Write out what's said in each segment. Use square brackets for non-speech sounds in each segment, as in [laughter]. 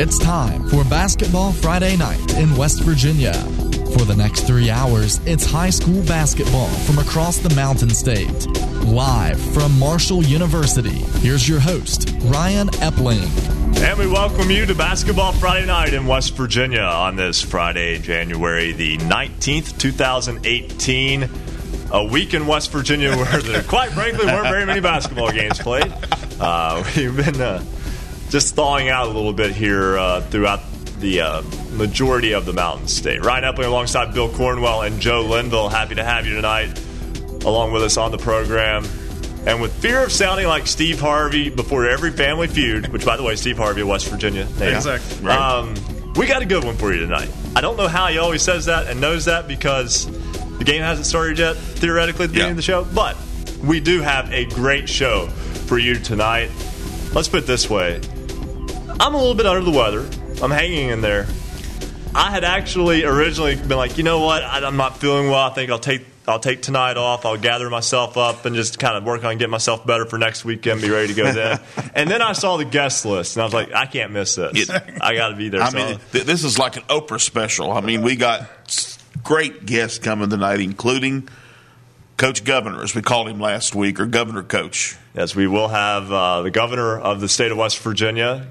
It's time for Basketball Friday Night in West Virginia. For the next three hours, it's high school basketball from across the Mountain State. Live from Marshall University, here's your host, Ryan Epling. And we welcome you to Basketball Friday Night in West Virginia on this Friday, January the 19th, 2018. A week in West Virginia where there, quite frankly, weren't very many basketball games played. Uh, [laughs] we've been uh, just thawing out a little bit here uh, throughout the uh, majority of the Mountain State. Ryan Epling alongside Bill Cornwell and Joe Linville. Happy to have you tonight along with us on the program. And with fear of sounding like Steve Harvey before every family feud, which, by the way, Steve Harvey of West Virginia. name. Exactly. Right. Um, we got a good one for you tonight. I don't know how he always says that and knows that because the game hasn't started yet, theoretically, at the beginning Yeah. of the show. But we do have a great show for you tonight. Let's put it this way I'm a little bit under the weather. I'm hanging in there. I had actually originally been like, you know what? I, I'm not feeling well. I think I'll take I'll take tonight off. I'll gather myself up and just kind of work on getting myself better for next weekend. Be ready to go then. [laughs] and then I saw the guest list, and I was like, I can't miss this. I got to be there. I So mean, th- this is like an Oprah special. I mean, we got great guests coming tonight, including Coach Governor, as we called him last week, or Governor Coach. yes, we will have uh, the governor of the state of West Virginia,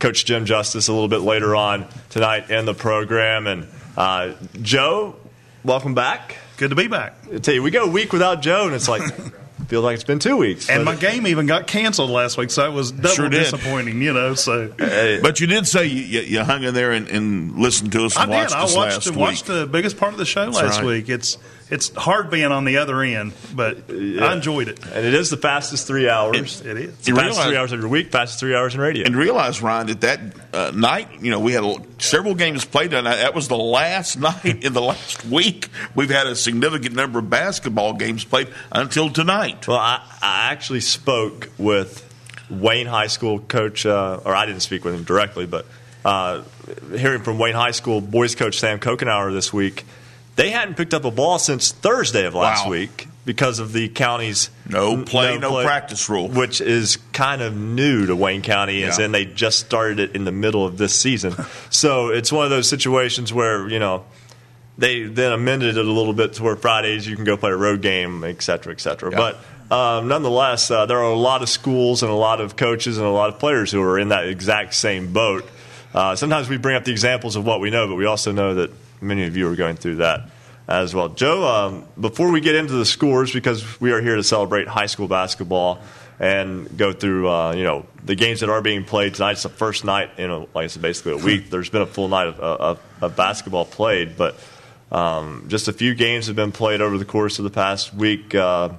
Coach Jim Justice, a little bit later on tonight in the program. And uh, Joe, welcome back. Good to be back. I tell you, we go a week without Joe, and it's like feels like it's been two weeks. And my game even got canceled last week, so it was double Sure disappointing, you know. So Hey, Uh, Uh, you did say you, you, you hung in there and, and listened to us and I watched did. us I last watched, week. watched the biggest part of the show last right. week. It's it's hard being on the other end, but I enjoyed it. And it is the fastest three hours. It- it is. It's the You fastest realize- three hours of your week, fastest three hours in radio. And realize, Ryan, that that uh, night, you know, we had a, several games played that night. That was the last [laughs] night in the last week. We've had a significant number of basketball games played until tonight. Well, I, I actually spoke with Wayne High School coach, uh, or I didn't speak with him directly, but uh, hearing from Wayne High School boys coach Sam Kokenauer this week, they hadn't picked up a ball since Thursday of last Wow. week because of the county's No play, no practice rule. which is kind of new to Wayne County, as Yeah. in they just started it in the middle of this season. [laughs] so it's one of those situations where you know they then amended it a little bit to where Fridays you can go play a road game, et cetera, et cetera. Yeah. But um, nonetheless, uh, there are a lot of schools and a lot of coaches and a lot of players who are in that exact same boat. Uh, sometimes we bring up the examples of what we know, but we also know that many of you are going through that as well. Joe, um, before we get into the scores, because we are here to celebrate high school basketball and go through, uh, you know, the games that are being played tonight. It's the first night in, a, like I said, basically a week. There's been a full night of, of, of basketball played, but um, just a few games have been played over the course of the past week. Uh,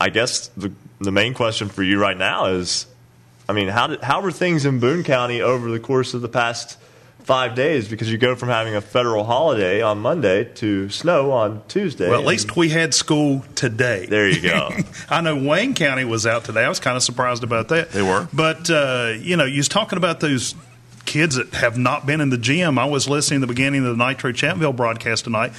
I guess the the main question for you right now is, I mean, how did, how were things in Boone County over the course of the past five days? Because you go from having a federal holiday on Monday to snow on Tuesday. Well, at least we had school today. there you go. [laughs] I know Wayne County was out today. I was kind of surprised about that. They were. But, uh, you know, you was talking about those kids that have not been in the gym. I was listening to the beginning of the Nitro Chapmanville broadcast tonight.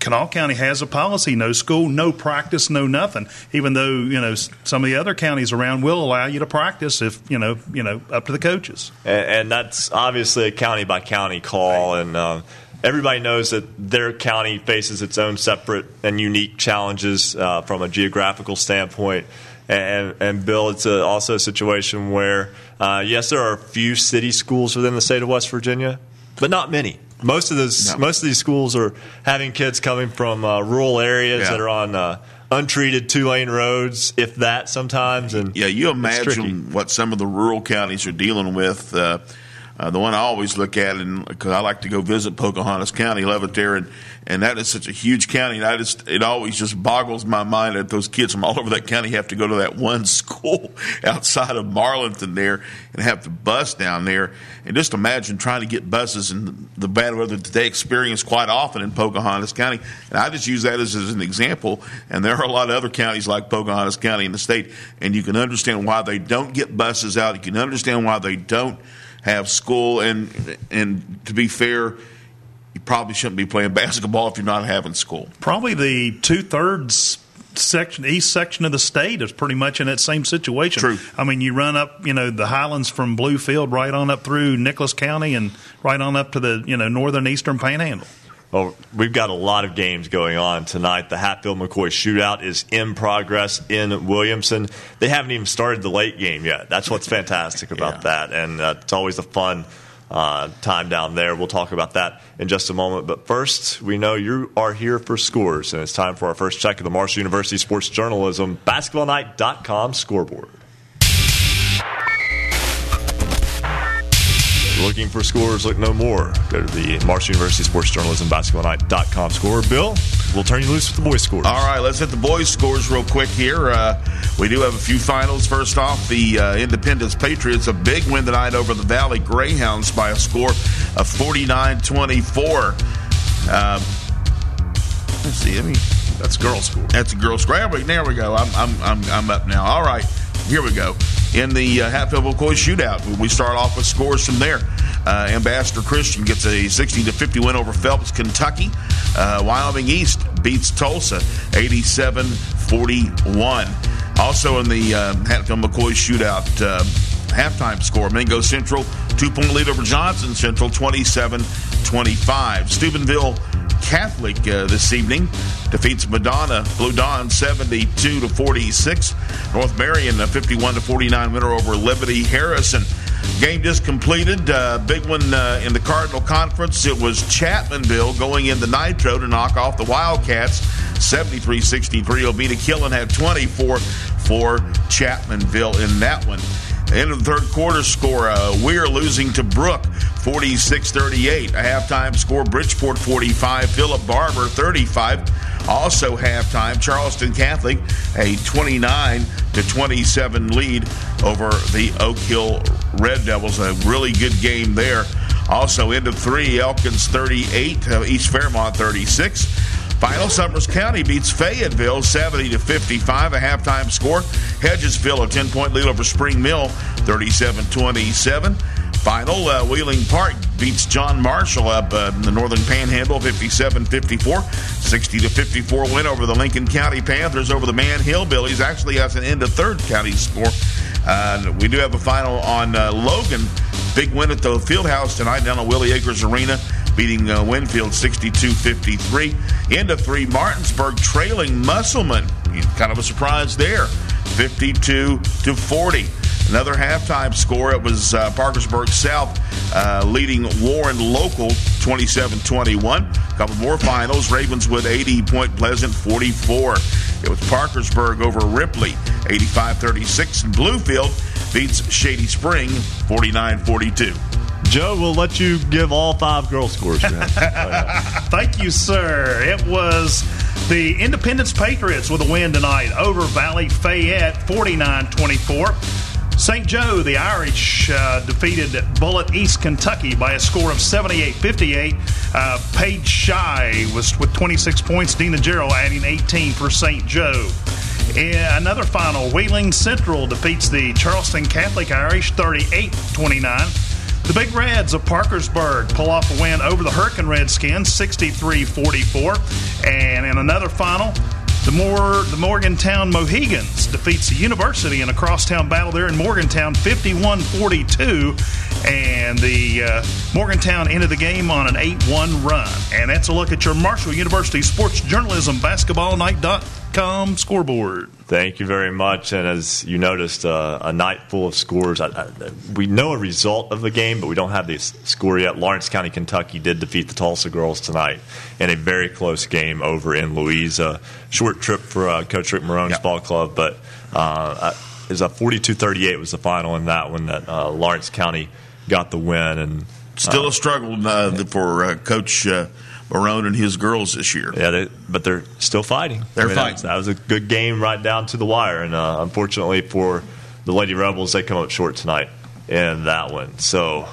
Kanawha County has a policy: no school, no practice, no nothing. Even though you know some of the other counties around will allow you to practice if you know you know up to the coaches. and, and that's obviously a county by county call, and um, everybody knows that their county faces its own separate and unique challenges uh, from a geographical standpoint. And, and Bill, it's a, also a situation where, uh, yes, there are a few city schools within the state of West Virginia, but not many. Most of those, No. most of these schools are having kids coming from uh, rural areas Yeah. that are on uh, untreated two lane roads, if that sometimes. And Yeah, you imagine what some of the rural counties are dealing with. Uh, uh, the one I always look at, and because I like to go visit Pocahontas County, love it there, and and that is such a huge county. And I just it always just boggles my mind that those kids from all over that county have to go to that one [laughs] school outside of Marlinton there and have to bus down there. And just imagine trying to get buses in the bad weather that they experience quite often in Pocahontas County. And I just use that as, as an example. And there are a lot of other counties like Pocahontas County in the state, and you can understand why they don't get buses out. You can understand why they don't have school. And and to be fair, you probably shouldn't be playing [laughs] basketball if you're not having school. Probably the two thirds section, east section of the state is pretty much in that same situation. True. I mean, you run up, you know, the highlands from Bluefield right on up through Nicholas County and right on up to the, you know, northern eastern panhandle. Well, we've got a lot of games going on tonight. The Hatfield McCoy shootout is in progress in Williamson. They haven't even started the late game yet. That's what's fantastic about Yeah. that, and uh, it's always a fun uh, time down there. We'll talk about that in just a moment. But first, we know you are here for scores, and it's time for our first check of the Marshall University Sports Journalism BasketballNight.com scoreboard. Looking for scores, look no more. Go to the Marshall University Sports Journalism BasketballNight.com score. Bill, we'll turn you loose with the boys' scores. All right, let's hit the boys' scores real quick here. Uh, we do have a few finals. First off, the uh, Independence Patriots, a big win tonight over the Valley Greyhounds by a score of 49 24. Um, let's see, I mean, That's girls' score. That's a girls' score. There we, there we go. I'm, I'm, I'm, I'm up now. All right, here we go. In the uh, Hatfield McCoy shootout, we start off with scores from there. Uh, Ambassador Christian gets a 60 to 50 win over Phelps, Kentucky. Uh, Wyoming East beats Tolsia 87 41. Also in the uh, Hatfield McCoy shootout, uh, halftime score Mingo Central, two point lead over Johnson Central 27 25. Steubenville Catholic uh, this evening defeats Madonna Blue Dawn 72 to 46. North Marion 51 to 49 winner over Liberty Harrison. Game just completed. Uh, big one uh, in the Cardinal Conference. It was Chapmanville going in the Nitro to knock off the Wildcats 73 63. Obina Killen had 24 for Chapmanville in that one. End of the third quarter score, uh, are losing to Brooke 46 38. A halftime score, Bridgeport 45, Philip Barbour 35. Also halftime, Charleston Catholic a 29 to 27 lead over the Oak Hill Red Devils. A really good game there. Also, end of three, Elkins 38, uh, East Fairmont 36. Final Summers County beats Fayetteville 70 to 55, a halftime score. Hedgesville a 10 point lead over Spring Mill 37 27. Final uh, Wheeling Park beats John Marshall up uh, in the Northern Panhandle 57 54. 60 to 54 win over the Lincoln County Panthers over the Man Hillbillies. Actually, has an end of third county score. Uh, we do have a final on uh, Logan. Big win at the Fieldhouse tonight down at Willie Akers Arena beating uh, Winfield 62-53. Into three, Martinsburg trailing Musselman. Kind of a surprise there, 52 to 40. Another halftime score. It was uh, Parkersburg South uh, leading Warren Local 27-21. A couple more finals. Ravenswood 80, Point Pleasant 44. It was Parkersburg over Ripley 85-36. And Bluefield beats Shady Spring 49-42. Joe, we'll let you give all five girls' scores. man. [laughs] Thank you, sir. It was the Independence Patriots with a win tonight over Valley Fayette 49 24. St. Joe, the Irish, uh, defeated Bullitt East Kentucky by a score of 78 58. Uh, Paige Shy was with 26 points. Dina Gerald adding 18 for St. Joe. In another final, Wheeling Central defeats the Charleston Catholic Irish 38 29. The Big Reds of Parkersburg pull off a win over the Hurricane Redskins 63 44. And in another final, the, the Morgantown Mohigans defeats the University in a crosstown battle there in Morgantown 51 42. And the uh, Morgantown ended the game on an 8 1 run. And that's a look at your Marshall University Sports Journalism Basketball Night.com scoreboard. Thank you very much. And as you noticed, uh, a night full of scores. I, I, we know a result of the game, but we don't have the score yet. Lawrence County, Kentucky did defeat the Tolsia girls tonight in a very close game over in Louisa. Short trip for uh, Coach Rick Marone's Yep. ball club, but uh, it was a 42-38 was the final in that one that uh, Lawrence County got the win. And Still a struggle uh, for uh, Coach Barone and his girls this year. Yeah, they, but they're still fighting. They're that fighting. was- That was a good game right down to the wire, and uh, unfortunately for the Lady Rebels, they come up short tonight in that one. So,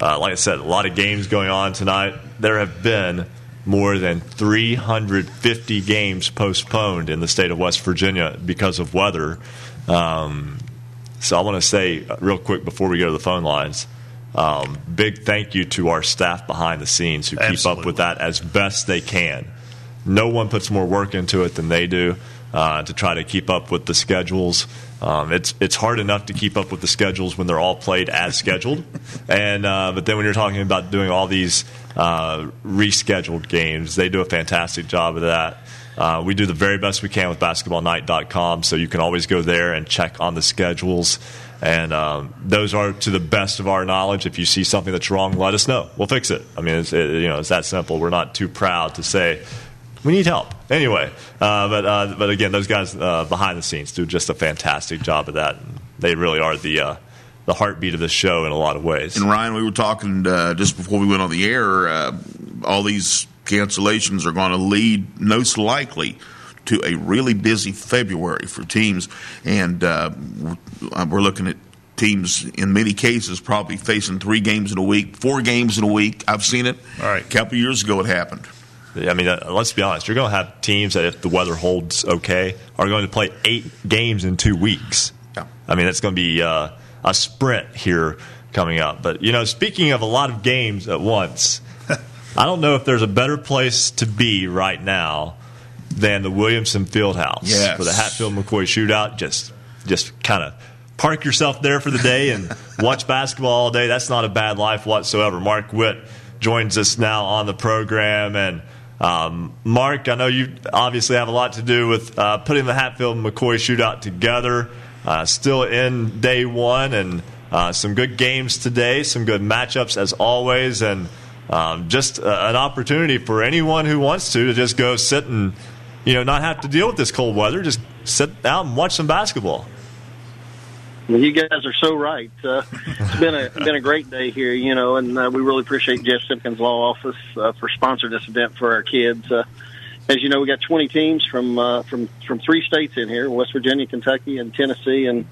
uh, like I said, a lot of games going on tonight. There have been more than 350 games postponed in the state of West Virginia because of weather. Um, so I want to say real quick before we go to the phone lines, um, big thank you to our staff behind the scenes who keep up with that as best they can. No one puts more work into it than they do. uh, to try to keep up with the schedules. Um, it's it's hard enough to keep up with the schedules when they're all played as scheduled, and uh, but then when you're talking about doing all these uh, rescheduled games, they do a fantastic job of that. Uh, we do the very best we can with basketballnight.com, so you can always go there and check on the schedules. And um, those are to the best of our knowledge. If you see something that's wrong, let us know. We'll fix it. I mean, it's, it, you know, it's that simple. We're not too proud to say we need help. Anyway, uh, but uh, but again, those guys uh, behind the scenes do just a fantastic job of that. They really are the uh, the heartbeat of the show in a lot of ways. And Ryan, we were talking uh, just before we went on the air. Uh, all these cancellations are going to lead, most likely, to a really busy February for teams, and we're looking at teams in many cases probably facing three games in a week, four games in a week. I've seen it. All right. A couple years ago, it happened. I mean, uh, let's be honest. You're going to have teams that, if the weather holds okay, are going to play eight games in two weeks. Yeah. I mean, it's going to be uh, a sprint here coming up. But you know, speaking of a lot of games at once, I don't know if there's a better place to be right now than the Williamson Fieldhouse yes. for the Hatfield McCoy Shootout. Just, just kind of park yourself there for the day and [laughs] watch basketball all day. That's not a bad life whatsoever. Mark Witt joins us now on the program and. Um, Mark, I know you obviously have a lot to do with uh, putting the Hatfield McCoy shootout together. Uh, still in day one, and uh, some good games today, some good matchups as always, and um, just uh, an opportunity for anyone who wants to to just go sit and you know not have to deal with this cold weather. Just sit out and watch some basketball. Well, you guys are so right. Uh, it's been a been a great day here, you know, and uh, we really appreciate Jeff Simpkins Law Office uh, for sponsoring this event for our kids. Uh, as you know, we got 20 teams from uh, from from three states in here: West Virginia, Kentucky, and Tennessee, and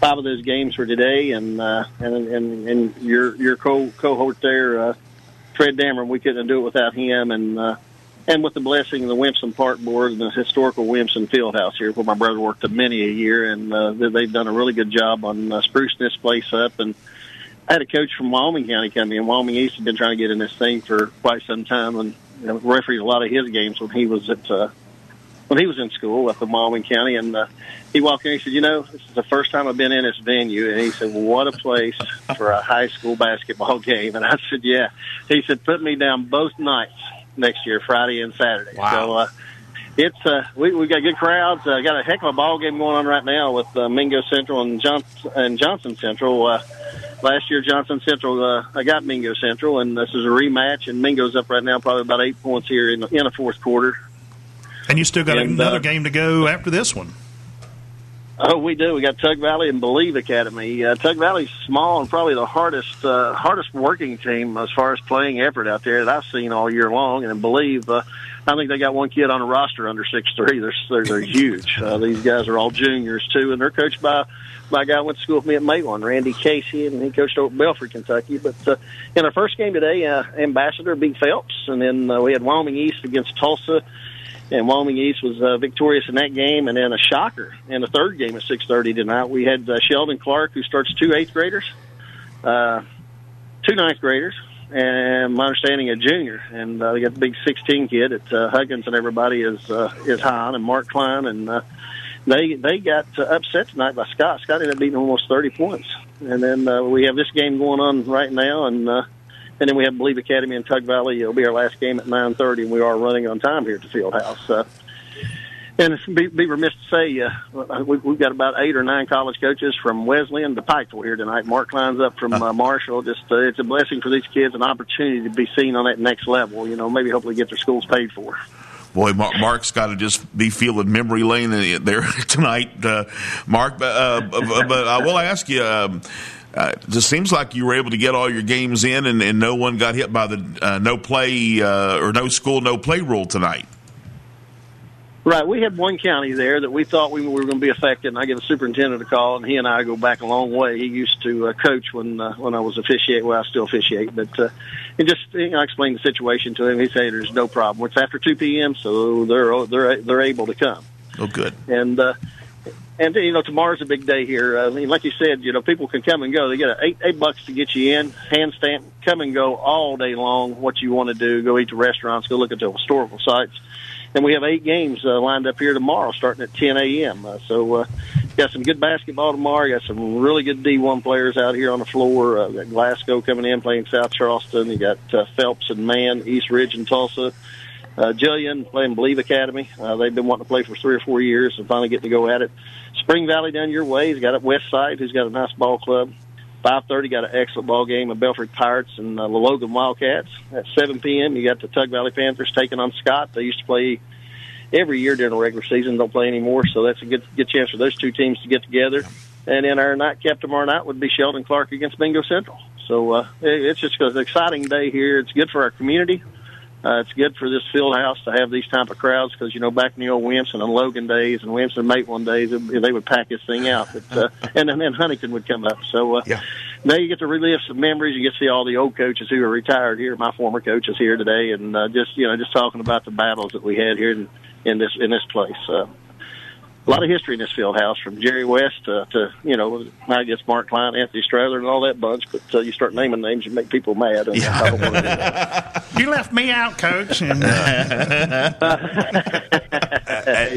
five of those games were today. And uh, and and and your your co cohort there, uh, Fred Dameron, we couldn't do it without him, and. Uh, and with the blessing of the Williamson Park Board and the historical Williamson Fieldhouse here, where my brother worked many a year, and uh, they've done a really good job on uh, sprucing this place up. And I had a coach from Wyoming County come in. Wyoming East had been trying to get in this thing for quite some time, and you know, refereed a lot of his games when he was at uh, when he was in school up in Wyoming County. And uh, he walked in, he said, "You know, this is the first time I've been in this venue." And he said, well, "What a place for a high school basketball [laughs] game!" And I said, "Yeah." He said, "Put me down both nights." next year, Friday and Saturday. Wow. So uh, it's uh, we we got good crowds. Uh, got a heck of a ball game going on right now with uh, Mingo Central and Johnson and Johnson Central. Uh, last year, Johnson Central uh, I got Mingo Central, and this is a rematch. And Mingo's up right now, probably about eight points here in the, in the fourth quarter. And you still got And, another uh, game to go after this one. Oh, we do. We got Tug Valley and Believe Academy. Uh, Tug Valley's small and probably the hardest uh, hardest working team as far as playing effort out there that I've seen all year long. And Believe, uh, I think they got one kid on the roster under six three. They're they're, they're huge. Uh, these guys are all juniors too, and they're coached by my guy went to school with me at Matewan, Randy Casey, and he coached over at Belfry, Kentucky. But uh, in our first game today, uh, Ambassador beat Phelps, and then uh, we had Wyoming East against Tolsia and Wyoming East was uh, victorious in that game. And then a shocker in the third game at 6:30 tonight. We had uh, Sheldon Clark, who starts two eighth graders, uh, two ninth graders, and my understanding a junior. And uh, we got the big 16 kid at uh, Huggins, and everybody is uh, is high on, and Mark Klein, and uh, they they got uh, upset tonight by Scott. Scott ended up beating almost 30 points. And then uh, we have this game going on right now, and. Uh, and then we have Believe Academy in Tug Valley. It'll be our last game at 9:30, and we are running on time here at the field house. Uh, and be, be remiss to say, uh, we, we've got about eight or nine college coaches from Wesleyan to Pikeville here tonight. Mark Klein's up from uh, Marshall. Just uh, it's a blessing for these kids, an opportunity to be seen on that next level. You know, maybe hopefully get their schools paid for. Boy, Mark, Mark's got to just be feeling memory lane there [laughs] tonight, uh, Mark. But, uh, but, but I will ask you. Um, uh, it just seems like you were able to get all your games in, and, and no one got hit by the uh, no play uh, or no school, no play rule tonight. Right, we had one county there that we thought we were going to be affected, and I gave the superintendent a call, and he and I go back a long way. He used to uh, coach when uh, when I was officiate. Well, I still officiate, but uh, and just you know, I explained the situation to him. He said, "There's no problem. It's after 2 p.m., so they're they're they're able to come." Oh, good. And uh, and you know tomorrow's a big day here. Uh, I mean, like you said, you know people can come and go. They get eight eight bucks to get you in, hand stamp, come and go all day long. What you want to do, go eat to restaurants, go look at the historical sites, and we have eight games uh, lined up here tomorrow, starting at 10 a.m. Uh, so. Uh, got some good basketball tomorrow. You got some really good D1 players out here on the floor. Uh, got Glasgow coming in playing South Charleston. You got uh, Phelps and Mann, East Ridge and Tolsia. Uh, Jillian playing Believe Academy. Uh, they've been wanting to play for three or four years and finally getting to go at it. Spring Valley down your way. He's got a West Side who's got a nice ball club. 5.30 got an excellent ball game of Belfry Pirates and uh, the Logan Wildcats. At 7 p.m. you got the Tug Valley Panthers taking on Scott. They used to play every year during the regular season. Don't play anymore, so that's a good good chance for those two teams to get together. And then our nightcap tomorrow night would be Sheldon Clark against Mingo Central. So uh, it's just an exciting day here. It's good for our community. Uh, it's good for this field house to have these type of crowds because you know back in the old Williamson and Logan days and Williamson Matewan days they would pack this thing out, but uh, [laughs] and then Huntington would come up. So uh, yeah. now you get to relive some memories. You get to see all the old coaches who are retired here. My former coaches here today, and uh, just you know just talking about the battles that we had here in, in this in this place. Uh, a lot of history in this field house, from Jerry West uh, to you know, I guess Mark Klein, Anthony Strather, and all that bunch. But uh, you start naming names, you make people mad. And yeah. I don't want to do that. [laughs] you left me out, Coach. And, uh...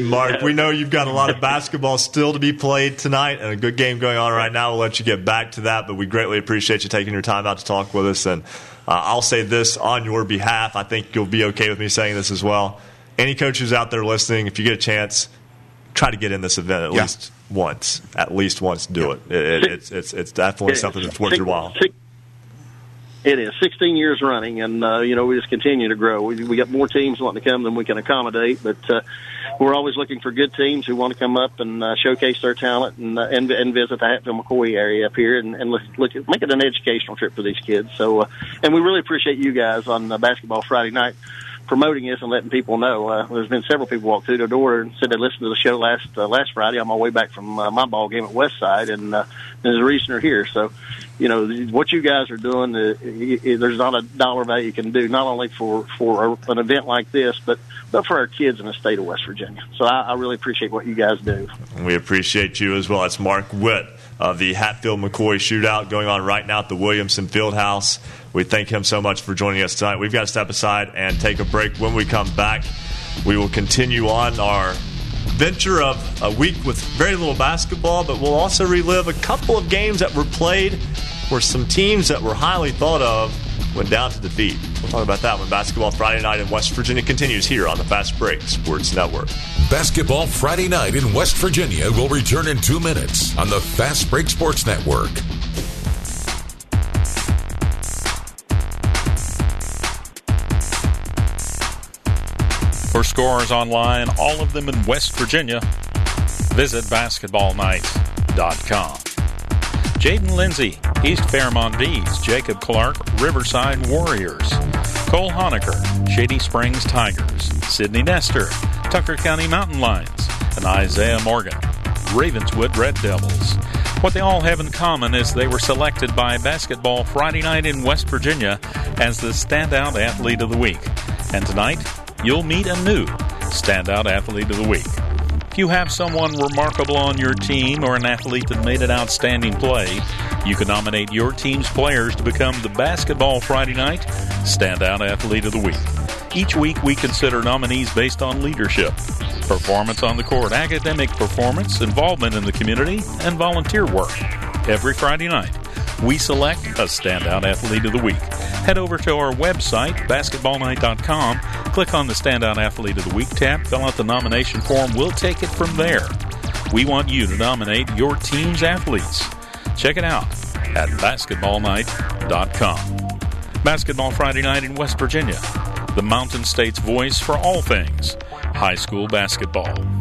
[laughs] Mark, we know you've got a lot of basketball still to be played tonight, and a good game going on right now. We'll let you get back to that, but we greatly appreciate you taking your time out to talk with us. And uh, I'll say this on your behalf. I think you'll be okay with me saying this as well. Any coaches out there listening, if you get a chance try to get in this event at yeah. least once. At least once, do it. it, it it's, it's it's definitely it something that's worth six, your while. Six, it is 16 years running, and uh, you know we just continue to grow. We we got more teams wanting to come than we can accommodate, but uh, we're always looking for good teams who want to come up and uh, showcase their talent and uh, and, and visit the Hatfield McCoy area up here and, and look, look at, make it an educational trip for these kids. So, uh, and we really appreciate you guys on uh, Basketball Friday night promoting this and letting people know. Uh, there's been several people walk through the door and said they listened to the show last uh, last Friday on my way back from uh, my ball game at Westside, and uh, there's a reason they're here. So, you know, what you guys are doing, uh, there's not a dollar value you can do, not only for for an event like this, but but for our kids in the state of West Virginia. So I, I really appreciate what you guys do. We appreciate you as well. It's Mark Witt of the Hatfield McCoy shootout going on right now at the Williamson Fieldhouse. We thank him so much for joining us tonight. We've got to step aside and take a break. When we come back, we will continue on our venture of a week with very little basketball, but we'll also relive a couple of games that were played where some teams that were highly thought of went down to defeat. We'll talk about that when Basketball Friday Night in West Virginia continues here on the Fast Break Sports Network. Basketball Friday Night in West Virginia will return in two minutes on the Fast Break Sports Network. For scores online, all of them in West Virginia, visit basketballnights.com. Jaden Lindsay, East Fairmont Bees, Jacob Clark, Riverside Warriors, Cole Honaker, Shady Springs Tigers, Sidney Nestor, Tucker County Mountain Lions, and Isaiah Morgan, Ravenswood Red Devils. What they all have in common is they were selected by Basketball Friday night in West Virginia as the Standout Athlete of the Week. And tonight, you'll meet a new Standout Athlete of the Week. If you have someone remarkable on your team or an athlete that made an outstanding play, you can nominate your team's players to become the Basketball Friday Night Standout Athlete of the Week. Each week, we consider nominees based on leadership, performance on the court, academic performance, involvement in the community, and volunteer work. Every Friday night, we select a Standout Athlete of the Week. Head over to our website, basketballnight.com, click on the Standout Athlete of the Week tab, fill out the nomination form. We'll take it from there. We want you to nominate your team's athletes. Check it out at basketballnight.com. Basketball Friday night in West Virginia, the Mountain State's voice for all things high school basketball.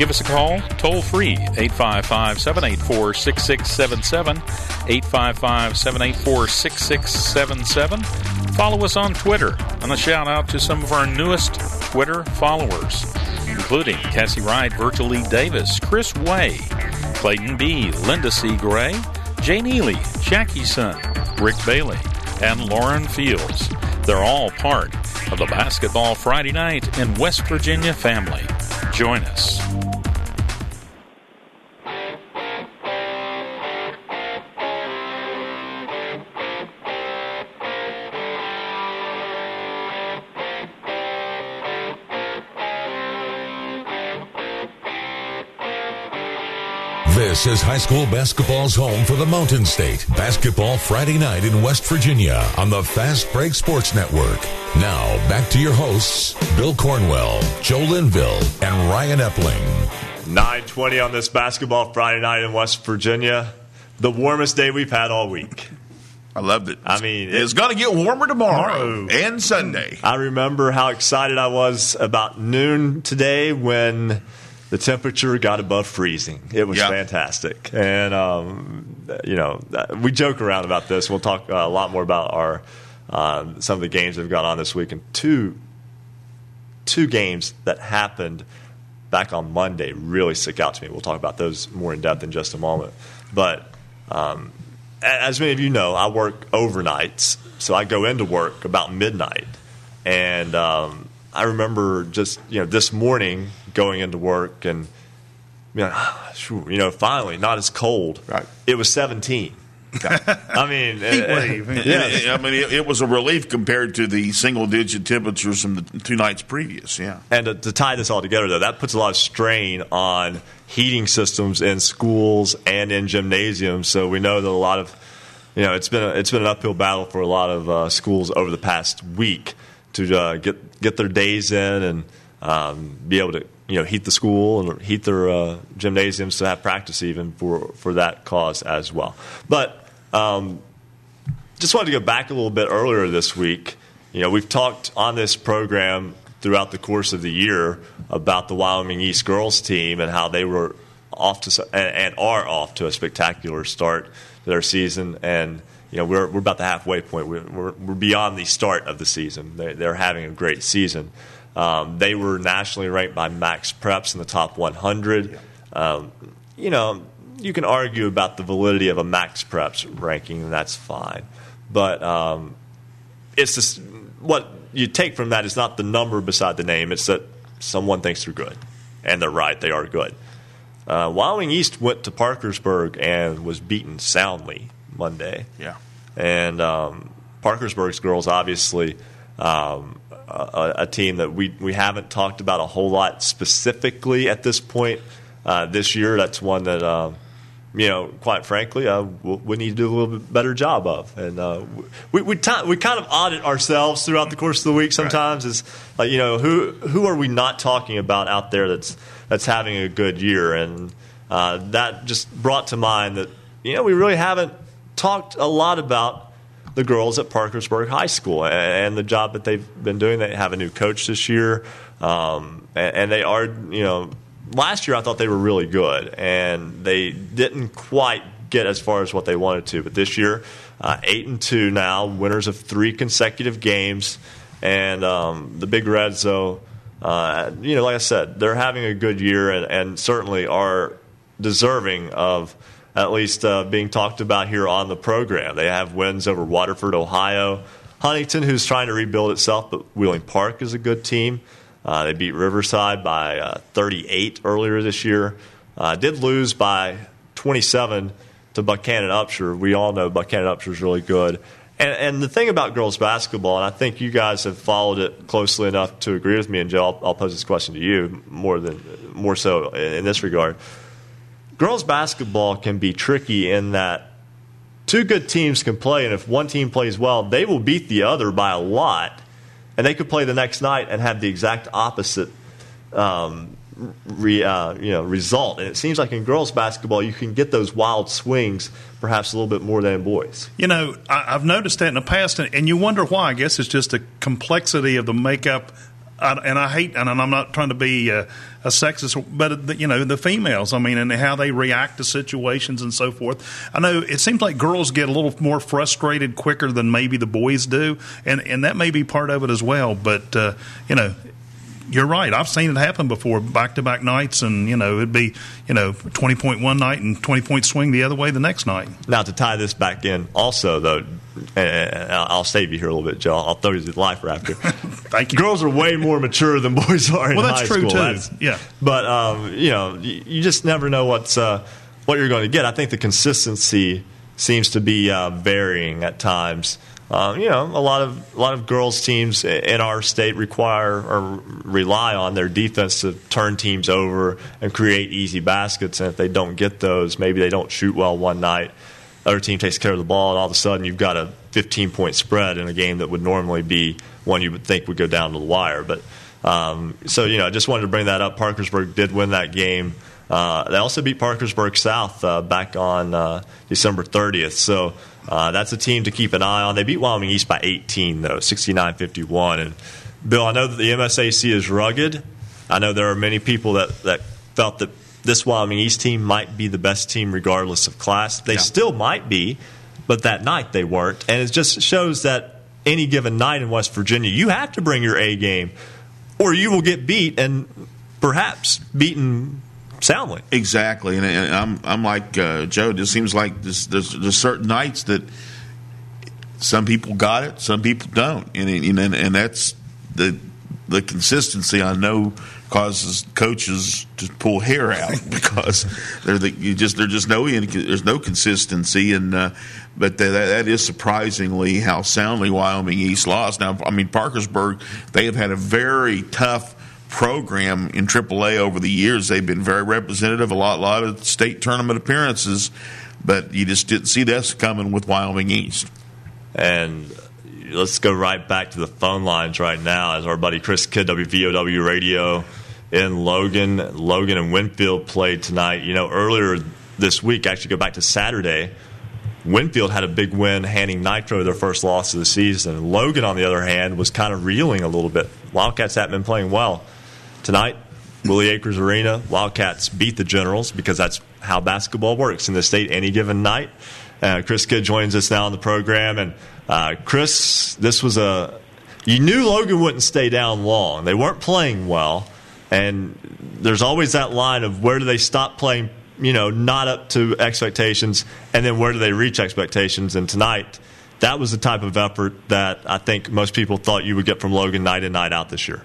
Give us a call toll free 855 784 6677. 855 784 6677. Follow us on Twitter. And a shout out to some of our newest Twitter followers, including Cassie Wright, Virtually Davis, Chris Way, Clayton B., Linda C. Gray, Jane Ely, Jackie Son, Rick Bailey, and Lauren Fields. They're all part of the Basketball Friday Night in West Virginia family. Join us. This is high school basketball's home for the Mountain State. Basketball Friday night in West Virginia on the Fast Break Sports Network. Now, back to your hosts, Bill Cornwell, Joe Linville, and Ryan Epling. 920 on this basketball Friday night in West Virginia. The warmest day we've had all week. I loved it. I mean, it's going to get warmer tomorrow and Sunday. I remember how excited I was about noon today when the temperature got above freezing. It was Yeah. fantastic, and um, you know we joke around about this. We'll talk uh, a lot more about our um, some of the games that have gone on this week, and two two games that happened back on Monday really stick out to me. We'll talk about those more in depth in just a moment, but. Um, as many of you know, I work overnights, so I go into work about midnight. And um, I remember just you know this morning going into work and you know, phew, [sighs] you know finally not as cold. Right. It was 17. I mean, [laughs] Heat uh, wave. yeah. I mean, it, it was a relief compared to the single digit temperatures from the two nights previous. Yeah. And to, to tie this all together, though, that puts a lot of strain on heating systems in schools and in gymnasiums. So we know that a lot of, you know, it's been a, it's been an uphill battle for a lot of uh, schools over the past week to uh, get get their days in and um, be able to you know heat the school and heat their uh, gymnasiums to have practice even for for that cause as well. But um, just wanted to go back a little bit earlier this week. You know, we've talked on this program throughout the course of the year about the Wyoming East girls team and how they were off to and, are off to a spectacular start to their season. And you know, we're we're about the halfway point. We're we're, we're beyond the start of the season. They, they're having a great season. Um, they were nationally ranked by Max Preps in the top 100. Um, you know, you can argue about the validity of a Max Preps ranking, and that's fine. But um, it's just what you take from that is not the number beside the name. It's that someone thinks they're good, and they're right. They are good. Uh, Wyoming East went to Parkersburg and was beaten soundly Monday. Yeah. And um, Parkersburg's girls, obviously, um, a, a team that we, we haven't talked about a whole lot specifically at this point uh, this year. That's one that, um, you know, quite frankly, uh, we we need to do a little bit better job of. And uh, we, we, ti we kind of audit ourselves throughout the course of the week sometimes. Is like, you know, who, who are we not talking about out there that's, that's having a good year? And uh, that just brought to mind that, you know, we really haven't talked a lot about the girls at Parkersburg High School and the job that they've been doing. They have a new coach this year, um, and, and they are, you know, last year I thought they were really good, and they didn't quite get as far as what they wanted to. But this year, uh, eight and two now, winners of three consecutive games, and um, the Big Reds, though, uh, you know, like I said, they're having a good year, and, and certainly are deserving of at least uh, being talked about here on the program. They have wins over Waterford, Ohio, Huntington, who's trying to rebuild itself, but Wheeling Park is a good team. Uh, they beat Riverside by uh, 38 earlier this year. Uh, did lose by 27 to Buckhannon Upshur. We all know Buckhannon Upshur is really good. And, and the thing about girls basketball, and I think you guys have followed it closely enough to agree with me, and Joe, I'll, I'll pose this question to you more than more so in, in this regard girls basketball can be tricky in that two good teams can play, and if one team plays well, they will beat the other by a lot, and they could play the next night and have the exact opposite um, re, uh, you know, result. And it seems like in girls basketball, you can get those wild swings perhaps a little bit more than boys. You know, I, I've noticed that in the past, and, and you wonder why. I guess it's just the complexity of the makeup. I, and I hate, and I'm not trying to be uh, a sexist, but the, you know the females. I mean, and how they react to situations and so forth. I know it seems like girls get a little more frustrated quicker than maybe the boys do, and and that may be part of it as well. But uh, you know, you're right. I've seen it happen before, back to back nights, and you know it'd be you know twenty point one night and twenty point swing the other way the next night. Now, to tie this back in, also though, and I'll save you here a little bit, Joe. I'll throw you the life after. [laughs] Thank you. Girls are way more mature than boys are in Well, that's true, school. too. That's- Yeah. but um, you know, you, you just never know what's uh, what you're going to get. I think the consistency seems to be uh, varying at times um, you know, a lot of a lot of girls teams in our state require or rely on their defense to turn teams over and create easy baskets. And if they don't get those, maybe they don't shoot well one night. Other team takes care of the ball, and all of a sudden you've got a 15 point spread in a game that would normally be one you would think would go down to the wire. But um, so you know, I just wanted to bring that up. Parkersburg did win that game. Uh, they also beat Parkersburg South uh, back on uh, December 30th. So uh, that's a team to keep an eye on. They beat Wyoming East by 18, though, 69 51. And Bill, I know that the MSAC is rugged. I know there are many people that, that felt that this Wyoming East team might be the best team regardless of class. They yeah. still might be, but that night they weren't. And it just shows that any given night in West Virginia, you have to bring your A game or you will get beat and perhaps beaten soundly. Exactly, and, and I'm I'm like uh, Joe. It just seems like there's, there's, there's certain nights that some people got it, some people don't, and and and that's the the consistency. I know causes coaches to pull hair out [laughs] because they're the, you just there's just no there's no consistency and. Uh, but that, that is surprisingly how soundly Wyoming East lost. Now, I mean, Parkersburg, they have had a very tough program in AAA over the years. They've been very representative, a lot, lot of state tournament appearances, but you just didn't see this coming with Wyoming East. And let's go right back to the phone lines right now as our buddy Chris Kidd, WVOW Radio in Logan. Logan and Winfield played tonight. You know, earlier this week, actually go back to Saturday, Winfield had a big win, handing Nitro their first loss of the season. Logan, on the other hand, was kind of reeling a little bit. Wildcats haven't been playing well. Tonight, Willie Akers Arena, Wildcats beat the Generals because that's how basketball works in the state any given night. Uh, Chris Kidd joins us now on the program. And uh, Chris, this was a. You knew Logan wouldn't stay down long. They weren't playing well. And there's always that line of where do they stop playing, you know, not up to expectations, and then where do they reach expectations. And tonight, that was the type of effort that I think most people thought you would get from Logan night in, night out this year.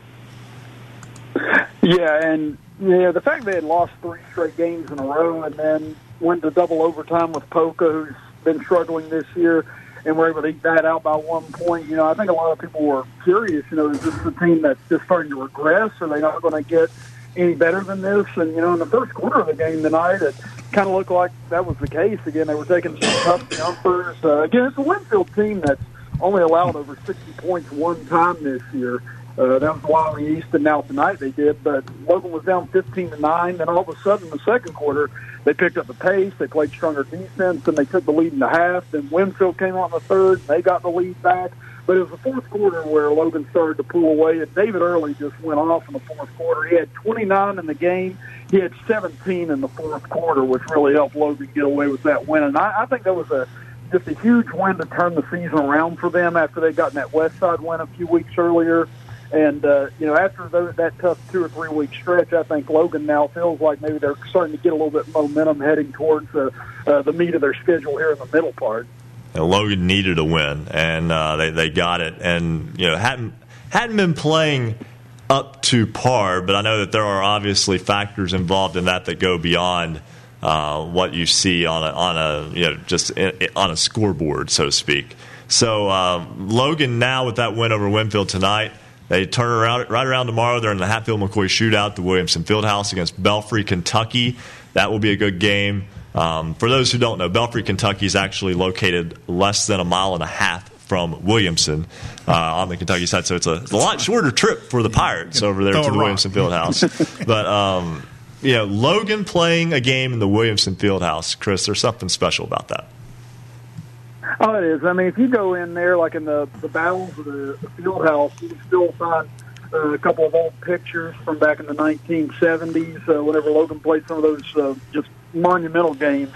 Yeah, and yeah, the fact they had lost three straight games in a row and then went to double overtime with Poca, who's been struggling this year, and we were able to eat that out by one point. You know, I think a lot of people were curious. You know, is this a team that's just starting to regress? Are they not going to get any better than this? And you know, in the first quarter of the game tonight, it kind of looked like that was the case. Again, they were taking some tough jumpers. Uh, again, it's a Winfield team that's only allowed over 60 points one time this year. Uh, that was Wyoming East, and now tonight they did. But Logan was down 15 to nine. Then all of a sudden, in the second quarter, they picked up the pace. They played stronger defense, and they took the lead in the half. Then Winfield came out in the third, and they got the lead back. But it was the fourth quarter where Logan started to pull away, and David Early just went off in the fourth quarter. He had 29 in the game. He had 17 in the fourth quarter, which really helped Logan get away with that win. And I, I think that was a just a huge win to turn the season around for them after they got in that West Side win a few weeks earlier. And uh, you know, after those, that tough two or three week stretch, I think Logan now feels like maybe they're starting to get a little bit of momentum heading towards uh, uh, the meat of their schedule here in the middle part. And Logan needed a win, and uh, they they got it. And you know, hadn't hadn't been playing up to par, but I know that there are obviously factors involved in that that go beyond. Uh, what you see on a, on a you know just in, on a scoreboard, so to speak. So um, Logan now with that win over Winfield tonight, they turn around right around tomorrow. They're in the Hatfield McCoy shootout, the Williamson Fieldhouse against Belfry, Kentucky. That will be a good game. Um, for those who don't know, Belfry, Kentucky is actually located less than a mile and a half from Williamson uh, on the Kentucky side, so it's a, it's a, lot shorter trip for the Pirates over there to the Williamson Fieldhouse. [laughs] but um, you know, Logan playing a game in the Williamson Fieldhouse, Chris, there's something special about that. Oh, it is. I mean, if you go in there, like in the the battles of the, the field house, you can still find uh, a couple of old pictures from back in the 1970s, uh, whenever Logan played some of those uh, just monumental games.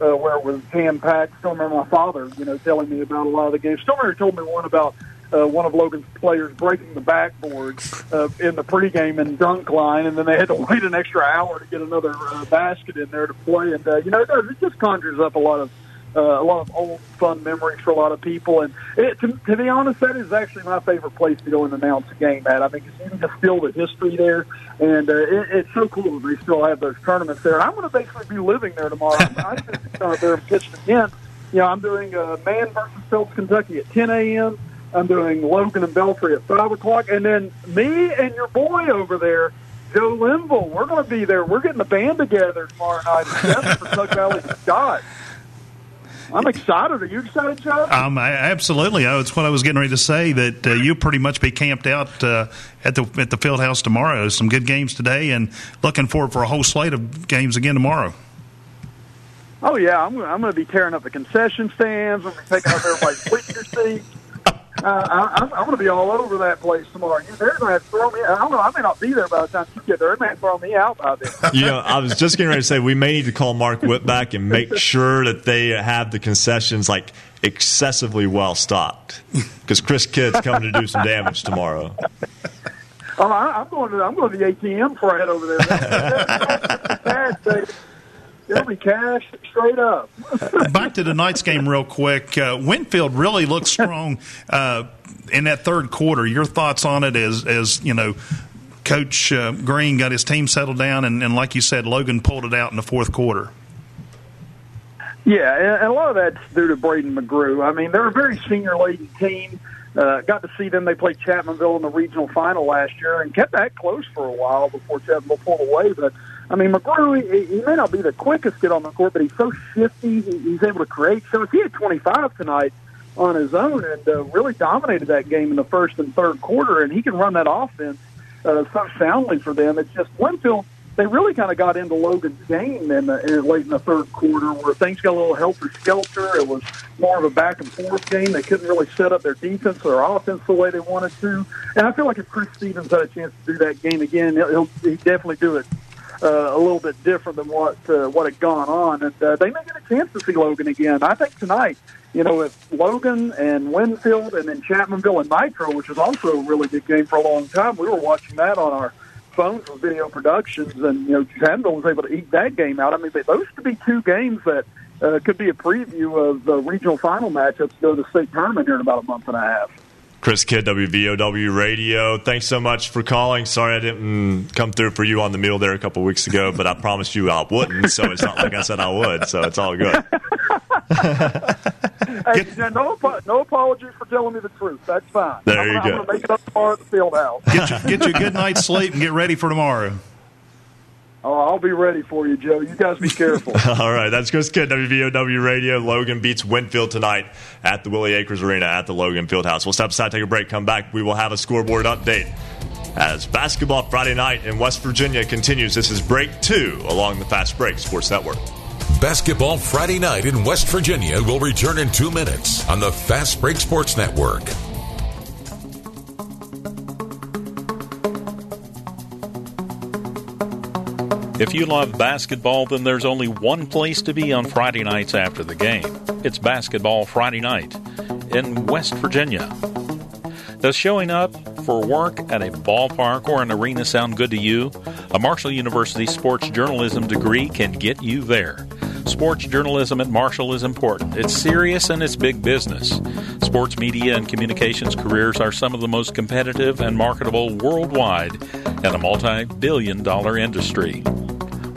Uh, where it was jam packed. Still remember my father, you know, telling me about a lot of the games. Still remember told me one about uh, one of Logan's players breaking the backboard uh, in the pregame and dunk line, and then they had to [laughs] wait an extra hour to get another uh, basket in there to play. And uh, you know, it just conjures up a lot of uh, a lot of old fun memories for a lot of people. And it, to, to be honest, that is actually my favorite place to go and announce a game at. I mean, because you can just feel the history there, and uh, it, it's so cool that they still have those tournaments there. I'm going to basically be living there tomorrow. I'm, going to there and pitch again you know, I'm doing uh, Man versus Phelps, Kentucky at 10 a.m. I'm doing Logan and Belfry at 5 o'clock. And then me and your boy over there, Joe Linville, we're going to be there. We're getting the band together tomorrow night at 7 for Tug Valley Scott. I'm excited. Are you excited, Joe? Um, I, absolutely. Oh, it's what I was getting ready to say. That uh, you'll pretty much be camped out uh, at the at the field house tomorrow. Some good games today, and looking forward for a whole slate of games again tomorrow. Oh yeah, I'm I'm going to be tearing up the concession stands. I'm going to taking up everybody's [laughs] bleacher seats. Uh, I, I'm, I'm going to be all over that place tomorrow. They're going to have to throw me. I don't know. I may not be there by the time you get there. They may throw me out by then. [laughs] You know, I was just getting ready to say we may need to call Mark Whit back and make sure that they have the concessions like excessively well stocked because Chris Kidd's coming to do some damage tomorrow. Oh, I, I'm going to I'm going to the ATM before I head over there. [laughs] It'll be cash straight up. [laughs] Back to tonight's game, real quick. Uh, Winfield really looked strong uh, in that third quarter. Your thoughts on it as as you know, Coach uh, Green got his team settled down, and, and like you said, Logan pulled it out in the fourth quarter. Yeah, and a lot of that's due to Braden McGrew. I mean, they're a very senior laden team. Uh, got to see them. They played Chapmanville in the regional final last year and kept that close for a while before Chapmanville pulled away. But I mean, McGrew, he, he may not be the quickest kid on the court, but he's so shifty. He, he's able to create shots. He had 25 tonight on his own and uh, really dominated that game in the first and third quarter, and he can run that offense uh, so soundly for them. It's just Winfield they really kind of got into Logan's game in, the, in late in the third quarter, where things got a little helter skelter. It was more of a back and forth game. They couldn't really set up their defense or offense the way they wanted to. And I feel like if Chris Stevens had a chance to do that game again, he'll, he'll, he'd definitely do it uh, a little bit different than what uh, what had gone on. And uh, they may get a chance to see Logan again. I think tonight, you know, if Logan and Winfield and then Chapmanville and Nitro, which is also a really good game for a long time, we were watching that on our phones with video productions, and you know, Chapmanville was able to eke that game out. I mean, those could be two games that uh, could be a preview of the regional final matchups go to the state tournament here in about a month and a half. Chris Kidd, WVOW Radio. Thanks so much for calling. Sorry I didn't mm, come through for you on the meal there a couple weeks ago, but I promised you I wouldn't, so it's not like I said I would, so it's all good. [laughs] hey, no, no apologies for telling me the truth. That's fine. There I'm you gonna, go. I'm going to make it up tomorrow at the field house. Get you, get you a good night's sleep and get ready for tomorrow. Oh, I'll be ready for you, Joe. You guys be careful. [laughs] All right, that's Chris Kidd, WVOW Radio. Logan beats Winfield tonight at the Willie Akers Arena at the Logan Fieldhouse. We'll step aside, take a break, come back. We will have a scoreboard update as basketball Friday night in West Virginia continues. This is break two along the Fast Break Sports Network. Basketball Friday night in West Virginia will return in two minutes on the Fast Break Sports Network. If you love basketball, then there's only one place to be on Friday nights after the game. It's Basketball Friday Night in West Virginia. Does showing up for work at a ballpark or an arena sound good to you? A Marshall University sports journalism degree can get you there. Sports journalism at Marshall is important. It's serious and it's big business. Sports media and communications careers are some of the most competitive and marketable worldwide in a multi billion dollar industry.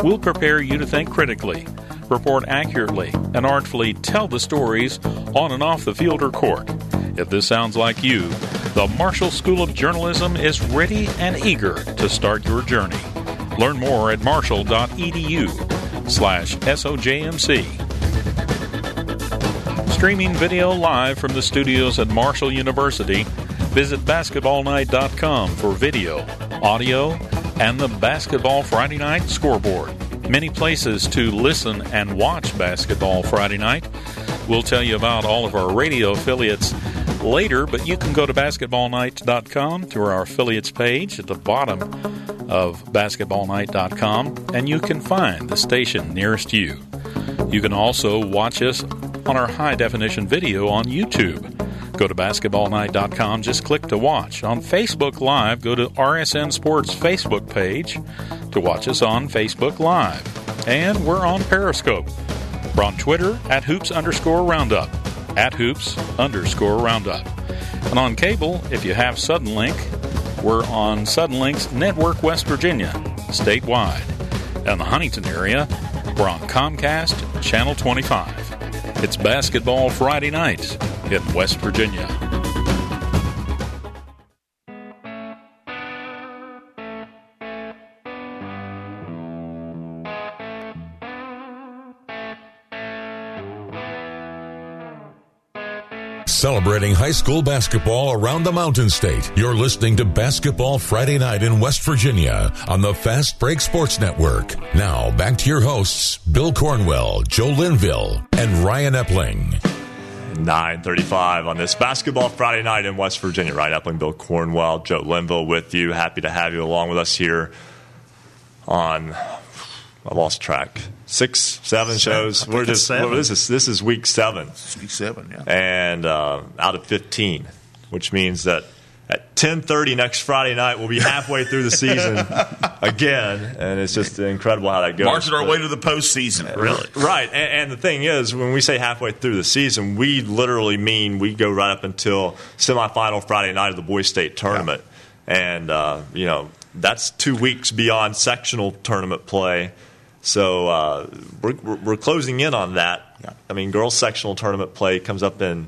We'll prepare you to think critically, report accurately, and artfully tell the stories on and off the field or court. If this sounds like you, the Marshall School of Journalism is ready and eager to start your journey. Learn more at marshall.edu slash SOJMC. Streaming video live from the studios at Marshall University, visit basketballnight.com for video, audio, and the Basketball Friday Night scoreboard. Many places to listen and watch Basketball Friday Night. We'll tell you about all of our radio affiliates later, but you can go to basketballnight.com through our affiliates page at the bottom of basketballnight.com and you can find the station nearest you. You can also watch us on our high definition video on YouTube. Go to basketballnight.com, just click to watch. On Facebook Live, go to RSN Sports Facebook page to watch us on Facebook Live. And we're on Periscope. We're on Twitter at hoops underscore roundup. At hoops underscore roundup. And on cable, if you have Suddenlink, we're on Suddenlink's Network West Virginia, statewide. In the Huntington area, we're on Comcast Channel 25. It's Basketball Friday night in West Virginia. Celebrating high school basketball around the Mountain State. You're listening to Basketball Friday Night in West Virginia on the Fast Break Sports Network. Now, back to your hosts, Bill Cornwell, Joe Linville, and Ryan Epling. 935 on this basketball Friday night in West Virginia. Ryan Epling, Bill Cornwell, Joe Linville with you. Happy to have you along with us here on I lost track. Six, seven, seven. shows. We're just seven. this is this is week seven. week seven, yeah. And uh, out of fifteen, which means that at ten thirty next Friday night we'll be halfway through the season [laughs] again, and it's just incredible how that goes. Marching our way to the postseason, really. Right, and, and, the thing is, when we say halfway through the season, we literally mean we go right up until semifinal Friday night of the Boys State tournament, yeah. and uh, you know that's two weeks beyond sectional tournament play so uh, we're, we're closing in on that. Yeah. I mean, girls sectional tournament play comes up in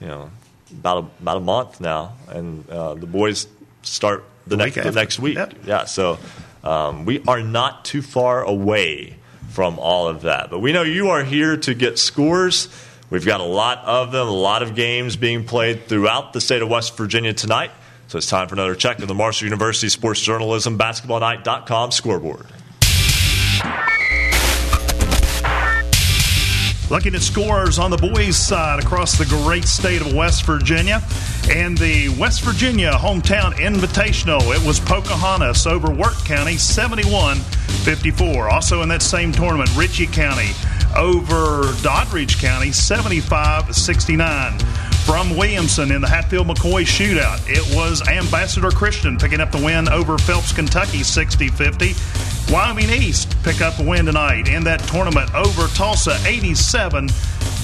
you know about a, about a month now, and uh, the boys start the, the next the next week. Yep. Yeah, so um, we are not too far away from all of that. But we know you are here to get scores. We've got a lot of them, a lot of games being played throughout the state of West Virginia tonight. So it's time for another check of the Marshall University Sports Journalism BasketballNight.com scoreboard. Looking at scores on the boys' side across the great state of West Virginia. And the West Virginia Hometown Invitational, it was Pocahontas over Wirt County 71 54. Also in that same tournament, Ritchie County over Doddridge County 75 69 from Williamson in the Hatfield McCoy shootout. It was Ambassador Christian picking up the win over Phelps, Kentucky 60 50. Wyoming East pick up a win tonight in that tournament over Tolsia 87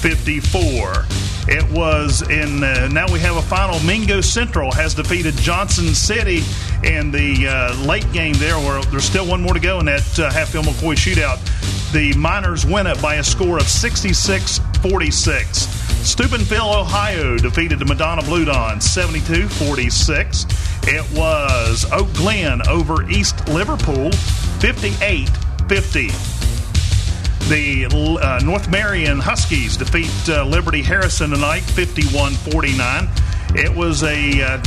54. It was in, uh, now we have a final. Mingo Central has defeated Johnson City in the uh, late game there, where there's still one more to go in that uh, Hatfield McCoy shootout. The Miners win it by a score of 66 46. Steubenville, Ohio defeated the Madonna Blue Dons 72 46. It was Oak Glen over East Liverpool 58 50. The uh, North Marion Huskies defeat uh, Liberty Harrison tonight 51 49. It was a uh,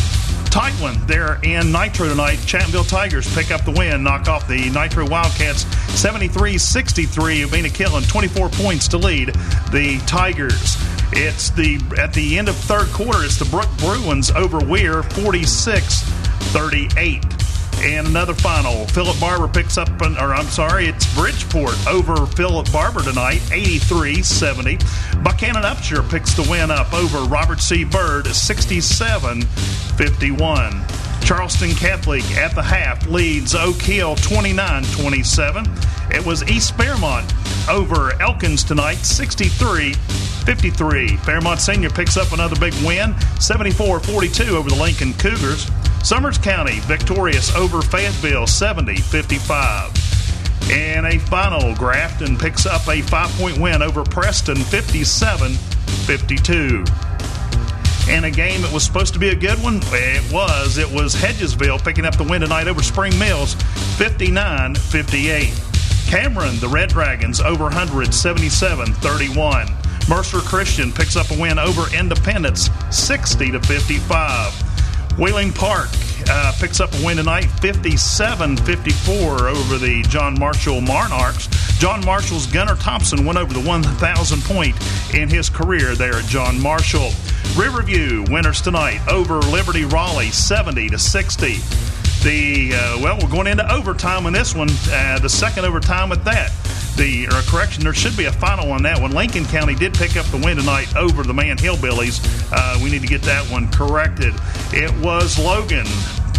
tight one there in Nitro tonight. Chapmanville Tigers pick up the win, knock off the Nitro Wildcats 73 63. Avina Killen 24 points to lead the Tigers. It's the at the end of third quarter. It's the Brooke Bruins over Weir, 46-38. And another final. Philip Barbour picks up, an, or I'm sorry, it's Bridgeport over Philip Barbour tonight, 83-70. Buckhannon Upshur picks the win up over Robert C. Byrd, 67-51. Charleston Catholic at the half leads Oak Hill 29 27. It was East Fairmont over Elkins tonight 63 53. Fairmont Senior picks up another big win 74 42 over the Lincoln Cougars. Summers County victorious over Fayetteville 70 55. And a final, Grafton picks up a five point win over Preston 57 52 in a game that was supposed to be a good one. It was. It was Hedgesville picking up the win tonight over Spring Mills, 59 58. Cameron, the Red Dragons, over 177 31. Mercer Christian picks up a win over Independence, 60 55. Wheeling Park uh, picks up a win tonight, 57 54 over the John Marshall Monarchs. John Marshall's Gunnar Thompson went over the 1,000 point in his career there at John Marshall. Riverview winners tonight over Liberty Raleigh 70 to 60. The uh, well, we're going into overtime on this one, uh, the second overtime at that. The or correction, there should be a final on that one. Lincoln County did pick up the win tonight over the Man Hillbillies. Uh, we need to get that one corrected. It was Logan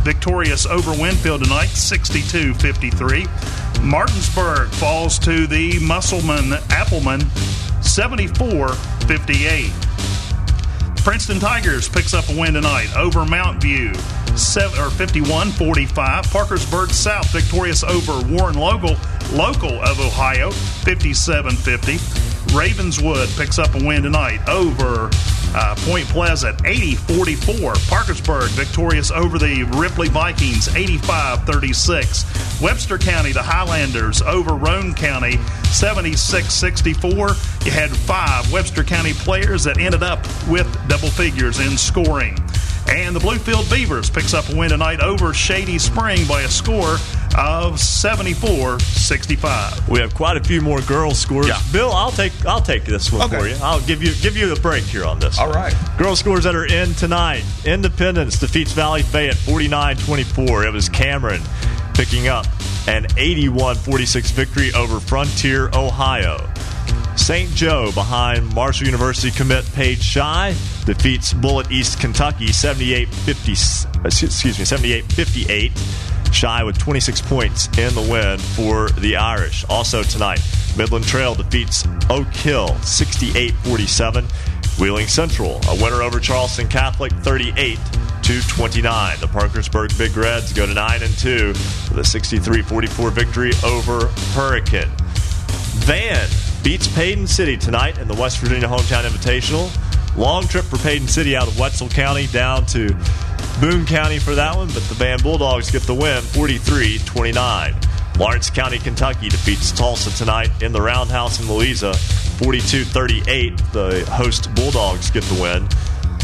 victorious over Winfield tonight, 62-53. Martinsburg falls to the Musselman Appleman, 74-58. Princeton Tigers picks up a win tonight over Mount View, seven, or 51 45. Parkersburg South victorious over Warren Logal local of Ohio, 57 50. Ravenswood picks up a win tonight over uh, Point Pleasant, 80 44. Parkersburg victorious over the Ripley Vikings, 85 36. Webster County, the Highlanders over Roane County, 76 64. You had five Webster County players that ended up with double figures in scoring. And the Bluefield Beavers picks up a win tonight over Shady Spring by a score of 74-65. We have quite a few more girls scores. Yeah. Bill, I'll take I'll take this one Okay. for you. I'll give you give you a break here on this. All one. right. Girls scores that are in tonight. Independence defeats Valley Fayette 49-24. It was Cameron picking up an 81-46 victory over Frontier, Ohio. St. Joe behind Marshall University commit Paige Shy defeats Bullitt East Kentucky 78 50 excuse me 78 58 Shy with 26 points in the win for the Irish. Also tonight, Midland Trail defeats Oak Hill 68 47. Wheeling Central, a winner over Charleston Catholic 38 to 29. The Parkersburg Big Reds go to 9 and 2 with a 63 44 victory over Hurricane. Van beats Paden City tonight in the West Virginia Hometown Invitational. Long trip for Paden City out of Wetzel County down to Boone County for that one, but the Van Bulldogs get the win 43 29. Lawrence County, Kentucky defeats Tolsia tonight in the Roundhouse in Louisa 42 38. The host Bulldogs get the win.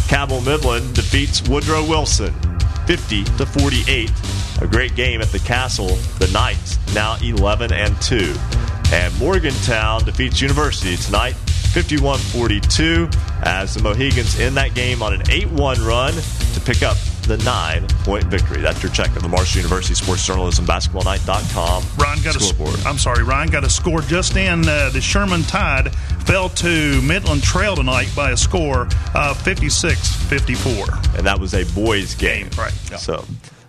Cabell Midland defeats Woodrow Wilson 50 to 48. A great game at the Castle. The Knights now 11 and 2. And Morgantown defeats University tonight 51 42 as the Mohigans end that game on an 8 1 run to pick up the nine point victory. That's your check of the Marshall University Sports Journalism BasketballNight.com. Ryan got a scoreboard. I'm sorry, Ryan got a score just in. Uh, the Sherman Tide fell to Midland Trail tonight by a score of 56-54. and that was a boys' game. Right. So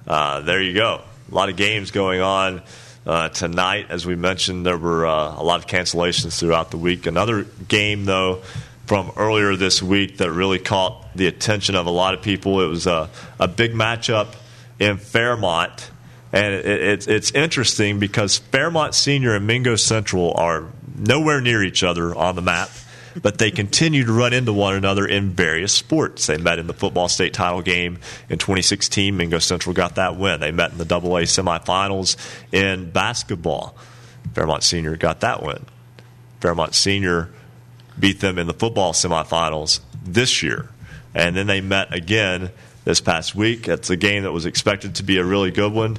uh, there you go. A lot of games going on uh, tonight. As we mentioned, there were uh, a lot of cancellations throughout the week. Another game, though, from earlier this week that really caught the attention of a lot of people. It was a, a big matchup in Fairmont. And it, it's it's interesting because Fairmont Senior and Mingo Central are nowhere near each other on the map, but they continue to run into one another in various sports. They met in the football state title game in 2016. Mingo Central got that win. They met in the AA semifinals in basketball. Fairmont Senior got that win. Fairmont Senior beat them in the football semifinals this year. And then they met again this past week. It's a game that was expected to be a really good one,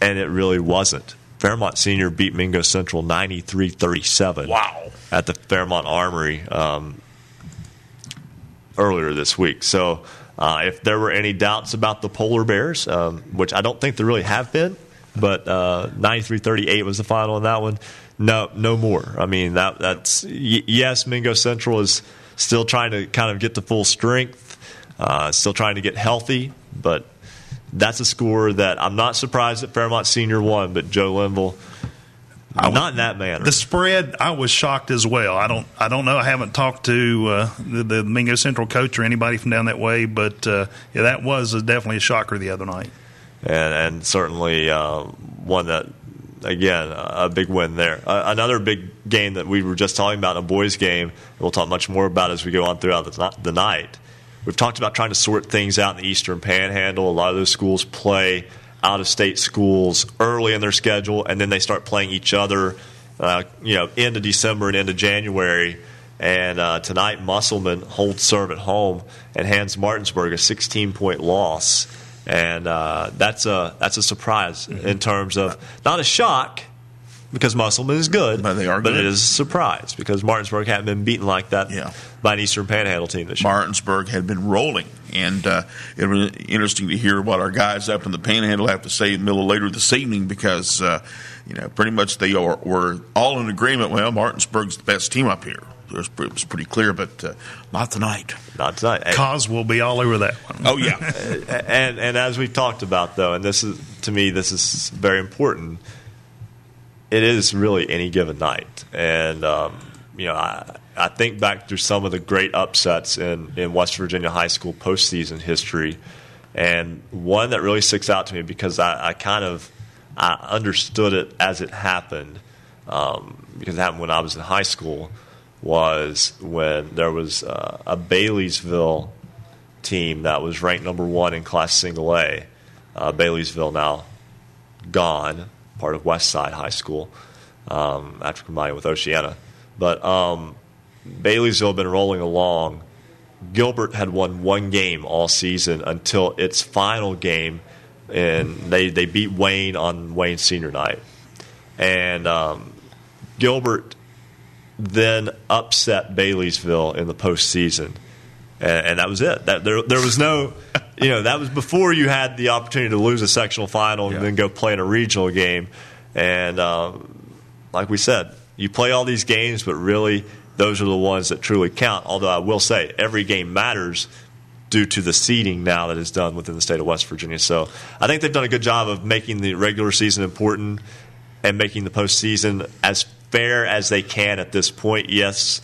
and it really wasn't. Fairmont Senior beat Mingo Central 93 37. Wow. At the Fairmont Armory um, earlier this week. So, uh, if there were any doubts about the Polar Bears, um, which I don't think there really have been, but uh, 93-38 was the final in that one. No, no more. I mean, that that's y- yes. Mingo Central is still trying to kind of get to full strength, uh, still trying to get healthy, but that's a score that I'm not surprised that Fairmont Senior won, but Joe Linville, not in that manner. The spread, I was shocked as well. I don't, I don't know. I haven't talked to uh, the, the Mingo Central coach or anybody from down that way, but uh, yeah, that was definitely a shocker the other night. and, and certainly uh, one that, again, a big win there. Uh, another big game that we were just talking about, a boys' game, we'll talk much more about as we go on throughout the, the night. We've talked about trying to sort things out in the Eastern Panhandle. A lot of those schools play out of state schools early in their schedule, and then they start playing each other, uh, you know, into December and into January. And uh, tonight, Musselman holds serve at home and hands Martinsburg a 16 point loss. And uh, that's a that's a surprise in terms of not a shock because Musselman is good, But they are But good. it is a surprise because Martinsburg hadn't been beaten like that Yeah. by an Eastern Panhandle team this year. Martinsburg had been rolling, and uh, it was interesting to hear what our guys up in the Panhandle have to say a little later this evening because uh, you know pretty much they are, were all in agreement. Well, Martinsburg's the best team up here. It was, pretty clear, but uh, not tonight. Not tonight. And- Cause will be all over that one. Oh yeah, [laughs] and and as we've talked about though, and this is to me this is very important. It is really any given night, and um, you know I I think back through some of the great upsets in in West Virginia high school postseason history, and one that really sticks out to me because I, I kind of I understood it as it happened um, because it happened when I was in high school, was when there was uh, a Baileysville team that was ranked number one in Class Single A. Uh, Baileysville now gone, part of West Side High School um, after combining with Oceana. But um, Baileysville had been rolling along. Gilbert had won one game all season until its final game, and they, they beat Wayne on Wayne Senior Night. And um, Gilbert then upset Baileysville in the postseason, and, and that was it. That there, there was no, [laughs] you know, that was before you had the opportunity to lose a sectional final and Yeah. then go play in a regional game. And uh, like we said, you play all these games, but really those are the ones that truly count. Although I will say every game matters due to the seeding now that is done within the state of West Virginia. So I think they've done a good job of making the regular season important and making the postseason as fair as they can at this point. Yes,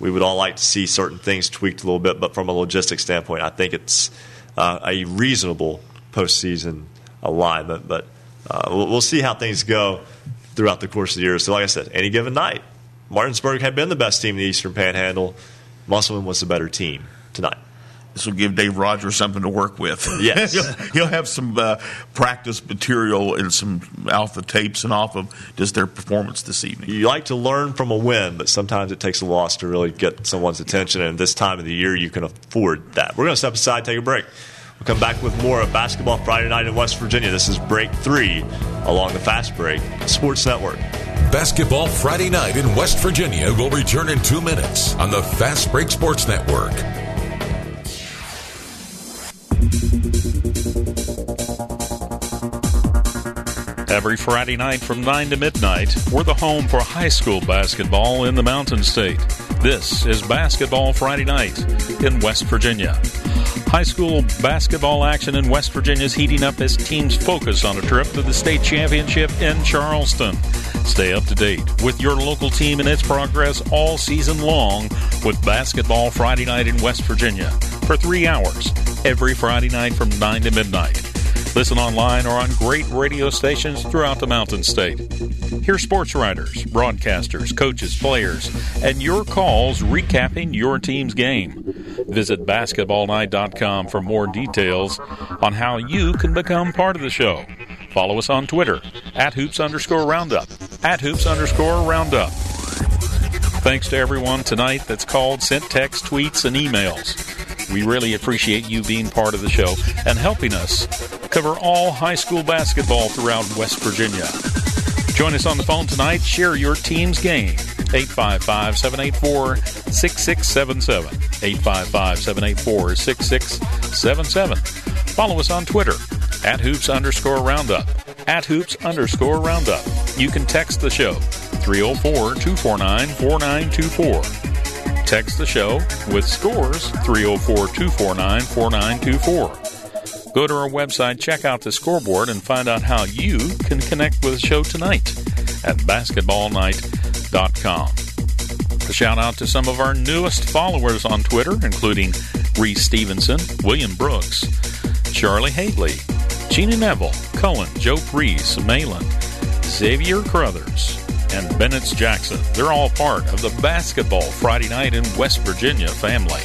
we would all like to see certain things tweaked a little bit, but from a logistics standpoint, I think it's uh, a reasonable postseason alignment. But uh, we'll, we'll see how things go throughout the course of the year. So, like I said, any given night, Martinsburg had been the best team in the Eastern Panhandle. Musselman was the better team tonight. This will give Dave Rogers something to work with. [laughs] Yes. he'll, he'll have some uh, practice material and some off the tapes and off of just their performance this evening. you like to learn from a win, but sometimes it takes a loss to really get someone's attention. And this time of the year, you can afford that. We're going to step aside, take a break. We'll come back with more of Basketball Friday Night in West Virginia. This is break three along the Fast Break Sports Network. Basketball Friday night in West Virginia will return in two minutes on the Fast Break Sports Network thank you Every Friday night from 9 to midnight, we're the home for high school basketball in the Mountain State. This is Basketball Friday Night in West Virginia. High school basketball action in West Virginia is heating up as teams focus on a trip to the state championship in Charleston. Stay up to date with your local team and its progress all season long with Basketball Friday Night in West Virginia for three hours every Friday night from 9 to midnight. Listen online or on great radio stations throughout the Mountain State. Hear sports writers, broadcasters, coaches, players, and your calls recapping your team's game. Visit basketballnight.com for more details on how you can become part of the show. Follow us on Twitter at hoops underscore roundup. At hoops underscore roundup. Thanks to everyone tonight that's called, sent text, tweets, and emails. We really appreciate you being part of the show and helping us cover all high school basketball throughout West Virginia. Join us on the phone tonight. Share your team's game. 855 784 6677. 855 784 6677. Follow us on Twitter at hoops underscore roundup. At hoops underscore roundup. You can text the show 304 249 4924. Text the show with scores 304 249 4924. Go to our website, check out the scoreboard, and find out how you can connect with the show tonight at basketballnight.com. A shout out to some of our newest followers on Twitter, including Reese Stevenson, William Brooks, Charlie Haley, Gina Neville, Cullen, Joe Priest, Malin, Xavier Crothers, and Bennett Jackson. They're all part of the Basketball Friday Night in West Virginia family.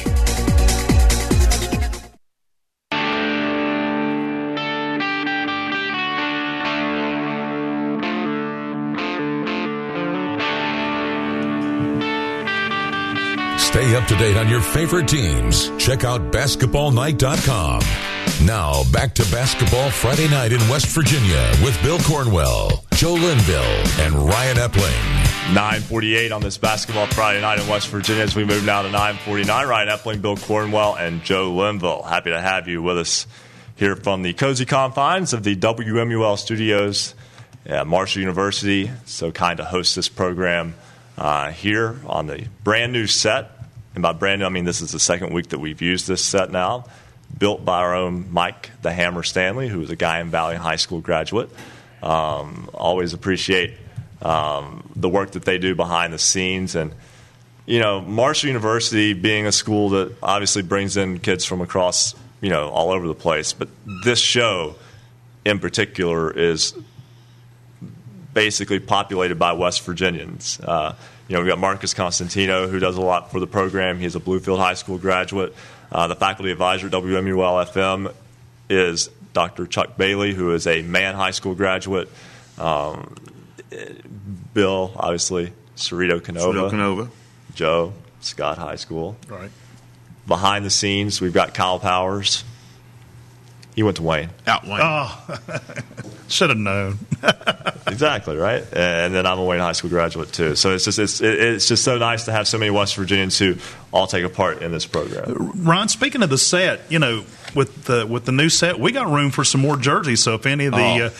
Stay up to date on your favorite teams. Check out basketballnight.com. Now, back to Basketball Friday night in West Virginia with Bill Cornwell, Joe Linville, and Ryan Epling. 948 on this basketball Friday night in West Virginia as we move now to 949. Ryan Epling, Bill Cornwell, and Joe Linville. Happy to have you with us here from the cozy confines of the WMUL studios at Marshall University. So kind to host this program uh, here on the brand new set. And by brand new, I mean this is the second week that we've used this set now. Built by our own Mike the Hammer Stanley, who is a Guyan Valley High School graduate. Um, always appreciate um, the work that they do behind the scenes. And, you know, Marshall University being a school that obviously brings in kids from across, you know, all over the place. But this show in particular is basically populated by West Virginians. Uh, you know, we've got Marcus Constantino, who does a lot for the program. He's a Bluefield High School graduate. Uh, the faculty advisor at WMUL FM is Dr. Chuck Bailey, who is a Mann High School graduate. Um, Bill, obviously, Ceredo-Kenova. Cerrito Canova. Joe, Scott High School. Right. Behind the scenes, we've got Kyle Powers. He went to Wayne. Out Wayne. Oh, [laughs] should have known. [laughs] exactly right. And then I'm a Wayne High School graduate too. So it's just it's it's just so nice to have so many West Virginians who all take a part in this program. Ron, speaking of the set, you know, with the with the new set, we got room for some more jerseys. So if any of the Oh. uh,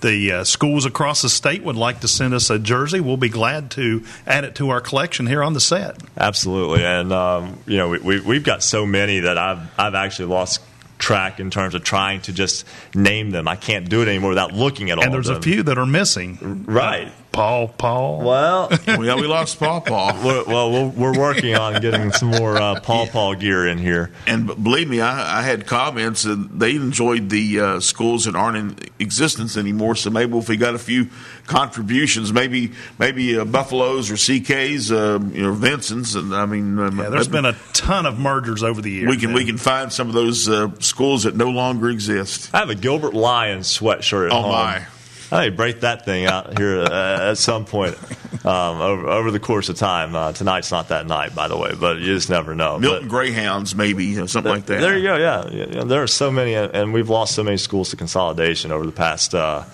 the uh, schools across the state would like to send us a jersey, we'll be glad to add it to our collection here on the set. Absolutely, and um, you know we, we we've got so many that I've I've actually lost track in terms of trying to just name them. I can't do it anymore without looking at all. And there's a few that are missing. Right. Paw, Paw. [laughs] Well, yeah, we lost Paw Paw. [laughs] we're, well, we're, we're working on getting some more uh, Paw Paw gear in here. And believe me, I, I had comments and they enjoyed the uh, schools that aren't in existence anymore. So maybe if we got a few contributions, maybe maybe uh, Buffaloes or CKs, uh, you know, Vincent's, and I mean, um, Yeah, there's been a ton of mergers over the years. we can we can find some of those uh, schools that no longer exist. I have a Gilbert Lyons sweatshirt at Oh home. my! I may break that thing out here uh, at some point um, over, over the course of time. Uh, tonight's not that night, by the way, but you just never know. Milton But Greyhounds, maybe you know, something like that. there you go. Yeah. yeah, yeah. there are so many, uh, and we've lost so many schools to consolidation over the past uh,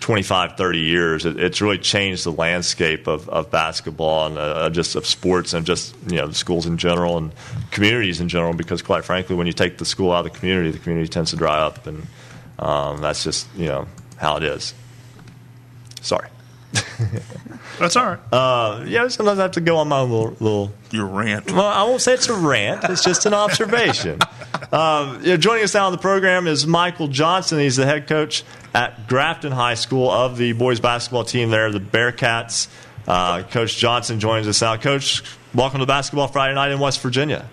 25, 30 years. It, it's really changed the landscape of, of basketball and uh, just of sports and just you know the schools in general and communities in general. Because quite frankly, when you take the school out of the community, the community tends to dry up, and um, that's just you know how it is. Sorry. [laughs] That's all right. Uh, yeah, sometimes I have to go on my little, little. Your rant. Well, I won't say it's a rant. It's just an observation. um, you know, joining us now on the program is Michael Johnson. He's the head coach at Grafton High School of the boys basketball team there, the Bearcats. Uh, coach Johnson joins us now. Coach, welcome to Basketball Friday Night in West Virginia.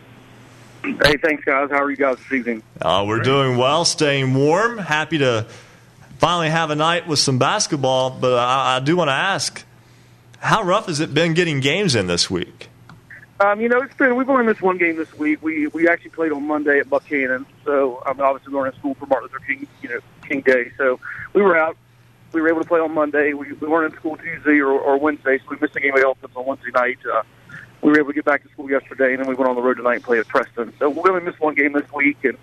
Hey, thanks, guys. How are you guys this evening? Uh, we're doing well, staying warm. Happy to finally have a night with some basketball. But I, I do want to ask, how rough has it been getting games in this week? Um, you know, it's been we've only missed one game this week. We we actually played on Monday at Buckhannon, so I'm obviously going to school for Martin Luther King, you know, King Day. So we were out. We were able to play on Monday. We, we weren't in school Tuesday or, or Wednesday, so we missed a game of Elephants on Wednesday night. Uh, we were able to get back to school yesterday, and then we went on the road tonight and played at Preston. So we only missed one game this week, and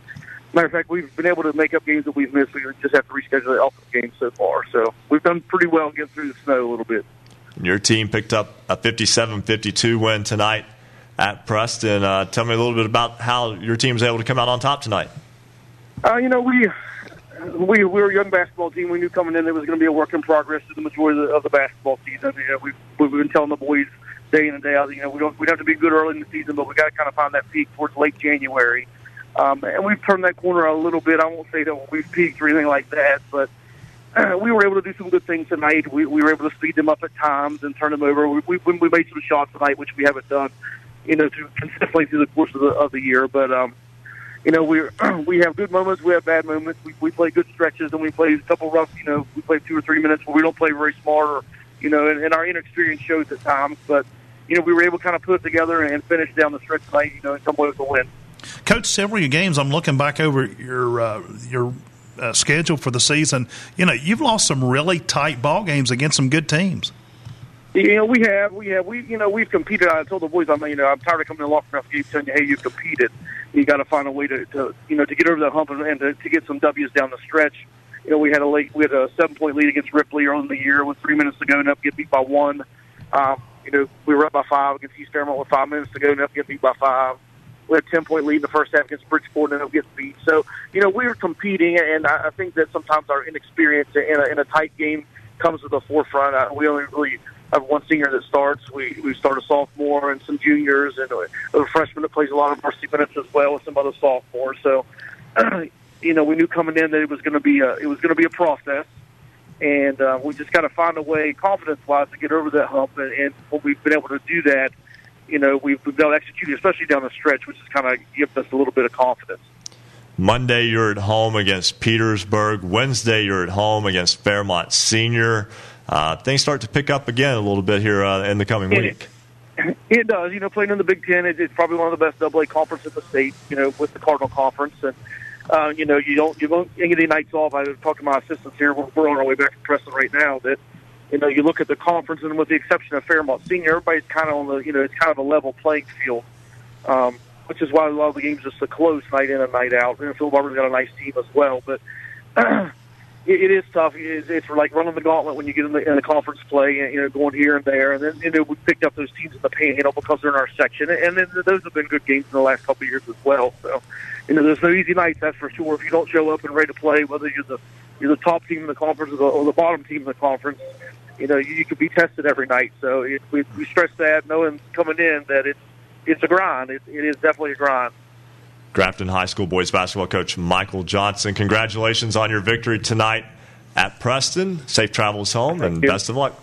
matter of fact, we've been able to make up games that we've missed. We just have to reschedule the Elephants game so far. So we've done pretty well getting through the snow a little bit. Your team picked up a 57 52 win tonight at Preston. Uh, tell me a little bit about how your team was able to come out on top tonight. Uh, you know, we we we were a young basketball team. We knew coming in it was going to be a work in progress through the majority of the, of the basketball season. You know, we've we've been telling the boys day in and day out. You know, we don't we don't have to be good early in the season, but we got to kind of find that peak towards late January. Um, and we've turned that corner a little bit. I won't say that we've peaked or anything like that, but uh, [clears throat] we were able to do some good things tonight. We, we were able to speed them up at times and turn them over. We, we, we made some shots tonight, which we haven't done, you know, through, consistently through the course of the, of the year. But um, you know, we [clears throat] we have good moments, we have bad moments. We, we play good stretches, and we play a couple rough. You know, we play two or three minutes where we don't play very smart, or you know, and, and our inexperience shows at times. But you know, we were able to kind of put it together and finish down the stretch tonight. You know, and come away with a win. Coach, several of your games. I'm looking back over your uh, your uh, schedule for the season. You know, you've lost some really tight ball games against some good teams. You know, we have, we have, we, you know, we've competed. I told the boys, I'm, you know, I'm tired of coming to locker room games telling you, hey, you've competed. You got to find a way to, to, you know, to get over that hump and, and to, to get some W's down the stretch. You know, we had a late, we had a seven point lead against Ripley early in the year with three minutes to go and up get beat by one. Um, you know, we were up by five against East Fairmont with five minutes to go and up get beat by five. We had a ten point lead in the first half against Bridgeport and up getting beat. So, you know, we were competing, and I, I think that sometimes our inexperience in a, in a tight game comes to the forefront. Uh, we only really have one senior that starts. We we start a sophomore and some juniors and a, a freshman that plays a lot of varsity minutes as well with some other sophomores. So, [clears throat] you know, we knew coming in that it was going to be a it was going to be a process, and uh, we just got to find a way, confidence wise, to get over that hump. And, and we've been able to do that, you know, we've, been able to execute, especially down the stretch, which has kind of given us a little bit of confidence. Monday, you're at home against Petersburg. Wednesday, you're at home against Fairmont Senior. uh, things start to pick up again a little bit here uh, in the coming It- week. It does. You know, playing in the Big Ten, it, it's probably one of the best Double A conferences in the state. You know, with the Cardinal Conference, and uh, you know, you don't you don't get any nights off. I was talking to my assistants here. We're, we're on our way back to Preston right now. That you know, you look at the conference, and with the exception of Fairmont Senior, everybody's kind of on the you know, it's kind of a level playing field. Um, which is why a lot of the games are so close night in and night out. And Phil Barbour's got a nice team as well, but. [clears throat] it, it is tough. It's, it's like running the gauntlet when you get in the, in the conference play, you know, going here and there, and then you know we picked up those teams in the Panhandle because they're in our section, and then those have been good games in the last couple of years as well. So, you know, there's no easy nights, that's for sure. If you don't show up and ready to play, whether you're the you're the top team in the conference or the, or the bottom team in the conference, you know, you, you could be tested every night. So it, we, we stress that, knowing coming in that it's it's a grind. It, it is definitely a grind. Grafton High School boys basketball coach Michael Johnson. Congratulations on your victory tonight at Preston. Safe travels home and you. best of luck.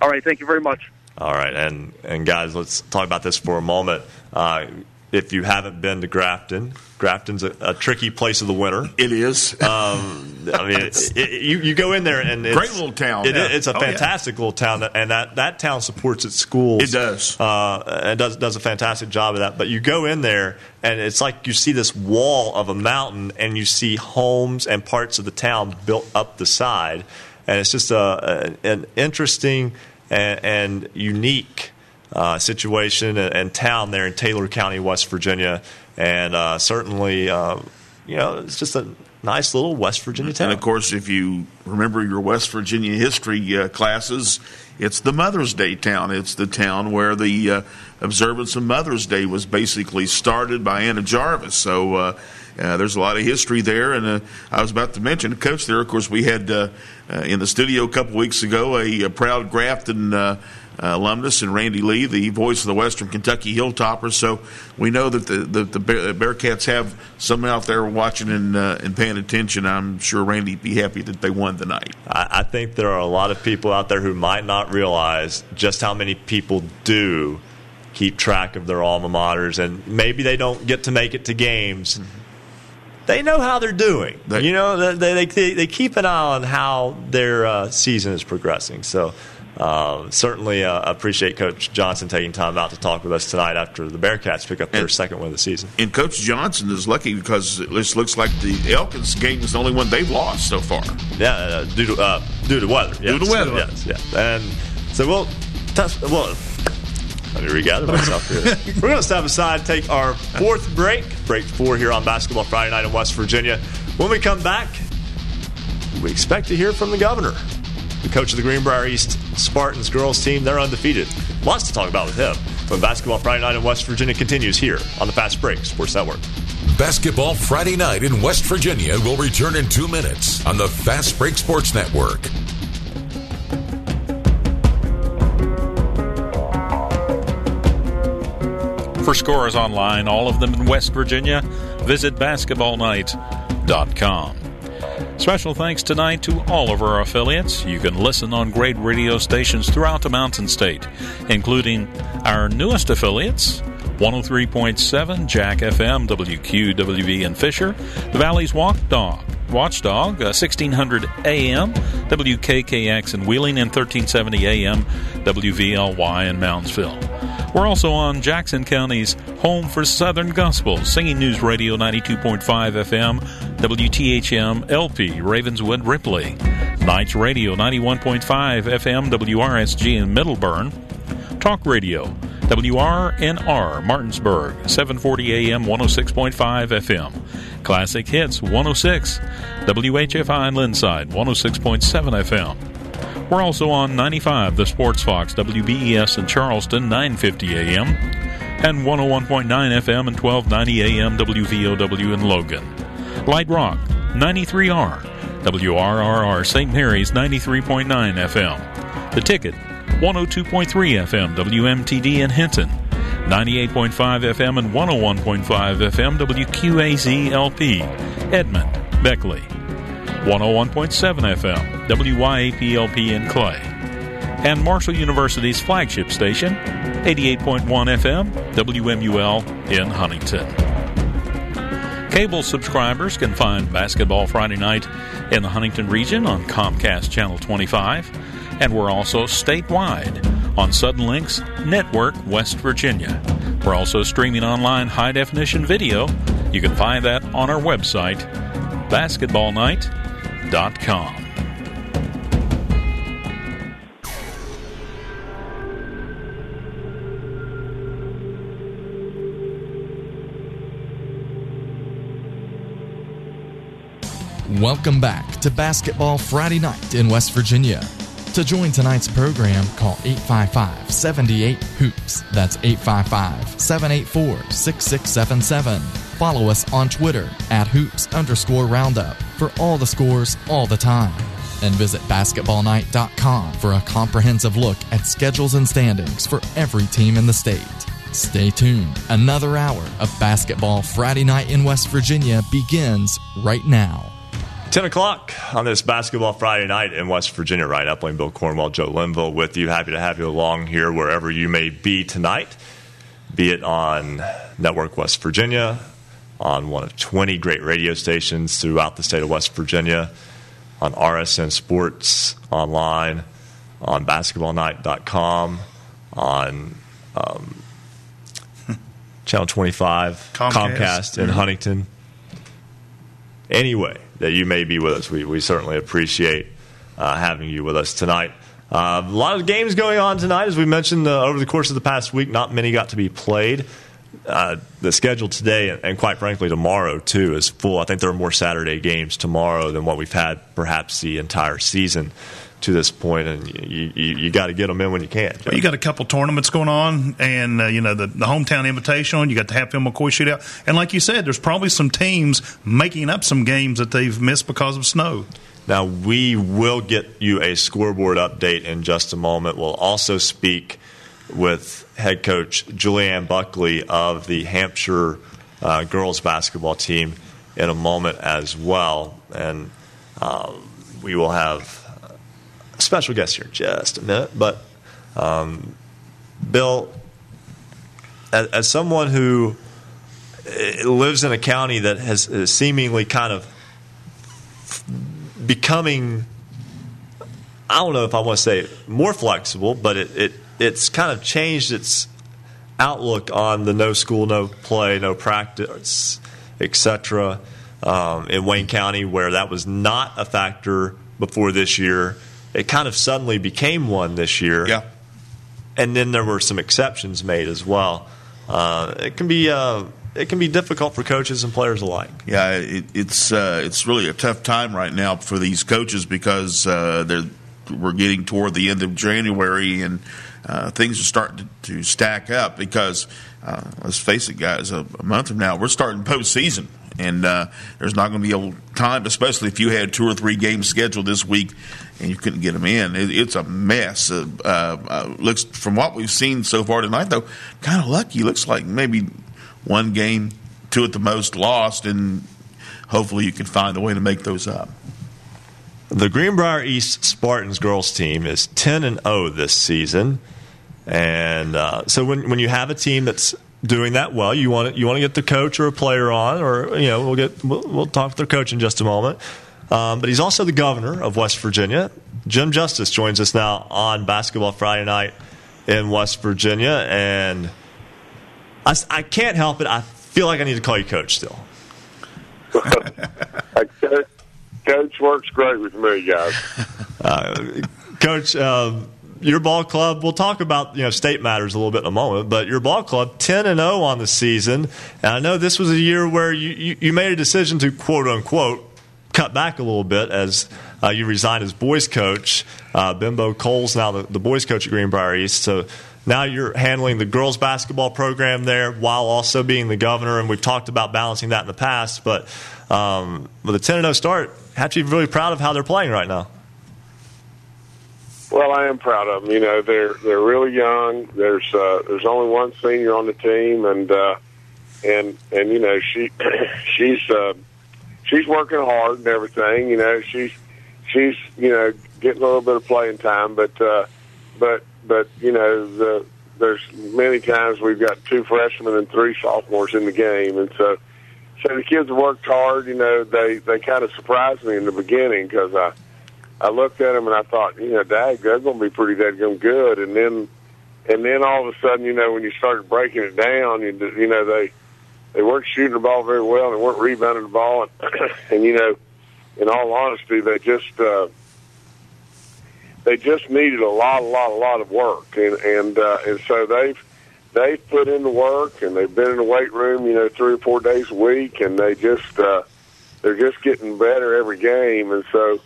All right, thank you very much. All right, and and guys, let's talk about this for a moment. Uh, if you haven't been to Grafton, Grafton's a, a tricky place of the winter. It is. Um, I mean, it, it, you you go in there and it's, Great little town, It, yeah. It's a Oh, yeah. fantastic little town, that, and that, that town supports its schools. It does. uh, and does does a fantastic job of that. But you go in there, and it's like you see this wall of a mountain, and you see homes and parts of the town built up the side, and it's just a, a an interesting and, and unique uh, situation and, and town there in Taylor County, West Virginia, and uh, certainly, uh, you know, it's just a nice little West Virginia town. And of course, if you remember your West Virginia history uh, classes, it's the Mother's Day town. It's the town where the uh, observance of Mother's Day was basically started by Anna Jarvis. So uh, uh, there's a lot of history there. And uh, I was about to mention, Coach, there, of course, we had uh, uh, in the studio a couple weeks ago a, a proud Grafton. Uh, alumnus and Randy Lee, the voice of the Western Kentucky Hilltoppers. So we know that the the, the Bearcats have some out there watching and uh, and paying attention. I'm sure Randy'd be happy that they won tonight. I, I think there are a lot of people out there who might not realize just how many people do keep track of their alma maters, and maybe they don't get to make it to games. They know how they're doing. They- you know, they, they, they keep an eye on how their uh, season is progressing. So, uh, certainly uh, appreciate Coach Johnson taking time out to talk with us tonight after the Bearcats pick up their And- second win of the season. And Coach Johnson is lucky because it looks like the Elkins game is the only one they've lost so far. Yeah, uh, due to uh, due to weather. Yes. Due to weather. Yes, yes. And so we'll test. Well, let me regather myself here. [laughs] We're going to step aside, take our fourth break, break four here on Basketball Friday Night in West Virginia. When we come back, we expect to hear from the governor, the coach of the Greenbrier East Spartans girls team. They're undefeated. Lots to talk about with him. When Basketball Friday Night in West Virginia continues here on the Fast Break Sports Network. Basketball Friday night in West Virginia will return in two minutes on the Fast Break Sports Network. For scores online, all of them in West Virginia, visit basketballnight.com. Special thanks tonight to all of our affiliates. You can listen on great radio stations throughout the Mountain State, including our newest affiliates 103.7 Jack FM, WQWV in Fisher, the Valley's Walk Dog. Watchdog, uh, 1600 AM, WKKX in Wheeling, and 1370 AM, WVLY in Moundsville. We're also on Jackson County's home for Southern Gospel, Singing News Radio 92.5 FM, WTHM LP, Ravenswood Ripley, Knights Radio 91.5 FM, WRSG in Middlebourne, Talk Radio, WRNR Martinsburg, 740 AM, 106.5 FM. Classic Hits 106, WHFI Lindside, 106.7 FM. We're also on 95, the Sports Fox, WBES in Charleston, 950 AM, and 101.9 FM and 1290 AM, WVOW in Logan. Light Rock, 93R, WRRR St. Mary's, 93.9 FM. The Ticket, 102.3 FM, WMTD in Hinton, 98.5 FM and 101.5 FM, WQAZ LP, Edmond, Beckley, 101.7 FM, WYAPLP in Clay, and Marshall University's flagship station, 88.1 FM, WMUL in Huntington. Cable subscribers can find Basketball Friday Night in the Huntington region on Comcast Channel 25, and we're also statewide on Suddenlinks Network West Virginia. We're also streaming online high definition video. You can find that on our website, basketballnight.com. Welcome back to Basketball Friday Night in West Virginia. To join tonight's program, call 855 78 Hoops. That's 855 784 6677. Follow us on Twitter at hoops underscore roundup for all the scores all the time. And visit basketballnight.com for a comprehensive look at schedules and standings for every team in the state. Stay tuned. Another hour of Basketball Friday Night in West Virginia begins right now. 10 o'clock on this Basketball Friday night in West Virginia. Ryan Epling, Bill Cornwell, Joe Linville with you. Happy to have you along here wherever you may be tonight, be it on Network West Virginia, on one of 20 great radio stations throughout the state of West Virginia, on RSN Sports online, on basketballnight.com, on um, Channel 25, Comcast. Comcast in Huntington. Anyway, that you may be with us. We, we certainly appreciate uh, having you with us tonight. Uh, a lot of games going on tonight, as we mentioned uh, over the course of the past week. Not many got to be played. Uh, the schedule today, and, and quite frankly tomorrow too, is full. I think there are more Saturday games tomorrow than what we've had perhaps the entire season to this point, and you, you, you got to get them in when you can. Well, you got a couple tournaments going on, and uh, you know the, the hometown invitational. You got the Hatfield McCoy shootout, and like you said, there's probably some teams making up some games that they've missed because of snow. Now, we will get you a scoreboard update in just a moment. We'll also speak with head coach Julianne Buckley of the Hampshire uh, girls basketball team in a moment as well. And uh, we will have special guest here just a minute. But, um, Bill, as, as someone who uh, lives in a county that has uh, seemingly kind of becoming I don't know if I want to say more flexible, but it, it it's kind of changed its outlook on the no school, no play, no practice, etc. Um, in Wayne County, where that was not a factor before this year, it kind of suddenly became one this year. Yeah. and then there were some exceptions made as well. Uh, it can be uh, it can be difficult for coaches and players alike. Yeah, it, it's uh, it's really a tough time right now for these coaches because uh, they're we're getting toward the end of January and uh, things are starting to, to stack up because uh, let's face it, guys, a, a month from now we're starting postseason. And uh, there's not going to be a time, especially if you had two or three games scheduled this week and you couldn't get them in. It, it's a mess. Uh, uh, looks from what we've seen so far tonight, though, kind of lucky. Looks like maybe one game, two at the most, lost, and hopefully you can find a way to make those up. The Greenbrier East Spartans girls team is 10 and 0 this season. And uh, so when, when you have a team that's doing that well, you want to, you want to get the coach or a player on, or you know we'll get we'll, we'll talk with their coach in just a moment. Um, but he's also the governor of West Virginia. Jim Justice joins us now on Basketball Friday Night in West Virginia, and I, I can't help it. I feel like I need to call you coach still. [laughs] coach, coach works great with me, guys. Uh, coach, um, your ball club. We'll talk about you know state matters a little bit in a moment, but your ball club ten and zero on the season, and I know this was a year where you, you, you made a decision to quote unquote cut back a little bit as uh, you resigned as boys coach. Uh, Bimbo Cole's now the, the boys coach at Greenbrier East, so. Now you're handling the girls basketball program there while also being the governor, and we've talked about balancing that in the past. But um, with a 10 0 start, have to be really proud of how they're playing right now. Well, I am proud of them. You know, they're they're really young. There's uh, there's only one senior on the team, and uh, and and you know she [clears throat] she's uh, she's working hard and everything. You know, she's she's you know getting a little bit of playing time, but uh, but but you know the there's many times we've got two freshmen and three sophomores in the game, and so so the kids worked hard. You know, they they kind of surprised me in the beginning because I I looked at them and I thought, you know, Dag, they're going to be pretty dead good. And then and then all of a sudden, you know, when you started breaking it down, you you know they they weren't shooting the ball very well. They weren't rebounding the ball, and, [clears throat] and you know, in all honesty, they just uh, they just needed a lot, a lot, a lot of work, and and uh, and so they've they've put in the work, and they've been in the weight room, you know, three or four days a week, and they just uh, they're just getting better every game, and so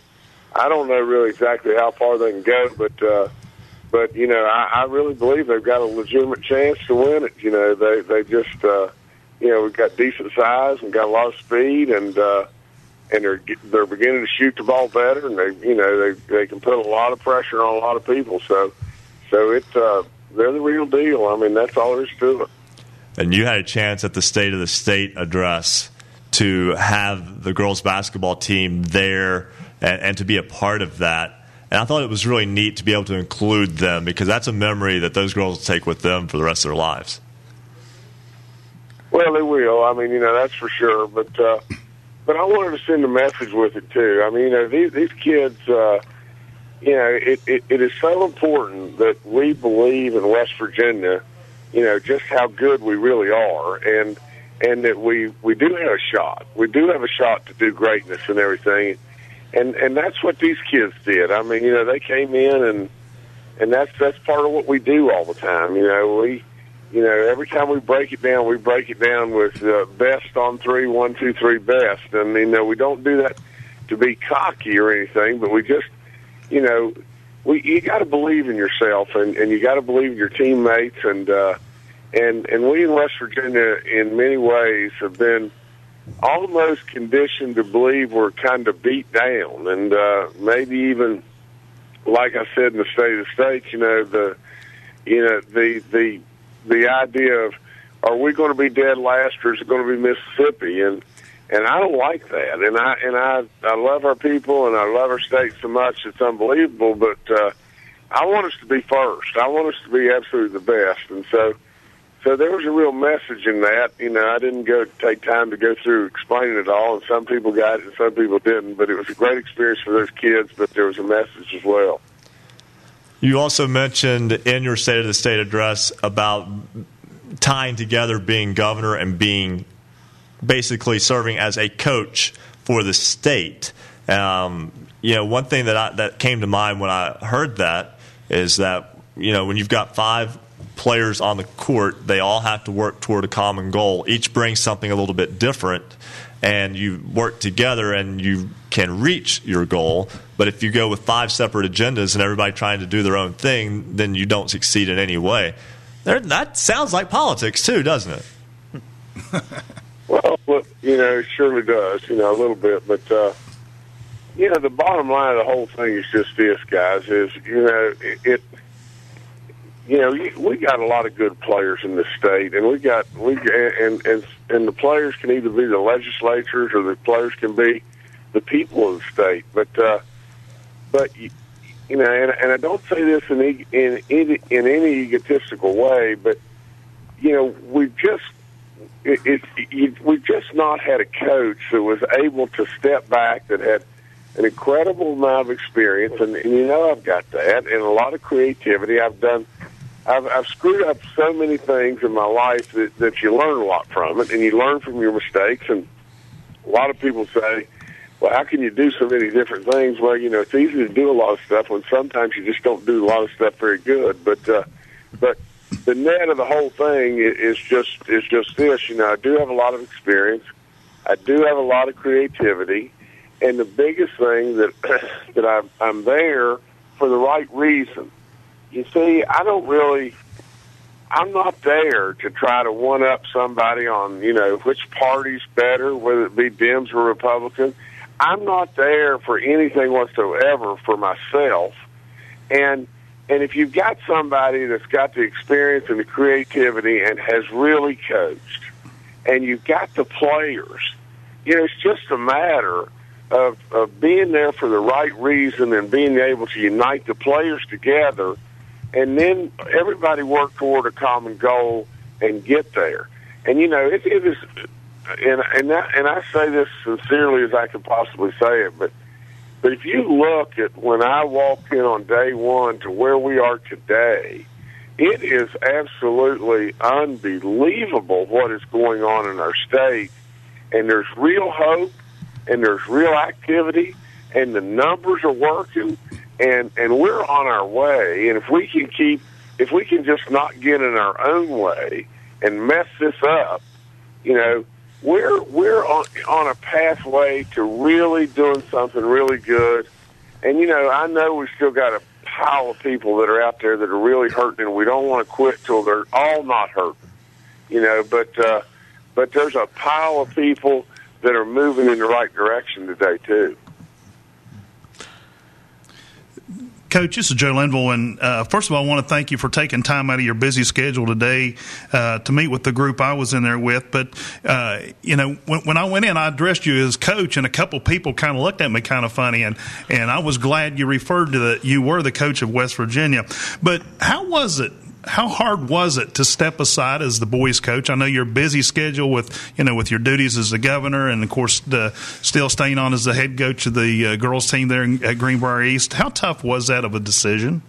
I don't know really exactly how far they can go, but. uh but you know, I, I really believe they've got a legitimate chance to win it. You know, they they just uh, you know we've got decent size and got a lot of speed and uh, and they're they're beginning to shoot the ball better and they you know they they can put a lot of pressure on a lot of people. So so it uh, they're the real deal. I mean that's all there is to it. And you had a chance at the State of the State address to have the girls basketball team there and, and to be a part of that. And I thought it was really neat to be able to include them because that's a memory that those girls will take with them for the rest of their lives. Well, they will. I mean, you know, that's for sure. But uh, but I wanted to send a message with it too. I mean, you know, these these kids. Uh, you know, it, it, it is so important that we believe in West Virginia. You know, just how good we really are, and and that we we do have a shot. We do have a shot to do greatness and everything and and that's what these kids did. I mean, you know, they came in and and that's that's part of what we do all the time. You know, we you know every time we break it down, we break it down with uh, best on three, one, two, three, best. And you know, we don't do that to be cocky or anything, but we just you know we you got to believe in yourself and and you got to believe in your teammates and uh, and and we in West Virginia in many ways have been almost conditioned to believe we're kind of beat down, and uh, maybe even, like I said in the State of the States, you know the, you know the the the idea of are we going to be dead last or is it going to be Mississippi? And and I don't like that. And I and I I love our people and I love our state so much it's unbelievable. But uh, I want us to be first. I want us to be absolutely the best. And so so there was a real message in that. You know, I didn't go take time to go through explaining it all, and some people got it and some people didn't. But it was a great experience for those kids. But there was a message as well. You also mentioned in your State of the State address about tying together being governor and being basically serving as a coach for the state. Um, you know, one thing that I, that came to mind when I heard that is that you know when you've got five players on the court, they all have to work toward a common goal. Each brings something a little bit different, and you work together and you can reach your goal. But if you go with five separate agendas and everybody trying to do their own thing, then you don't succeed in any way. That sounds like politics, too, doesn't it? [laughs] well, you know, it surely does, you know, a little bit. But, uh, you know, the bottom line of the whole thing is just this, guys, is, you know, it, it you know, we got a lot of good players in the state, and we got we and and and the players can either be the legislatures or the players can be the people of the state. But uh, but you, know, and, and I don't say this in in in, in any egotistical way, but you know, we've just it, it, it, we've just not had a coach that was able to step back that had an incredible amount of experience, and, and you know I've got that, and a lot of creativity. I've done I've, I've screwed up so many things in my life that, that you learn a lot from it, and you learn from your mistakes. And a lot of people say, "Well, how can you do so many different things?" Well, you know, it's easy to do a lot of stuff when sometimes you just don't do a lot of stuff very good. But uh, but the net of the whole thing is just is just this. You know, I do have a lot of experience. I do have a lot of creativity, and the biggest thing that [clears throat] that I'm, I'm there for the right reason you see, I don't really. I'm not there to try to one up somebody on, you know, which party's better, whether it be Dems or Republicans. I'm not there for anything whatsoever for myself. And and if you've got somebody that's got the experience and the creativity and has really coached, and you've got the players, you know, it's just a matter of of being there for the right reason and being able to unite the players together and then everybody work toward a common goal and get there. And you know, it, it is and and and I say this sincerely as I can possibly say it, but but if you look at when I walked in on day one to where we are today, it is absolutely unbelievable what is going on in our state, and there's real hope, and there's real activity, and the numbers are working, and and we're on our way, and if we can keep, if we can just not get in our own way and mess this up, you know, we're we're on on a pathway to really doing something really good. And you know, I know we've still got a pile of people that are out there that are really hurting, and we don't want to quit till they're all not hurting. You know, but uh, but there's a pile of people that are moving in the right direction today too. Coach, this is Joe Linville, and uh, first of all, I want to thank you for taking time out of your busy schedule today uh, to meet with the group I was in there with. But uh, you know, when, when, I went in, I addressed you as coach, and a couple people kind of looked at me kind of funny, and and I was glad you referred to that you were the coach of West Virginia. But how was it how hard was it to step aside as the boys coach? I know your busy schedule with you know with your duties as the governor, and of course the, still staying on as the head coach of the uh, girls team there in, at Greenbrier East. How tough was that of a decision?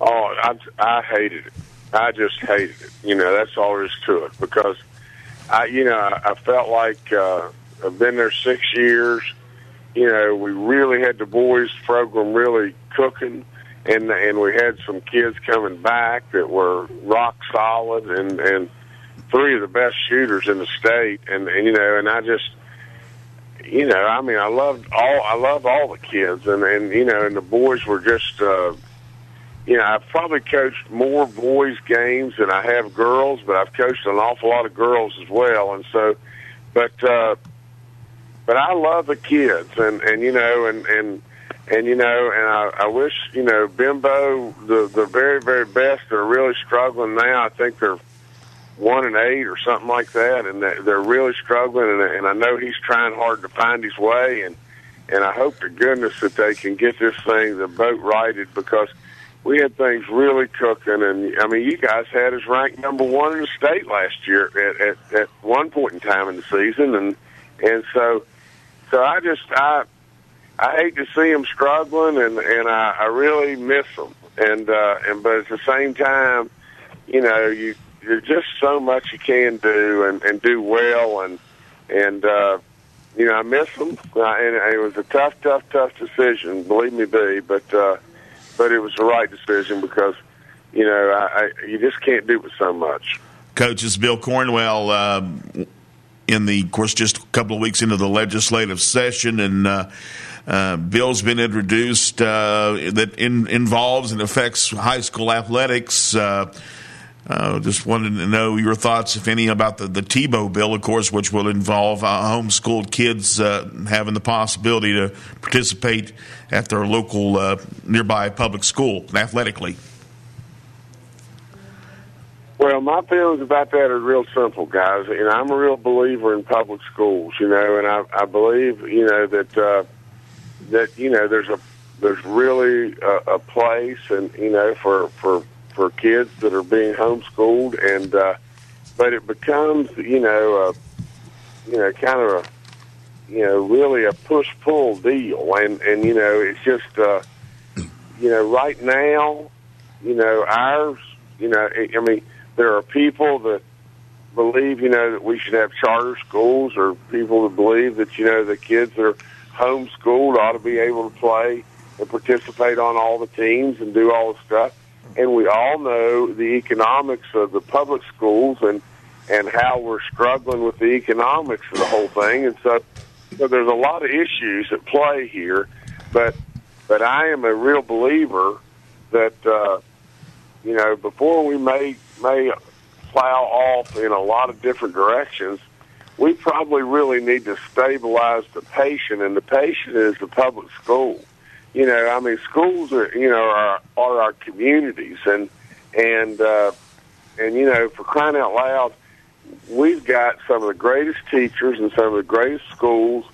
Oh, I, I hated it. I just hated it. You know, that's all there is to it because I, you know, I, felt like uh, I've been there six years. You know, we really had the boys program really cooking and and we had some kids coming back that were rock solid and and three of the best shooters in the state. And and you know and I just you know I mean I loved all I love all the kids. And and you know and the boys were just uh you know I've probably coached more boys games than I have girls but I've coached an awful lot of girls as well. And so but uh but I love the kids. And and you know and and and you know, and I, I wish you know Bimbo, the the very very best. They're really struggling now. I think they're one and eight or something like that, and they're really struggling. And, and I know he's trying hard to find his way, and and I hope to goodness that they can get this thing the boat righted because we had things really cooking. And I mean, you guys had us ranked number one in the state last year at at, at one point in time in the season, and and so so I just I I hate to see them struggling, and and I, I really miss them. And uh, and but at the same time, you know, you there's just so much you can do and and do well, and and uh, you know, I miss them. Uh, and it was a tough, tough, tough decision. Believe me, be, but uh, but it was the right decision because you know I, I you just can't do it with so much. Coaches Bill Cornwell. Uh, in the, of course, just a couple of weeks into the legislative session, and uh, uh, bill's been introduced uh, that in, involves and affects high school athletics. Uh, uh, just wanted to know your thoughts, if any, about the, the Tebow bill, of course, which will involve uh, homeschooled kids having the possibility to participate at their local nearby public school athletically. Well, my feelings about that are real simple, guys. And I'm a real believer in public schools, you know, and I, I believe, you know, that that you know there's a there's really a, a place and you know for for for kids that are being homeschooled and uh but it becomes you know a you know kind of a you know really a push pull deal and and you know it's just uh you know right now you know ours you know i mean there are people that believe you know that we should have charter schools or people that believe that you know the kids are homeschooled ought to be able to play and participate on all the teams and do all the stuff. And we all know the economics of the public schools and and how we're struggling with the economics of the whole thing. And so, so there's a lot of issues at play here. But but I am a real believer that uh, you know before we may may plow off in a lot of different directions, we probably really need to stabilize the patient, and the patient is the public school. You know, I mean, schools are you know are are our communities, and and uh, and you know, for crying out loud, we've got some of the greatest teachers and some of the greatest schools,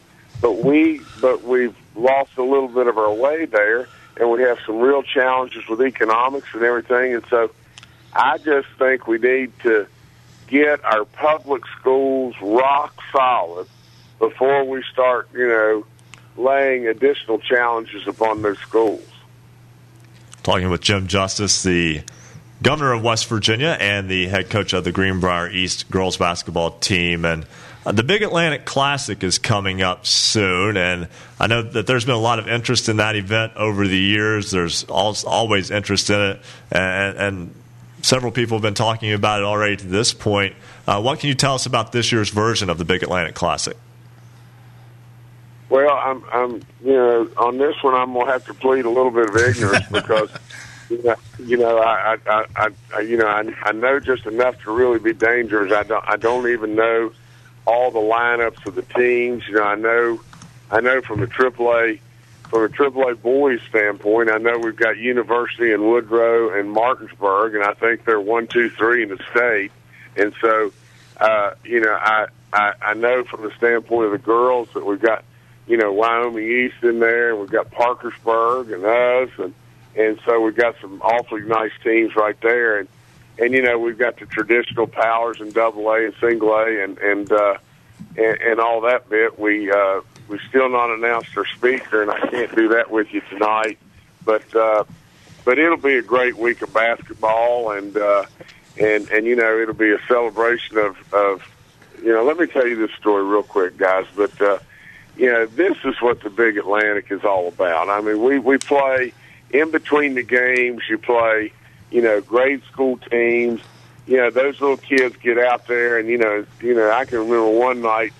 but we but we've lost a little bit of our way there, and we have some real challenges with economics and everything, and so I just think we need to get our public schools rock solid before we start, you know, laying additional challenges upon those schools. Talking with Jim Justice, the governor of West Virginia and the head coach of the Greenbrier East girls basketball team. And uh, the Big Atlantic Classic is coming up soon, and I know that there's been a lot of interest in that event over the years. There's always interest in it, and, and several people have been talking about it already to this point. Uh, what can you tell us about this year's version of the Big Atlantic Classic? Well, I'm, I'm, you know, on this one, I'm gonna have to plead a little bit of ignorance [laughs] because, you know, I, I, I, I you know, I, I know just enough to really be dangerous. I don't, I don't even know all the lineups of the teams. You know, I know, I know from a AAA, from a AAA boys standpoint, I know we've got University and Woodrow and Martinsburg, and I think they're one, two, three in the state. And so, uh, you know, I, I, I know from the standpoint of the girls that we've got you know, Wyoming East in there, and we've got Parkersburg and us, and and so we've got some awfully nice teams right there, and and you know we've got the traditional powers in Double A and Single A, and and uh, and, and all that bit. We uh, we still not announced our speaker, and I can't do that with you tonight, but uh, but it'll be a great week of basketball, and uh, and and you know it'll be a celebration of of you know. Let me tell you this story real quick, guys, but. uh you know, this is what the Big Atlantic is all about. I mean, we we play in between the games. You play, you know, grade school teams. You know, those little kids get out there, and you know, you know, I can remember one night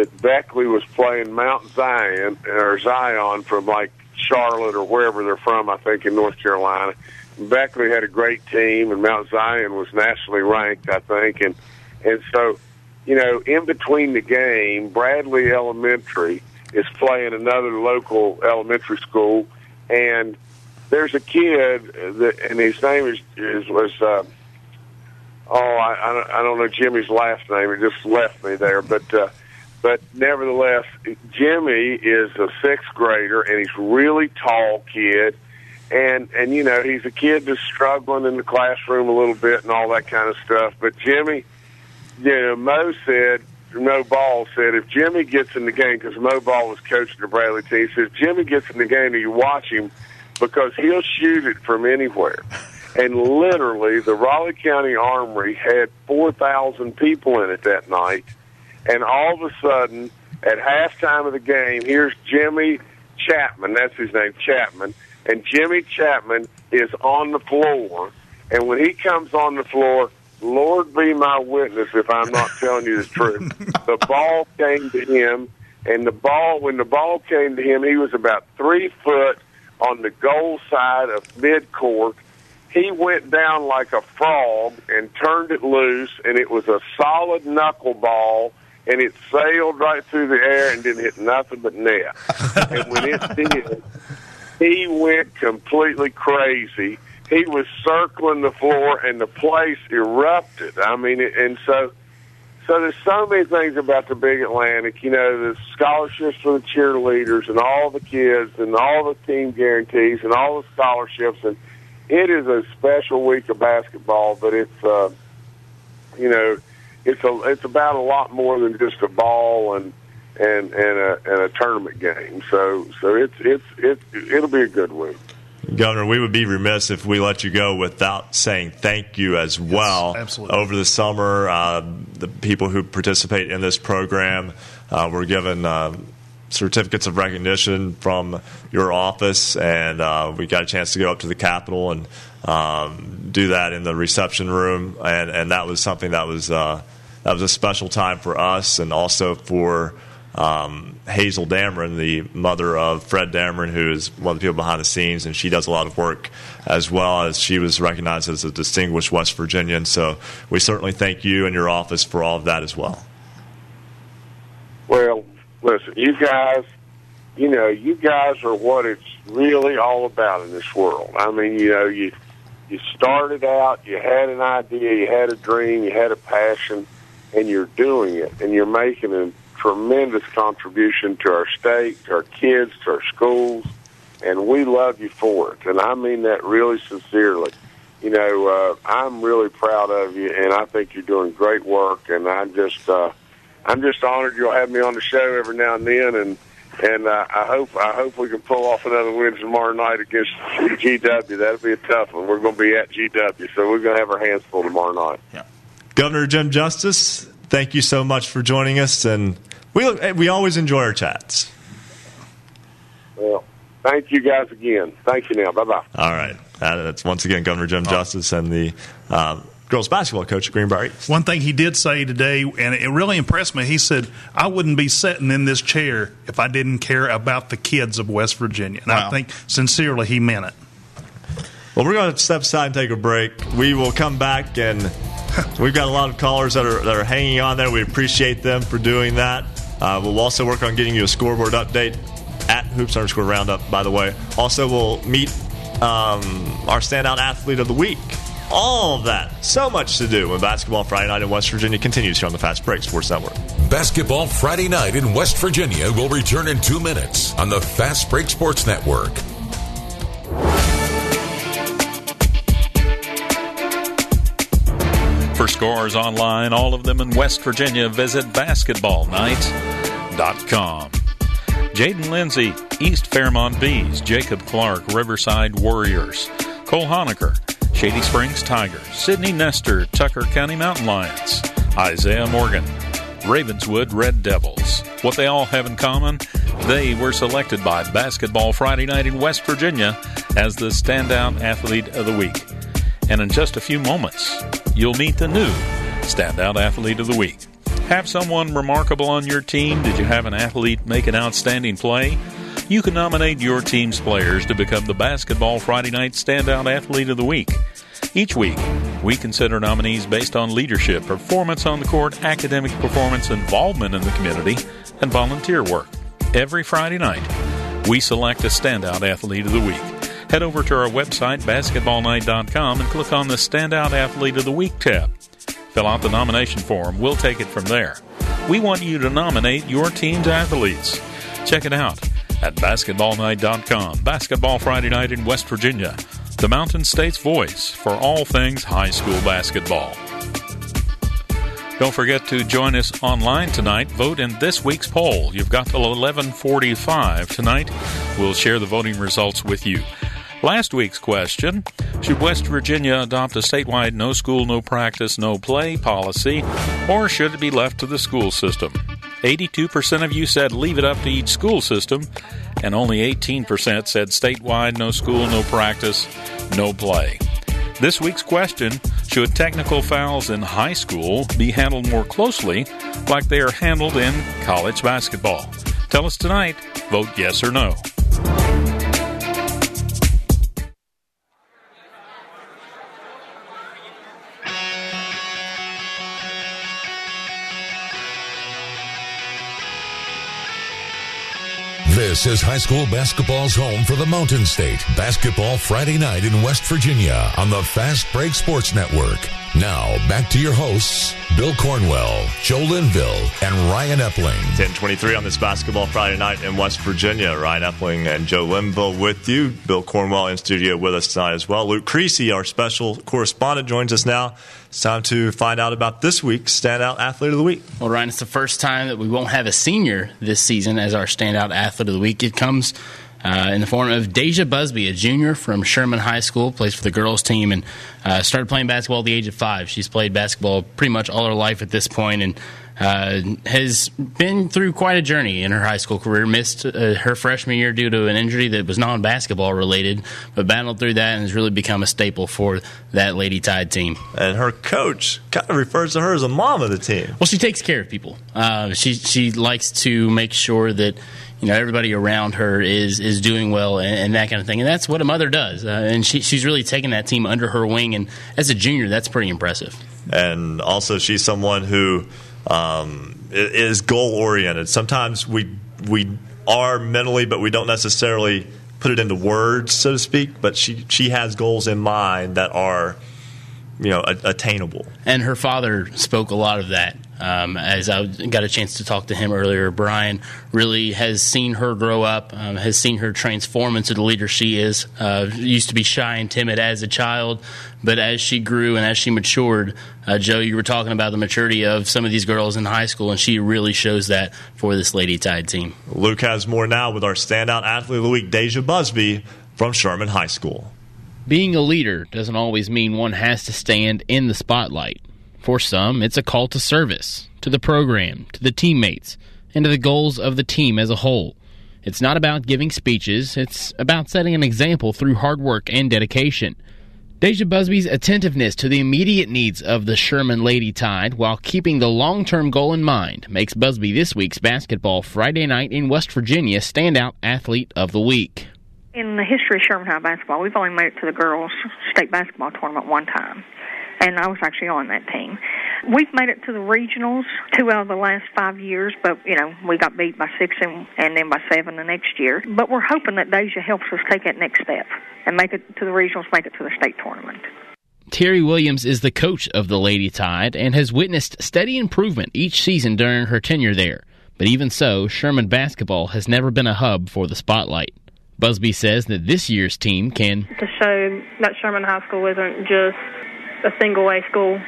that Beckley was playing Mount Zion or Zion from like Charlotte or wherever they're from. I think in North Carolina. Beckley had a great team, and Mount Zion was nationally ranked, I think, and and so you know, in between the game, Bradley Elementary is playing another local elementary school, and there's a kid that, and his name is, is was, uh, oh, I, I, don't, I don't know Jimmy's last name. It just left me there, but, uh, but nevertheless, Jimmy is a sixth grader, and he's really tall kid, and and you know he's a kid that's struggling in the classroom a little bit and all that kind of stuff. But Jimmy you know, Mo said, Mo Ball said, if Jimmy gets in the game, because Mo Ball was coaching the Bradley team, he says, Jimmy gets in the game and you watch him because he'll shoot it from anywhere. And literally, the Raleigh County Armory had 4,000 people in it that night. And all of a sudden, at halftime of the game, here's Jimmy Chapman. That's his name, Chapman. And Jimmy Chapman is on the floor. And when he comes on the floor, Lord be my witness if I'm not telling you the truth. [laughs] The ball came to him, and the ball, when the ball came to him, he was about three foot on the goal side of midcourt. He went down like a frog and turned it loose, and it was a solid knuckleball, and it sailed right through the air and didn't hit nothing but net. [laughs] and when it did, he went completely crazy he was circling the floor and the place erupted. I mean, and so so there's so many things about the Big Atlantic. You know, the scholarships for the cheerleaders and all the kids and all the team guarantees and all the scholarships and it is a special week of basketball, but it's uh, you know it's a it's about a lot more than just a ball and and and a and a tournament game. So so it's it's it's it'll be a good week. Governor, we would be remiss if we let you go without saying thank you as well. Yes, absolutely. Over the summer, uh, the people who participate in this program uh, were given uh, certificates of recognition from your office, and uh, we got a chance to go up to the Capitol and um, do that in the reception room, and, and that was something that was uh, that was a special time for us, and also for um, Hazel Dameron, the mother of Fred Dameron, who is one of the people behind the scenes, and she does a lot of work as well as she was recognized as a distinguished West Virginian. So we certainly thank you and your office for all of that as well. Well, listen, you guys, you know, you guys are what it's really all about in this world. I mean, you know, you you started out, you had an idea, you had a dream, you had a passion, and you're doing it, and you're making a tremendous contribution to our state, to our kids, to our schools, and we love you for it. And I mean that really sincerely. you know, uh, I'm really proud of you, and I think you're doing great work. And I'm just, uh, I'm just honored you'll have me on the show every now and then, and and uh, I hope I hope we can pull off another win tomorrow night against GW. That'll be a tough one. We're going to be at GW, so we're going to have our hands full tomorrow night. Yeah. Governor Jim Justice, thank you so much for joining us, and we we always enjoy our chats. Well, thank you guys again. Thank you now. Bye bye. All right. That's once again Governor Jim Justice and the um, girls basketball coach at Greenbrier East. One thing he did say today, and it really impressed me, he said, I wouldn't be sitting in this chair if I didn't care about the kids of West Virginia. And wow. I think sincerely he meant it. Well, we're going to step aside and take a break. We will come back, and [laughs] we've got a lot of callers that are, that are hanging on there. We appreciate them for doing that. Uh, we'll also work on getting you a scoreboard update at hoops underscore roundup, by the way. Also, we'll meet um, our standout athlete of the week all of that. So much to do when Basketball Friday Night in West Virginia continues here on the Fast Break Sports Network. Basketball Friday Night in West Virginia will return in two minutes on the Fast Break Sports Network. For scores online, all of them in West Virginia, visit basketballnight.com. Jaden Lindsay, East Fairmont Bees, Jacob Clark, Riverside Warriors, Cole Honaker, Shady Springs Tiger, Sydney Nestor, Tucker County Mountain Lions, Isaiah Morgan, Ravenswood Red Devils. What they all have in common? They were selected by Basketball Friday Night in West Virginia as the Standout Athlete of the Week. And in just a few moments, you'll meet the new Standout Athlete of the Week. Have someone remarkable on your team? Did you have an athlete make an outstanding play? You can nominate your team's players to become the Basketball Friday Night Standout Athlete of the Week. Each week, we consider nominees based on leadership, performance on the court, academic performance, involvement in the community, and volunteer work. Every Friday night, we select a Standout Athlete of the Week. Head over to our website, basketballnight.com, and click on the Standout Athlete of the Week tab. Fill out the nomination form. We'll take it from there. We want you to nominate your team's athletes. Check it out at basketballnight.com. Basketball Friday night in West Virginia, the Mountain State's voice for all things high school basketball. Don't forget to join us online tonight. Vote in this week's poll. You've got till 11:45 tonight. We'll share the voting results with you. Last week's question Should West Virginia adopt a statewide no school, no practice, no play policy, or should it be left to the school system? 82% of you said leave it up to each school system, and only 18% said statewide no school, no practice, no play. This week's question Should technical fouls in high school be handled more closely like they are handled in college basketball? Tell us tonight. Vote yes or no. This is high school basketball's home for the Mountain State. Basketball Friday night in West Virginia on the Fast Break Sports Network. Now, back to your hosts, Bill Cornwell, Joe Linville, and Ryan Epling. 1023 on this Basketball Friday night in West Virginia. Ryan Epling and Joe Linville with you. Bill Cornwell in studio with us tonight as well. Luke Creasy, our special correspondent, joins us now. It's time to find out about this week's Standout Athlete of the Week. Well, Ryan, it's the first time that we won't have a senior this season as our Standout Athlete of the Week. It comes uh, in the form of Deja Busby, a junior from Sherman High School, plays for the girls team and uh, started playing basketball at the age of five. She's played basketball pretty much all her life at this point and uh, has been through quite a journey in her high school career. Missed uh, her freshman year due to an injury that was non basketball related, but battled through that and has really become a staple for that Lady Tide team. And her coach kind of refers to her as a mom of the team. Well, she takes care of people. Uh, she she likes to make sure that you know everybody around her is is doing well and, and, that kind of thing. And that's what a mother does. Uh, and she, she's really taken that team under her wing. And as a junior that's pretty impressive. And also she's someone who um, is goal oriented. Sometimes we we are mentally but we don't necessarily put it into words so to speak. But she she has goals in mind that are you know attainable. And her father spoke a lot of that Um, as I got a chance to talk to him earlier, Brian really has seen her grow up, um, has seen her transform into the leader she is. Uh, used to be shy and timid as a child, but as she grew and as she matured, uh, Joe, you were talking about the maturity of some of these girls in high school, and she really shows that for this Lady Tide team. Luke has more now with our standout athlete of the week, Deja Busby from Sherman High School. Being a leader doesn't always mean one has to stand in the spotlight. For some, it's a call to service, to the program, to the teammates, and to the goals of the team as a whole. It's not about giving speeches, it's about setting an example through hard work and dedication. Deja Busby's attentiveness to the immediate needs of the Sherman Lady Tide while keeping the long term goal in mind makes Busby this week's basketball Friday night in West Virginia standout athlete of the week. In the history of Sherman High basketball, we've only made it to the girls' state basketball tournament one time and I was actually on that team. We've made it to the regionals two out of the last five years, but you know we got beat by six and, and then by seven the next year. But we're hoping that Deja helps us take that next step and make it to the regionals, make it to the state tournament. Terry Williams is the coach of the Lady Tide and has witnessed steady improvement each season during her tenure there. But even so, Sherman basketball has never been a hub for the spotlight. Busby says that this year's team can to show that Sherman High School isn't just a single A school.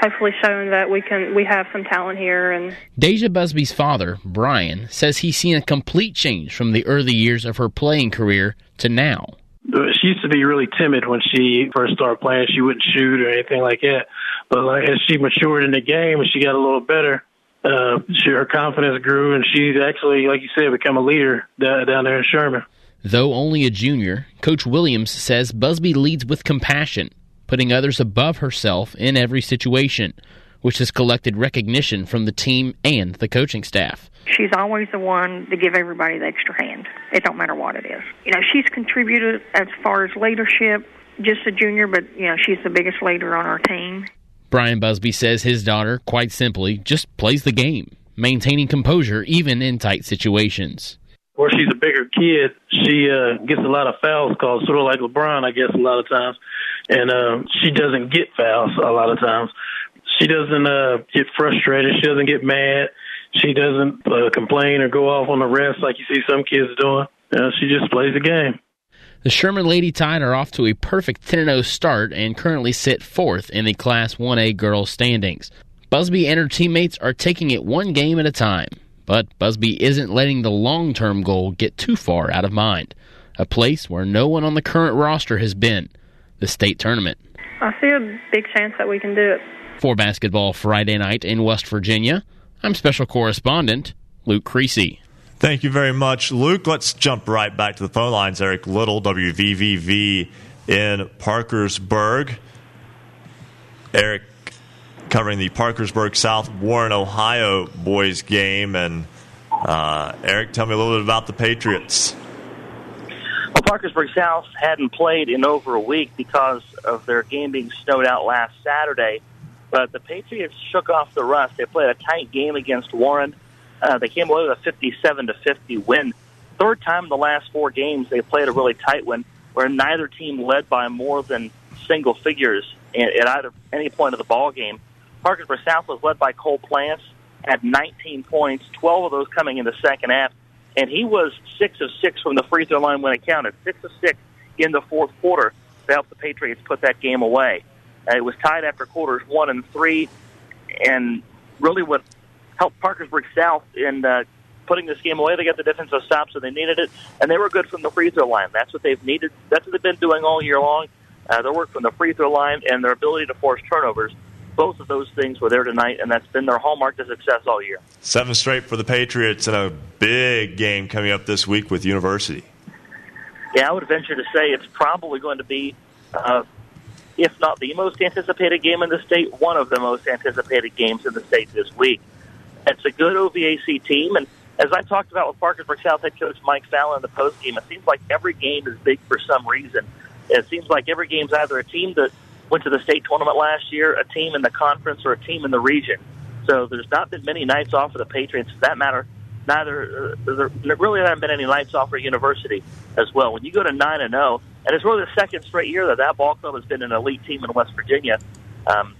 Hopefully, showing that we can we have some talent here. And Deja Busby's father, Brian, says he's seen a complete change from the early years of her playing career to now. She used to be really timid when she first started playing. She wouldn't shoot or anything like that. But like as she matured in the game and she got a little better, uh, she, her confidence grew, and she's actually, like you said, become a leader down there in Sherman. Though only a junior, Coach Williams says Busby leads with compassion putting others above herself in every situation, which has collected recognition from the team and the coaching staff. She's always the one to give everybody the extra hand. It don't matter what it is. You know, she's contributed as far as leadership, just a junior, but you know, she's the biggest leader on our team. Brian Busby says his daughter, quite simply, just plays the game, maintaining composure even in tight situations. Where she's a bigger kid, she uh, gets a lot of fouls called, sort of like LeBron, I guess, a lot of times and uh, she doesn't get fouls a lot of times. She doesn't uh, get frustrated. She doesn't get mad. She doesn't uh, complain or go off on the refs like you see some kids doing. Uh, she just plays the game. The Sherman Lady Tide are off to a perfect 10 0 start and currently sit fourth in the Class 1A girls standings. Busby and her teammates are taking it one game at a time, but Busby isn't letting the long term goal get too far out of mind, a place where no one on the current roster has been the state tournament. I see a big chance that we can do it. For Basketball Friday night in West Virginia, I'm special correspondent Luke Creasy. Thank you very much, Luke. Let's jump right back to the phone lines. Eric Little, WVVV in Parkersburg. Eric covering the Parkersburg South Warren, Ohio boys game. And uh, Eric, tell me a little bit about the Patriots. Well, Parkersburg South hadn't played in over a week because of their game being snowed out last Saturday. But the Patriots shook off the rust. They played a tight game against Warren. Uh, they came away with a 57 to 50 win. Third time in the last four games they played a really tight one, where neither team led by more than single figures at either any point of the ball game. Parkersburg South was led by Cole Plants at 19 points, 12 of those coming in the second half and he was six of six from the free throw line when it counted. Six of six in the fourth quarter to help the Patriots put that game away. Uh, it was tied after quarters one and three, and really what helped Parkersburg South in uh, putting this game away. They got the defensive stop, so they needed it, and they were good from the free throw line. That's what they've needed. That's what they've been doing all year long. Uh, their work from the free throw line and their ability to force turnovers both of those things were there tonight, and that's been their hallmark to success all year. Seven straight for the Patriots, and a big game coming up this week with University. Yeah, I would venture to say it's probably going to be, uh, if not the most anticipated game in the state, one of the most anticipated games in the state this week. It's a good OVAC team, and as I talked about with Parkersburg South head coach Mike Fallon in the post game, it seems like every game is big for some reason. It seems like every game's either a team that went to the state tournament last year, a team in the conference or a team in the region. So there's not been many nights off for the Patriots. For that matter, neither uh, there really haven't been any nights off for University as well. When you go to nine and zero, and it's really the second straight year that that ball club has been an elite team in West Virginia. Um,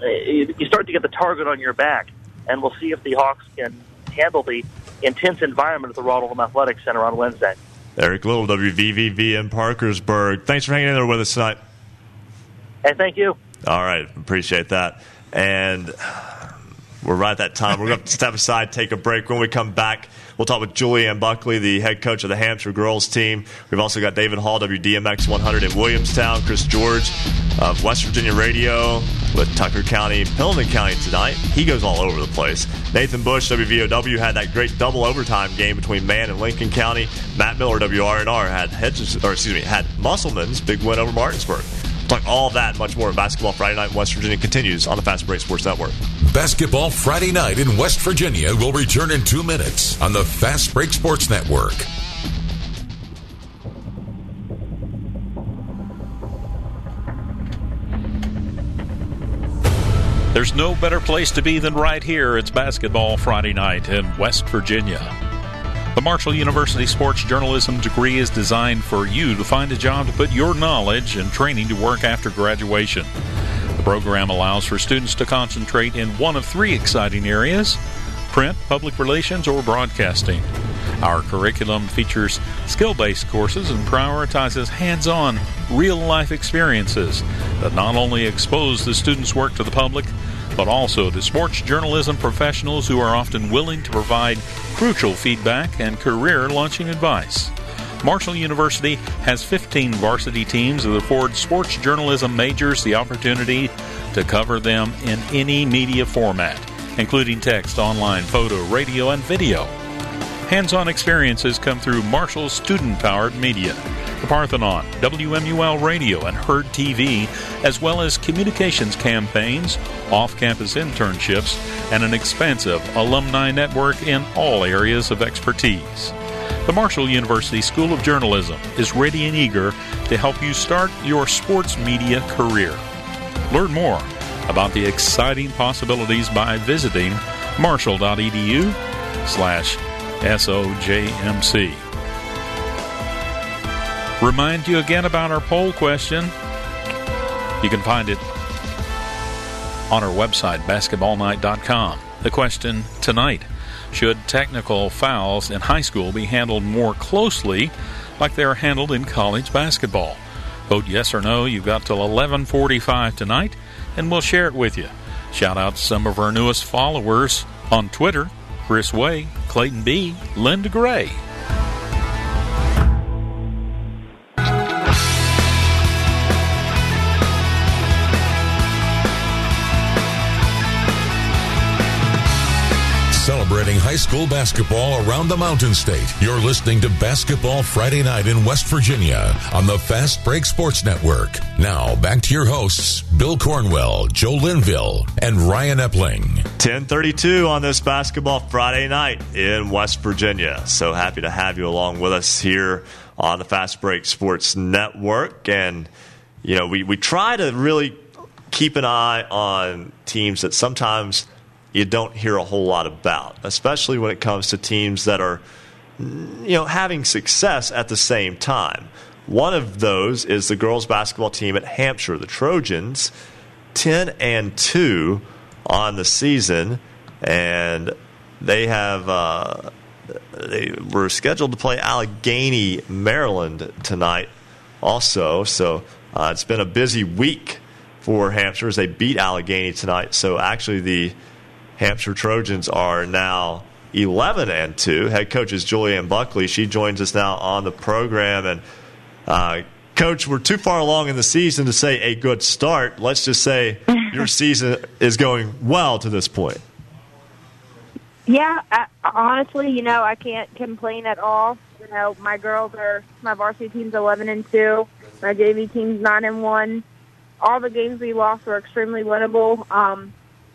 you you start to get the target on your back, and we'll see if the Hawks can handle the intense environment at the Ronald Athletic Center on Wednesday. Eric Little, WVVV in Parkersburg. Thanks for hanging in there with us tonight. Hey, thank you. All right, appreciate that. And we're right at that time. We're going to step aside, take a break. When we come back, we'll talk with Julianne Buckley, the head coach of the Hampshire girls team. We've also got David Hall, WDMX 100 in Williamstown, Chris George of West Virginia Radio with Tucker County, Pendleton County tonight. He goes all over the place. Nathan Bush, WVOW, had that great double overtime game between Man and Lincoln County. Matt Miller, WRNR, had Hedges, or excuse me, had Musselman's big win over Martinsburg. We'll talk all that much more in Basketball Friday Night in West Virginia continues on the Fast Break Sports Network. Basketball Friday Night in West Virginia will return in two minutes on the Fast Break Sports Network. There's no better place to be than right here. It's Basketball Friday night in West Virginia. The Marshall University Sports Journalism degree is designed for you to find a job to put your knowledge and training to work after graduation. The program allows for students to concentrate in one of three exciting areas print, public relations, or broadcasting. Our curriculum features skill based courses and prioritizes hands on, real life experiences that not only expose the students' work to the public, but also the sports journalism professionals who are often willing to provide crucial feedback and career launching advice. Marshall University has 15 varsity teams that afford sports journalism majors the opportunity to cover them in any media format, including text, online, photo, radio, and video. Hands on experiences come through Marshall's student powered media, the Parthenon, WMUL Radio, and Herd TV, as well as communications campaigns, off campus internships, and an expansive alumni network in all areas of expertise. The Marshall University School of Journalism is ready and eager to help you start your sports media career. Learn more about the exciting possibilities by visiting marshall.edu slash SOJMC. Remind you again about our poll question. You can find it on our website, basketballnight.com. The question tonight Should technical fouls in high school be handled more closely like they are handled in college basketball? Vote yes or no. You've got till 11:45 tonight, and we'll share it with you. Shout out to some of our newest followers on Twitter: Chris Way, Clayton B, Linda Gray. High school basketball around the Mountain State. You're listening to Basketball Friday Night in West Virginia on the Fast Break Sports Network. Now, back to your hosts, Bill Cornwell, Joe Linville, and Ryan Epling. 1032 on this Basketball Friday night in West Virginia. So happy to have you along with us here on the Fast Break Sports Network. And, you know, we, we try to really keep an eye on teams that sometimes you don't hear a whole lot about, especially when it comes to teams that are, you know, having success at the same time. One of those is the girls basketball team at Hampshire, the Trojans, 10 and 2 on the season, and they have uh, they were scheduled to play Allegany, Maryland tonight, also. So uh, it's been a busy week for Hampshire as they beat Allegany tonight. So actually, the Hampshire Trojans are now 11 and 2. Head coach is Julianne Buckley. She joins us now on the program. And, uh, coach, we're too far along in the season to say a good start. Let's just say [laughs] your season is going well to this point. Yeah, I, honestly, you know, I can't complain at all. You know, my girls are my varsity team's eleven and two, my JV team's nine and one. All the games we lost were extremely winnable. Um,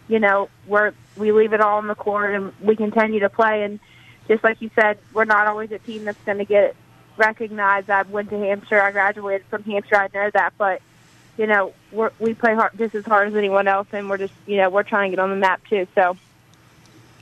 you know, we're we leave it all on the court and we continue to play. And just like you said, we're not always a team that's going to get recognized. I went to Hampshire. I graduated from Hampshire. I know that, but you know, we're, we play hard, just as hard as anyone else, and we're just you know we're trying to get on the map too. So.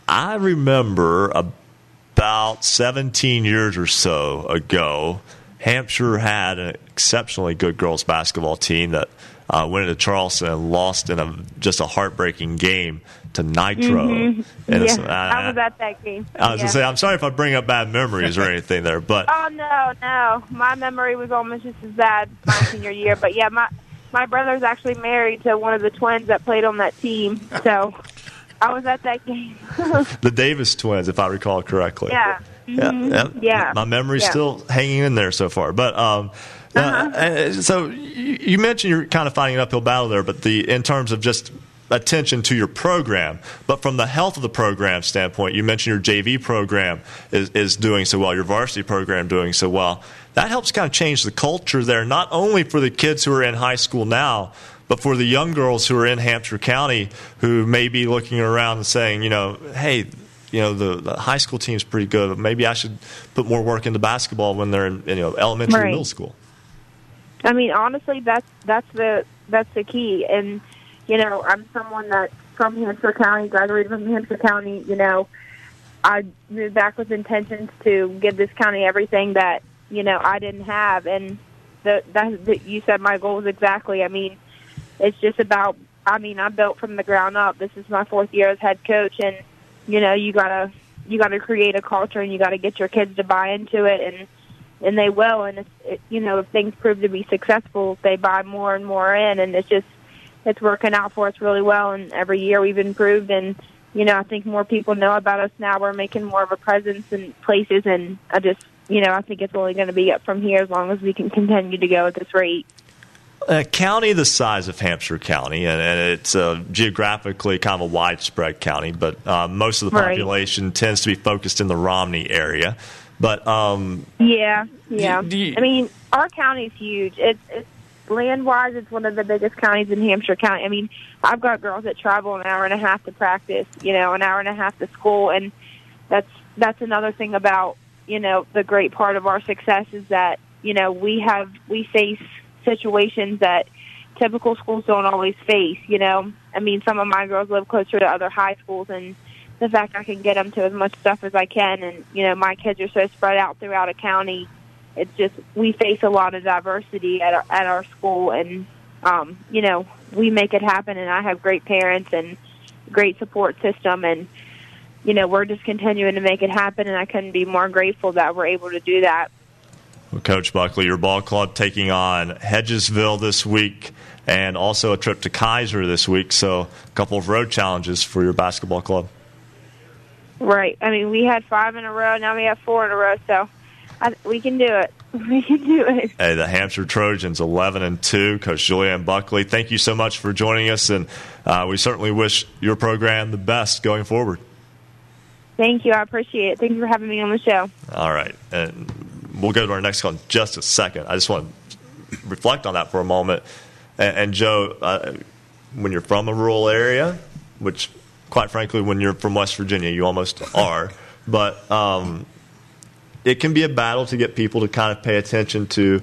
I remember about 17 years or so ago, Hampshire had an exceptionally good girls basketball team that uh, went into Charleston and lost in a just a heartbreaking game to Nitro. Mhm. And yeah, I- I was at that game. I was yeah. gonna say, I'm sorry if I bring up bad memories or anything there, but [laughs] Oh no, no. My memory was almost just as bad my [laughs] senior year. But yeah, my my brother's actually married to one of the twins that played on that team. So I was at that game. [laughs] the Davis twins, if I recall correctly. yeah. Yeah, Mhm. yeah. Yeah. My memory's Yeah. still hanging in there so far. But um, uh, uh, so you, you mentioned you're kind of fighting an uphill battle there, but the in terms of just attention to your program, but from the health of the program standpoint, you mentioned your JV program is, is doing so well, your varsity program doing so well. That helps kind of change the culture there, not only for the kids who are in high school now, but for the young girls who are in Hampshire County who may be looking around and saying, you know, hey, you know, the, the high school team's pretty good, but maybe I should put more work into basketball when they're in you know elementary Right. and middle school. I mean, honestly, that's that's the that's the key. And you know, I'm someone that's from Hampshire County, graduated from Hampshire County. You know, I moved back with intentions to give this county everything that you know I didn't have. And the that, that you said my goal was exactly. I mean, it's just about. I mean, I'm built from the ground up. This is my fourth year as head coach, and you know, you gotta you gotta create a culture, and you gotta get your kids to buy into it, and and they will. And it's, it, you know, if things prove to be successful, they buy more and more in, and it's just it's working out for us really well. And every year we've improved, and you know, I think more people know about us now. We're making more of a presence in places, and I just, you know, I think it's only going to be up from here as long as we can continue to go at this rate. A county the size of Hampshire County, and, and it's uh, geographically kind of a widespread county, but uh, most of the Right. population tends to be focused in the Romney area. But um, Yeah, yeah. I mean, our county's huge. It's, it's land wise, it's one of the biggest counties in Hampshire County. I mean, I've got girls that travel an hour and a half to practice, you know, an hour and a half to school, and that's that's another thing about you know the great part of our success is that you know we have we face situations that typical schools don't always face. You know, I mean, some of my girls live closer to other high schools, and the fact I can get them to as much stuff as I can, and you know, my kids are so spread out throughout a county. It's just we face a lot of diversity at our, at our school, and um, you know, we make it happen. And I have great parents and great support system, and you know, we're just continuing to make it happen. And I couldn't be more grateful that we're able to do that. Well, Coach Buckley, your ball club taking on Hedgesville this week, and also a trip to Keyser this week. So a couple of road challenges for your basketball club. Right. I mean, we had five in a row. Now we have four in a row. So I, we can do it. [laughs] We can do it. Hey, the Hampshire Trojans, eleven and two. Coach Julianne Buckley, thank you so much for joining us, and uh, we certainly wish your program the best going forward. Thank you. I appreciate it. Thank you for having me on the show. All right, and we'll go to our next call in just a second. I just want to reflect on that for a moment. And, and Joe, uh, when you're from a rural area, which, quite frankly, when you're from West Virginia, you almost [laughs] are, but um, it can be a battle to get people to kind of pay attention to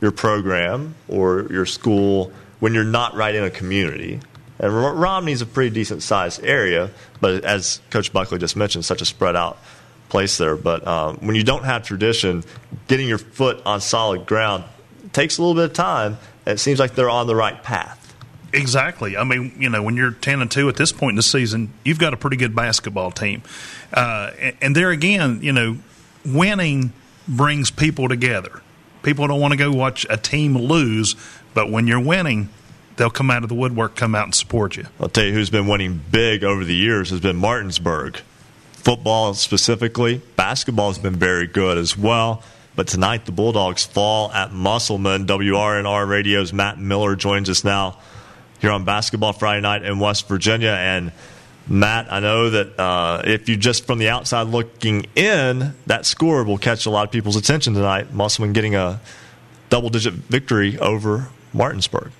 your program or your school when you're not right in a community. And Romney's a pretty decent sized area, but as Coach Buckley just mentioned, such a spread out place there. But um, when you don't have tradition, getting your foot on solid ground takes a little bit of time. And it seems like they're on the right path. Exactly. I mean, you know, when you're ten and two at this point in the season, you've got a pretty good basketball team, uh, and, and there again, you know, winning brings people together. People don't want to go watch a team lose, but when you're winning, they'll come out of the woodwork, come out and support you. I'll tell you who's been winning big over the years has been Martinsburg. Football specifically, basketball has been very good as well. But tonight the Bulldogs fall at Musselman. WRNR Radio's Matt Miller joins us now here on Basketball Friday Night in West Virginia. And Matt, I know that uh, if you just from the outside looking in, that score will catch a lot of people's attention tonight. Musselman getting a double-digit victory over Martinsburg.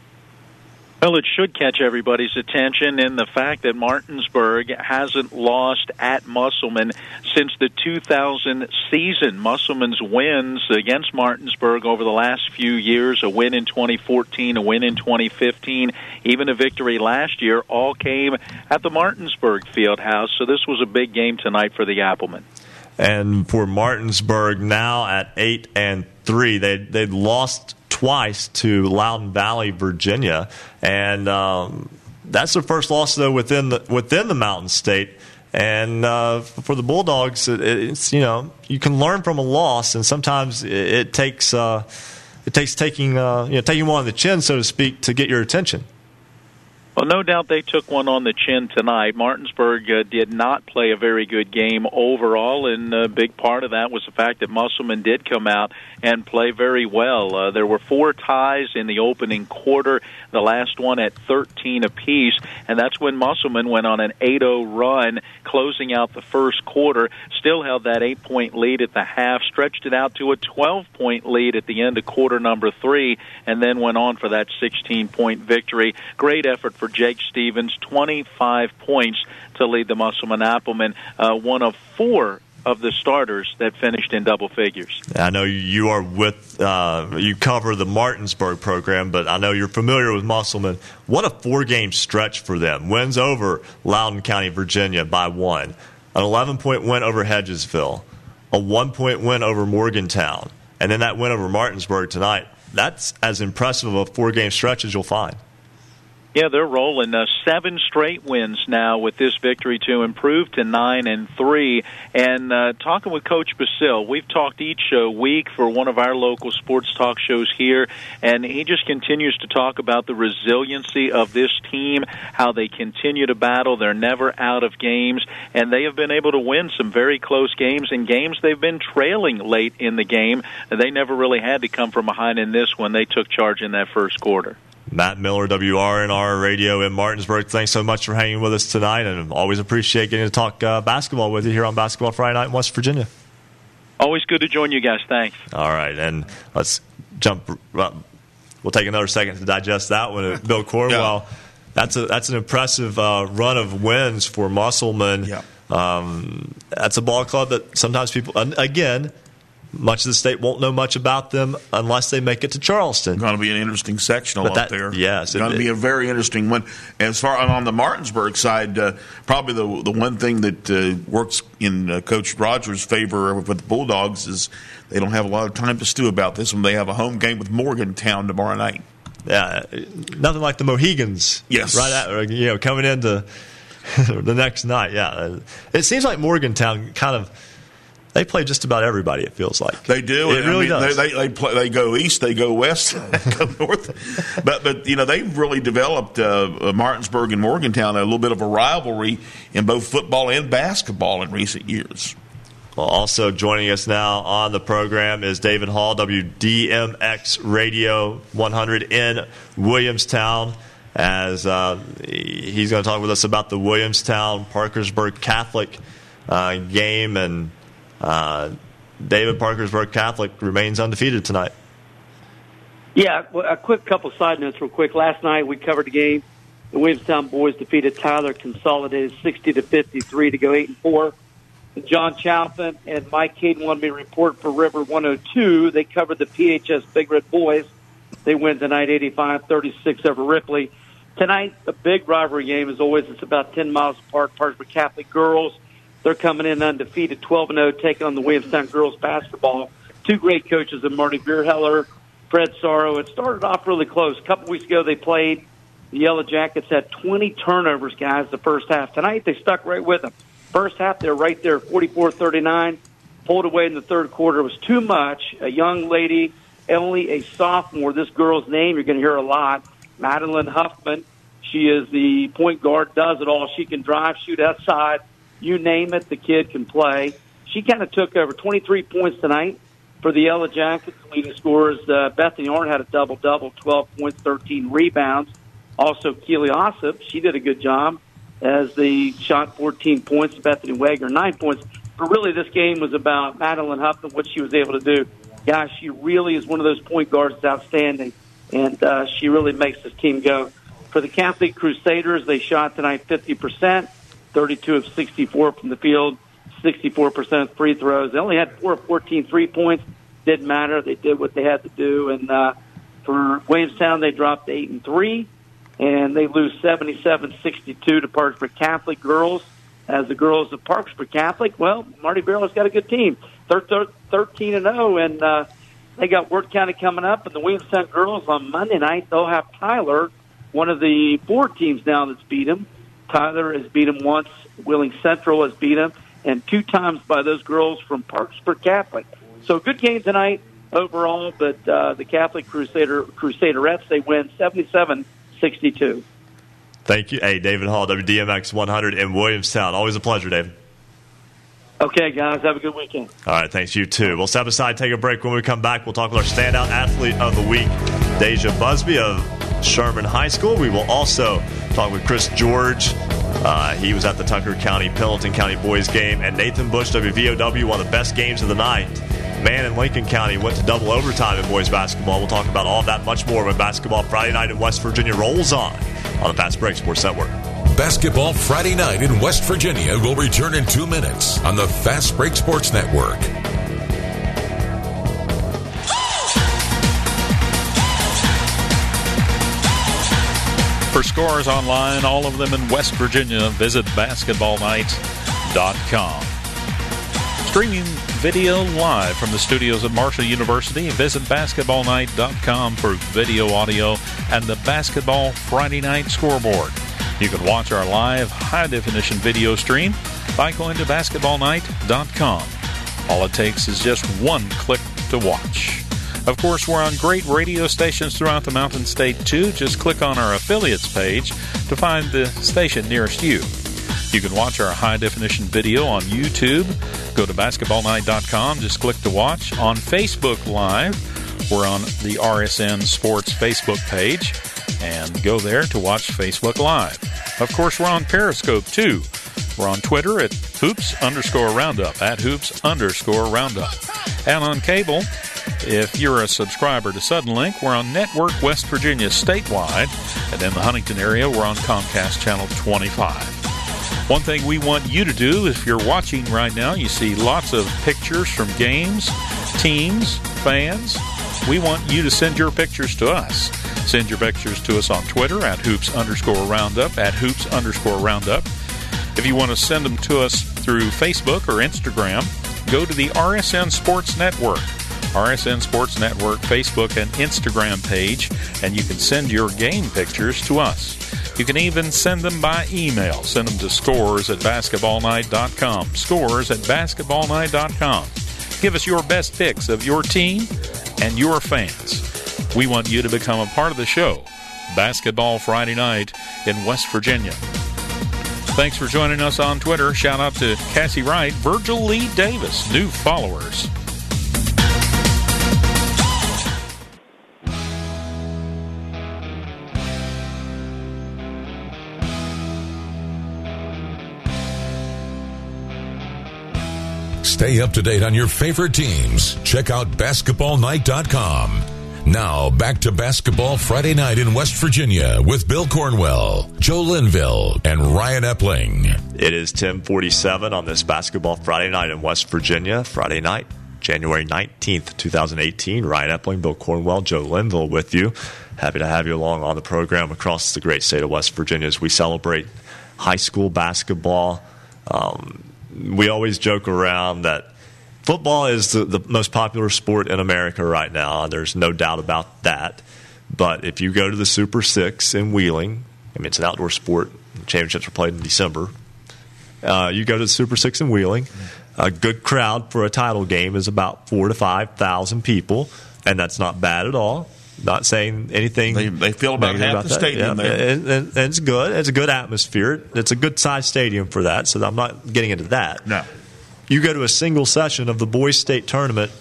Well, it should catch everybody's attention in the fact that Martinsburg hasn't lost at Musselman since the 2000 season. Musselman's wins against Martinsburg over the last few years, a win in 2014, a win in 2015, even a victory last year, all came at the Martinsburg field house. So this was a big game tonight for the Applemen. And for Martinsburg now at eight and three, they they'd lost twice to Loudoun Valley, Virginia, and um, that's their first loss though within the within the Mountain State. And uh, for the Bulldogs, it, it's you know you can learn from a loss, and sometimes it, it takes uh, it takes taking uh, you know taking one on the chin, so to speak, to get your attention. Well, no doubt they took one on the chin tonight. Martinsburg uh, did not play a very good game overall, and a big part of that was the fact that Musselman did come out and play very well. Uh, there were four ties in the opening quarter, the last one at 13 apiece, and that's when Musselman went on an 8-0 run, closing out the first quarter. Still held that eight-point lead at the half, stretched it out to a 12-point lead at the end of quarter number three, and then went on for that 16-point victory. Great effort for Jake Stevens, 25 points to lead the Musselman Applemen, uh, one of four of the starters that finished in double figures. I know you are with uh, you cover the Martinsburg program, but I know you're familiar with Musselman. What a four game stretch for them. Wins over Loudoun County, Virginia by one, an 11 point win over Hedgesville, a one point win over Morgantown, and then that win over Martinsburg tonight. That's as impressive of a four game stretch as you'll find. Yeah, they're rolling uh, seven straight wins now with this victory to improve to nine and three. And uh, talking with Coach Basil, we've talked each uh, week for one of our local sports talk shows here, and he just continues to talk about the resiliency of this team, how they continue to battle. They're never out of games, and they have been able to win some very close games and games they've been trailing late in the game. They never really had to come from behind in this one. They took charge in that first quarter. Matt Miller, WRNR Radio in Martinsburg. Thanks so much for hanging with us tonight, and always appreciate getting to talk uh, basketball with you here on Basketball Friday Night in West Virginia. Always good to join you guys. Thanks. All right, and let's jump. Well, we'll take another second to digest that one. Bill Cornwell. yeah. That's a that's an impressive uh, run of wins for Musselman. Yeah. Um, that's a ball club that sometimes people again much of the state won't know much about them unless they make it to Charleston. Going to be an interesting sectional that, up there. Yes, it's going to be a very interesting one. As far on the Martinsburg side, uh, probably the the one thing that uh, works in uh, Coach Rogers' favor with the Bulldogs is they don't have a lot of time to stew about this when they have a home game with Morgantown tomorrow night. Yeah, nothing like the Mohigans. Yes, right. At, you know, coming into [laughs] the next night. Yeah, it seems like Morgantown kind of they play just about everybody. It feels like they do. It really I mean, does. They, they, they, play, they go east, they go west, [laughs] go north. But but you know they've really developed uh, Martinsburg and Morgantown a little bit of a rivalry in both football and basketball in recent years. Well, also joining us now on the program is David Hall, WDMX Radio 100 in Williamstown. As uh, he's going to talk with us about the Williamstown Parkersburg Catholic uh, game and uh, David Parkersburg Catholic remains undefeated tonight. Yeah, a quick couple side notes, real quick. Last night we covered the game. The Williamstown boys defeated Tyler Consolidated sixty to fifty three to go eight and four. John Chalfin and Mike Caden wanted me to report for River 102. They covered the PHS Big Red boys. They win tonight 85-36 over Ripley. Tonight, a big rivalry game as always. It's about 10 miles apart. Parkersburg Catholic girls they're coming in undefeated, 12 and 0, taking on the Williamstown girls basketball. Two great coaches, and Marty Beerheller, Fred Sorrow. It started off really close. A couple weeks ago, they played. The Yellow Jackets had 20 turnovers, guys, the first half. Tonight, they stuck right with them. First half, they're right there, 44-39. Pulled away in the third quarter. It was too much. A young lady, only a sophomore. This girl's name you're going to hear a lot, Madeline Huffman. She is the point guard, does it all. She can drive, shoot outside you name it, the kid can play. She kind of took over 23 points tonight for the Yellow Jackets. Leading scorers, uh, Bethany Arn had a double double, 12 points, 13 rebounds. Also, Keely Ossip, she did a good job as they shot 14 points. Bethany Wager, nine points. But really, this game was about Madeline Huffman, what she was able to do. Gosh, she really is one of those point guards that's outstanding, and uh, she really makes this team go. For the Catholic Crusaders, they shot tonight 50 percent. 32 of 64 from the field, 64% free throws. They only had four of 14 three points. Didn't matter. They did what they had to do. And uh, for Williamstown, they dropped eight and three, and they lose 77-62 to Parkersburg Catholic girls. As the girls of Parkersburg Catholic, well, Marty Barrow's got a good team. They're 13 and 0, and uh, they got Wirt County coming up, and the Williamstown girls on Monday night. They'll have Tyler, one of the four teams now that's beat them. Tyler has beat him once. Wheeling Central has beat him, and two times by those girls from Parkersburg Catholic. So good game tonight overall, but uh, the Catholic Crusader Crusaderettes they win 77-62. Thank you. Hey, David Hall, WDMX 100 in Williamstown. Always a pleasure, David. Okay, guys, have a good weekend. All right, thanks. You too. We'll step aside, take a break. When we come back, we'll talk with our standout athlete of the week, Deja Busby of Sherman High School. We will also talk with Chris George. Uh, he was at the Tucker County, Pendleton County boys game, and Nathan Bush, WVOW, one of the best games of the night. Man in Lincoln County went to double overtime in boys basketball. We'll talk about all that much more when basketball Friday night in West Virginia rolls on on the Fast Break Sports Network. Basketball Friday night in West Virginia will return in two minutes on the Fast Break Sports Network. Scores online, all of them in West Virginia, visit basketballnight.com. Streaming video live from the studios at Marshall University, visit basketballnight.com for video, audio, and the Basketball Friday Night scoreboard. You can watch our live high definition video stream by going to basketballnight.com. All it takes is just one click to watch. Of course, we're on great radio stations throughout the Mountain State too. Just click on our affiliates page to find the station nearest you. You can watch our high definition video on YouTube. Go to basketballnight.com, just click to watch. On Facebook Live, we're on the RSN Sports Facebook page and go there to watch Facebook Live. Of course, we're on Periscope too. We're on Twitter at hoops underscore roundup, at hoops underscore roundup. And on cable, if you're a subscriber to Suddenlink, we're on Network West Virginia statewide, and in the Huntington area, we're on Comcast Channel 25. One thing we want you to do, if you're watching right now, you see lots of pictures from games, teams, fans. We want you to send your pictures to us. Send your pictures to us on Twitter at hoops underscore roundup, at hoops underscore roundup. If you want to send them to us through Facebook or Instagram, go to the RSN Sports Network. RSN Sports Network Facebook and Instagram page, and you can send your game pictures to us. You can even send them by email. Send them to scores at basketballnight.com. Scores at basketballnight.com. Give us your best picks of your team and your fans. We want you to become a part of the show. Basketball Friday night in West Virginia. Thanks for joining us on Twitter. Shout out to Cassie Wright, Virgil Lee Davis, new followers. Stay up to date on your favorite teams. Check out basketballnight.com. Now, back to Basketball Friday night in West Virginia with Bill Cornwell, Joe Linville, and Ryan Epling. It is 1047 on this Basketball Friday night in West Virginia. Friday night, January 19th, 2018. Ryan Epling, Bill Cornwell, Joe Linville with you. Happy to have you along on the program across the great state of West Virginia as we celebrate high school basketball. Um, we always joke around that football is the, the, most popular sport in America right now. There's no doubt about that. But if you go to the Super Six in Wheeling, I mean, it's an outdoor sport. Championships are played in December. Uh, you go to the Super Six in Wheeling. A good crowd for a title game is about four to five thousand people, and that's not bad at all. Not saying anything. They, they fill about half about the that. stadium Yeah, there. and, and, and it's good. It's a good atmosphere. It's a good sized stadium for that. So I'm not getting into that. No. You go to a single session of the boys' state tournament,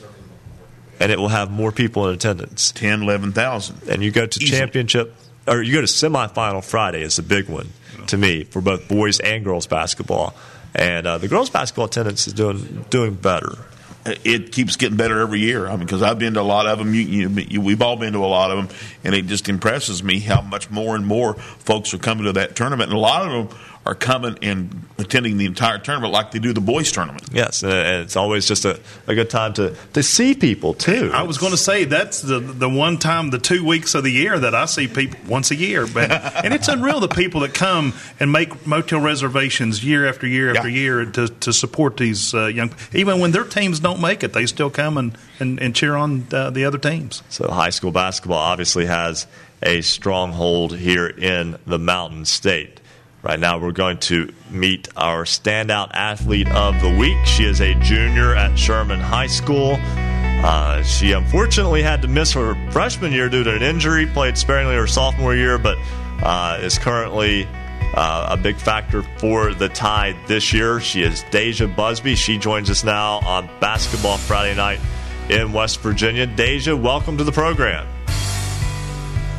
and it will have more people in attendance. 10, 11,000. And you go to Easily. championship, or you go to semifinal Friday is a big one to me for both boys and girls basketball. And uh, the girls basketball attendance is doing doing better. It keeps getting better every year. I mean, because I've been to a lot of them. You, you, you, we've all been to a lot of them, and it just impresses me how much more and more folks are coming to that tournament. And a lot of them are coming and attending the entire tournament like they do the boys tournament. Yes, and it's always just a, a good time to, to see people too. I was going to say that's the the one time, the two weeks of the year that I see people once a year, but [laughs] and it's unreal the people that come and make motel reservations year after year after yeah. year to, to support these uh, young. Even when their teams don't make it, they still come and and, and cheer on uh, the other teams. So high school basketball obviously has a stronghold here in the Mountain State. Right now, we're going to meet our standout athlete of the week. She is a junior at Sherman High School. Uh, she unfortunately had to miss her freshman year due to an injury, played sparingly her sophomore year, but uh, is currently uh, a big factor for the Tide this year. She is Deja Busby. She joins us now on Basketball Friday night in West Virginia. Deja, welcome to the program.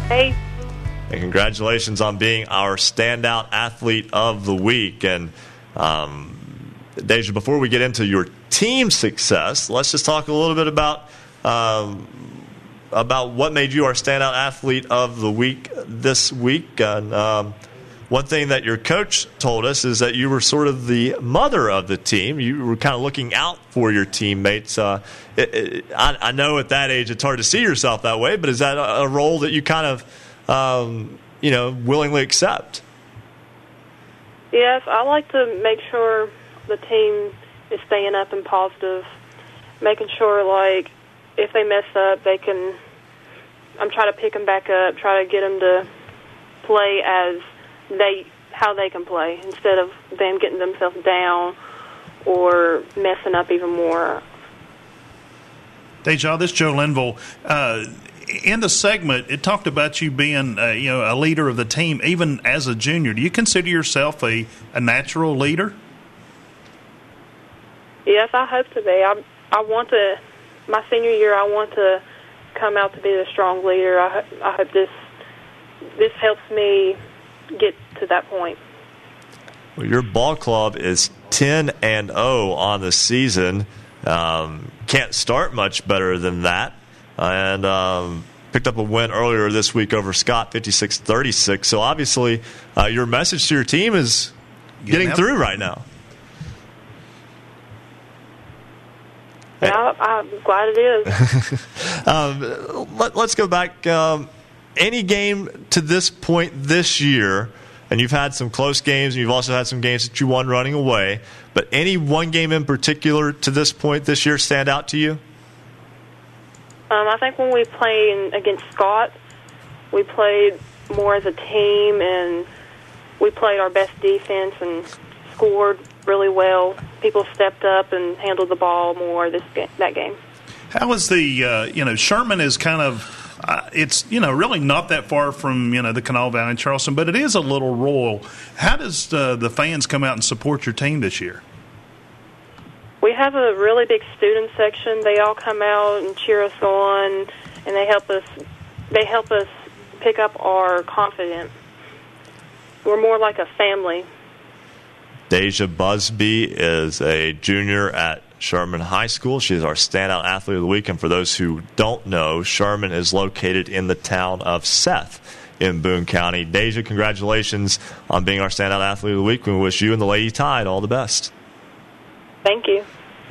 Hey. And congratulations on being our standout athlete of the week. And um, Deja, before we get into your team success, let's just talk a little bit about um, about what made you our standout athlete of the week this week. And um, one thing that your coach told us is that you were sort of the mother of the team. You were kind of looking out for your teammates. Uh, it, it, I, I, know at that age it's hard to see yourself that way, but is that a, a role that you kind of, um, you know, willingly accept? Yes, I like to make sure the team is staying up and positive, making sure like if they mess up, they can. I'm trying to pick them back up, try to get them to play as they how they can play instead of them getting themselves down or messing up even more. Deja, this is Joe Linville. Uh, in the segment, it talked about you being, uh, you know, a leader of the team, even as a junior. Do you consider yourself a, a natural leader? Yes, I hope to be. I I want to. My senior year, I want to come out to be the strong leader. I I hope this this helps me get to that point. Well, your ball club is 10 and 0 on the season. Um, can't start much better than that. And um, picked up a win earlier this week over Scott, 56 36. So obviously, uh, your message to your team is getting, getting through right now. Yeah, I'm glad it is. [laughs] um, let, us go back. Um, any game to this point this year, and you've had some close games, and you've also had some games that you won running away, but any one game in particular to this point this year stand out to you? Um, I think when we played against Scott, we played more as a team, and we played our best defense and scored really well. People stepped up and handled the ball more this that game. How is the uh, you know Sherman is kind of uh, it's you know really not that far from you know the Kanawha Valley and Charleston, but it is a little rural. How does uh, the fans come out and support your team this year? We have a really big student section. They all come out and cheer us on, and they help us. They help us pick up our confidence. We're more like a family. Deja Busby is a junior at Sherman High School. She is our standout athlete of the week. And for those who don't know, Sherman is located in the town of Seth in Boone County. Deja, congratulations on being our standout athlete of the week. We wish you and the Lady Tide all the best. Thank you.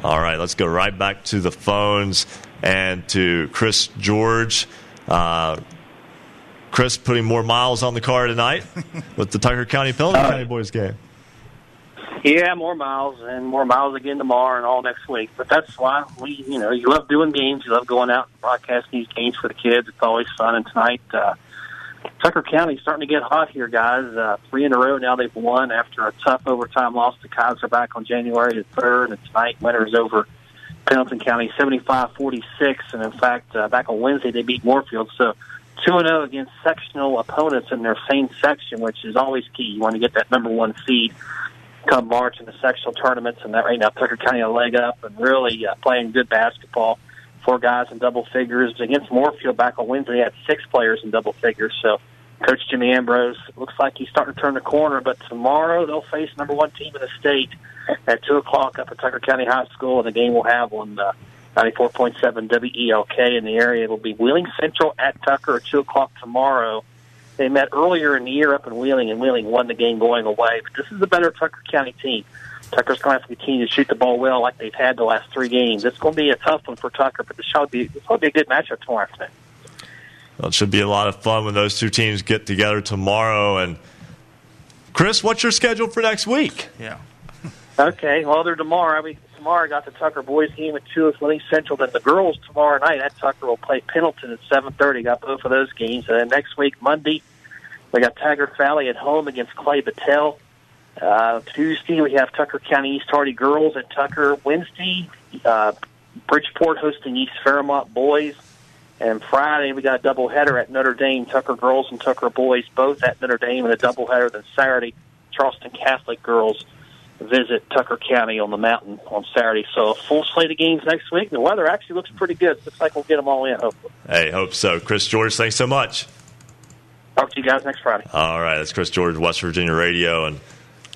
All right, let's go right back to the phones and to Chris George. Uh, Chris putting more miles on the car tonight [laughs] with the Tucker County Pendleton County boys game. Yeah, more miles and more miles again tomorrow and all next week. But that's why we, you know, you love doing games. You love going out and broadcasting these games for the kids. It's always fun. And tonight, uh, Tucker County's starting to get hot here, guys. Uh, three in a row now they've won after a tough overtime loss to Keyser back on January the 3rd. And tonight, winners over Pendleton County 75-46. And in fact, uh, back on Wednesday, they beat Moorfield. So 2-0 against sectional opponents in their same section, which is always key. You want to get that number one seed come March in the sectional tournaments, and that right now Tucker County a leg up and really uh, playing good basketball. Four guys in double figures against Moorfield back on Wednesday. Had six players in double figures. So, Coach Jimmy Ambrose looks like he's starting to turn the corner. But tomorrow they'll face number one team in the state at two o'clock up at Tucker County High School, and the game will have on uh, 94.7 WELK in the area. It'll be Wheeling Central at Tucker at two o'clock tomorrow. They met earlier in the year up in Wheeling, and Wheeling won the game going away. But this is a better Tucker County team. Tucker's going to have to continue to shoot the ball well like they've had the last three games. It's going to be a tough one for Tucker, but this should be, this will be a good matchup tomorrow afternoon. Well, it should be a lot of fun when those two teams get together tomorrow. And Chris, what's your schedule for next week? Yeah. [laughs] Okay, well, they're tomorrow. I mean, tomorrow I got the Tucker boys game at two with Wheeling Central. Then the girls tomorrow night at Tucker will play Pendleton at seven thirty. Got both of those games. And then next week Monday we got Tygart Valley at home against Clay Battelle. Uh, Tuesday we have Tucker County East Hardy girls at Tucker. Wednesday, uh, Bridgeport hosting East Fairmont boys. And Friday we got a doubleheader at Notre Dame, Tucker girls and Tucker boys, both at Notre Dame, and a doubleheader. Then Saturday, Charleston Catholic girls visit Tucker County on the mountain on Saturday. So a full slate of games next week. The weather actually looks pretty good. Looks like we'll get them all in, hopefully. Hey, hope so. Chris George, thanks so much. Talk to you guys next Friday. All right, that's Chris George, West Virginia Radio, and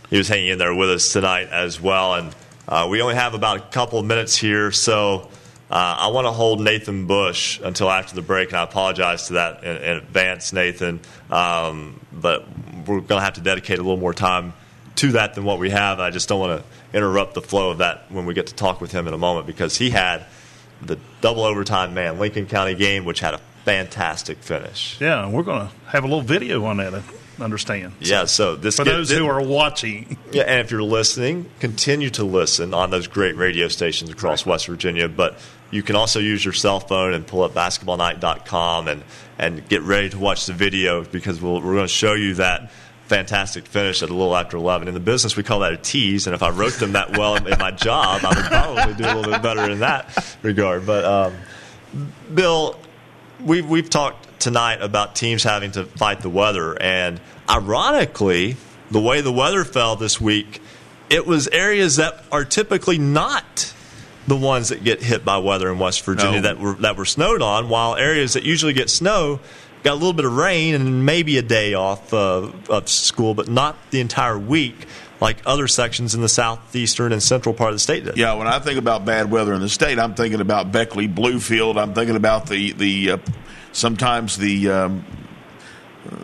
he was hanging in there with us tonight as well. And uh, we only have about a couple of minutes here, so uh, I want to hold Nathan Bush until after the break, and I apologize to that in, in advance, Nathan. Um, but we're going to have to dedicate a little more time to that than what we have. I just don't want to interrupt the flow of that when we get to talk with him in a moment because he had the double overtime man Lincoln County game, which had a fantastic finish. Yeah, we're going to have a little video on that. Understand. Yeah, so this for get- those who are watching. [laughs] Yeah, and if you're listening, continue to listen on those great radio stations across West Virginia. But you can also use your cell phone and pull up basketballnight.com and, and get ready to watch the video because we'll, we're going to show you that fantastic finish at a little after 11. In the business, we call that a tease. And if I wrote them that well in, in my job, I would probably do a little bit better in that regard. But, um, Bill, we've, we've talked tonight about teams having to fight the weather. And ironically, the way the weather fell this week, it was areas that are typically not the ones that get hit by weather in West Virginia No. that were that were snowed on, while areas that usually get snow got a little bit of rain and maybe a day off uh, of school, but not the entire week like other sections in the southeastern and central part of the state. Yeah, when I think about bad weather in the state, I'm thinking about Beckley Bluefield. I'm thinking about the the uh, sometimes the um,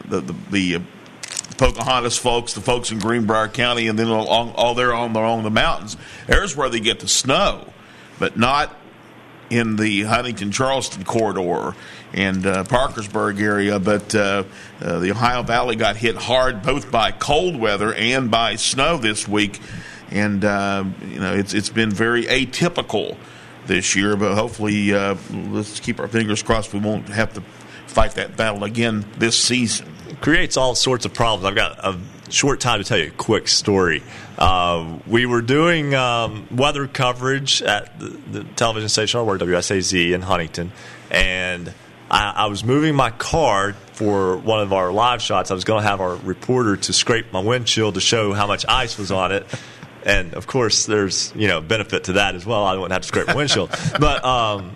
the the, the uh, Pocahontas folks, the folks in Greenbrier County, and then along all there on along the mountains. There's where they get the snow, but not in the Huntington Charleston corridor and uh, Parkersburg area. But uh, uh, the Ohio Valley got hit hard both by cold weather and by snow this week, and uh, you know it's it's been very atypical this year. But hopefully, uh, let's keep our fingers crossed we won't have to fight that battle again this season. creates all sorts of problems. I've got a short time to tell you a quick story. Uh, we were doing um, weather coverage at the, the television station I WSAZ in Huntington, and I, I was moving my car for one of our live shots. I was going to have our reporter to scrape my windshield to show how much ice was on it. And of course, there's you know benefit to that as well. I wouldn't have to scrape my windshield, [laughs] but um,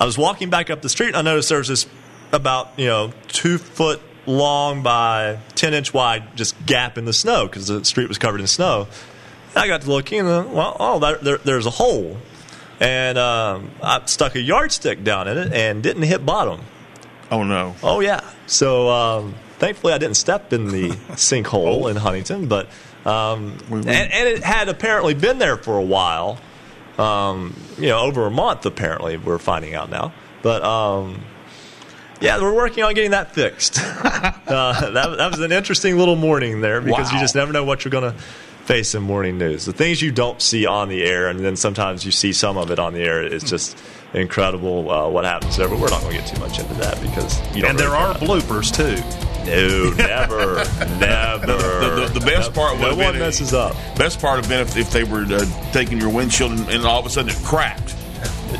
I was walking back up the street and I noticed there was this about, you know, two foot long by 10 inch wide just gap in the snow because the street was covered in snow. And I got to looking and, well, oh, there, there, there's a hole. And um, I stuck a yardstick down in it and didn't hit bottom. Oh, no. Oh, yeah. So um, thankfully I didn't step in the [laughs] sinkhole in Huntington, but. Um, and, and it had apparently been there for a while um, you know, over a month apparently. We're finding out now, but um, yeah, we're working on getting that fixed. [laughs] uh, that, that was an interesting little morning there because you just never know what you're going to face in morning news. The things you don't see on the air, and then sometimes you see some of it on the air. It's just incredible uh, what happens there. But we're not going to get too much into that because you don't And there really are bloopers too. No, never, [laughs] never. The, the, the best part no would have one been messes up. Best part would have been if, if they were uh, taking your windshield and, and all of a sudden it cracked.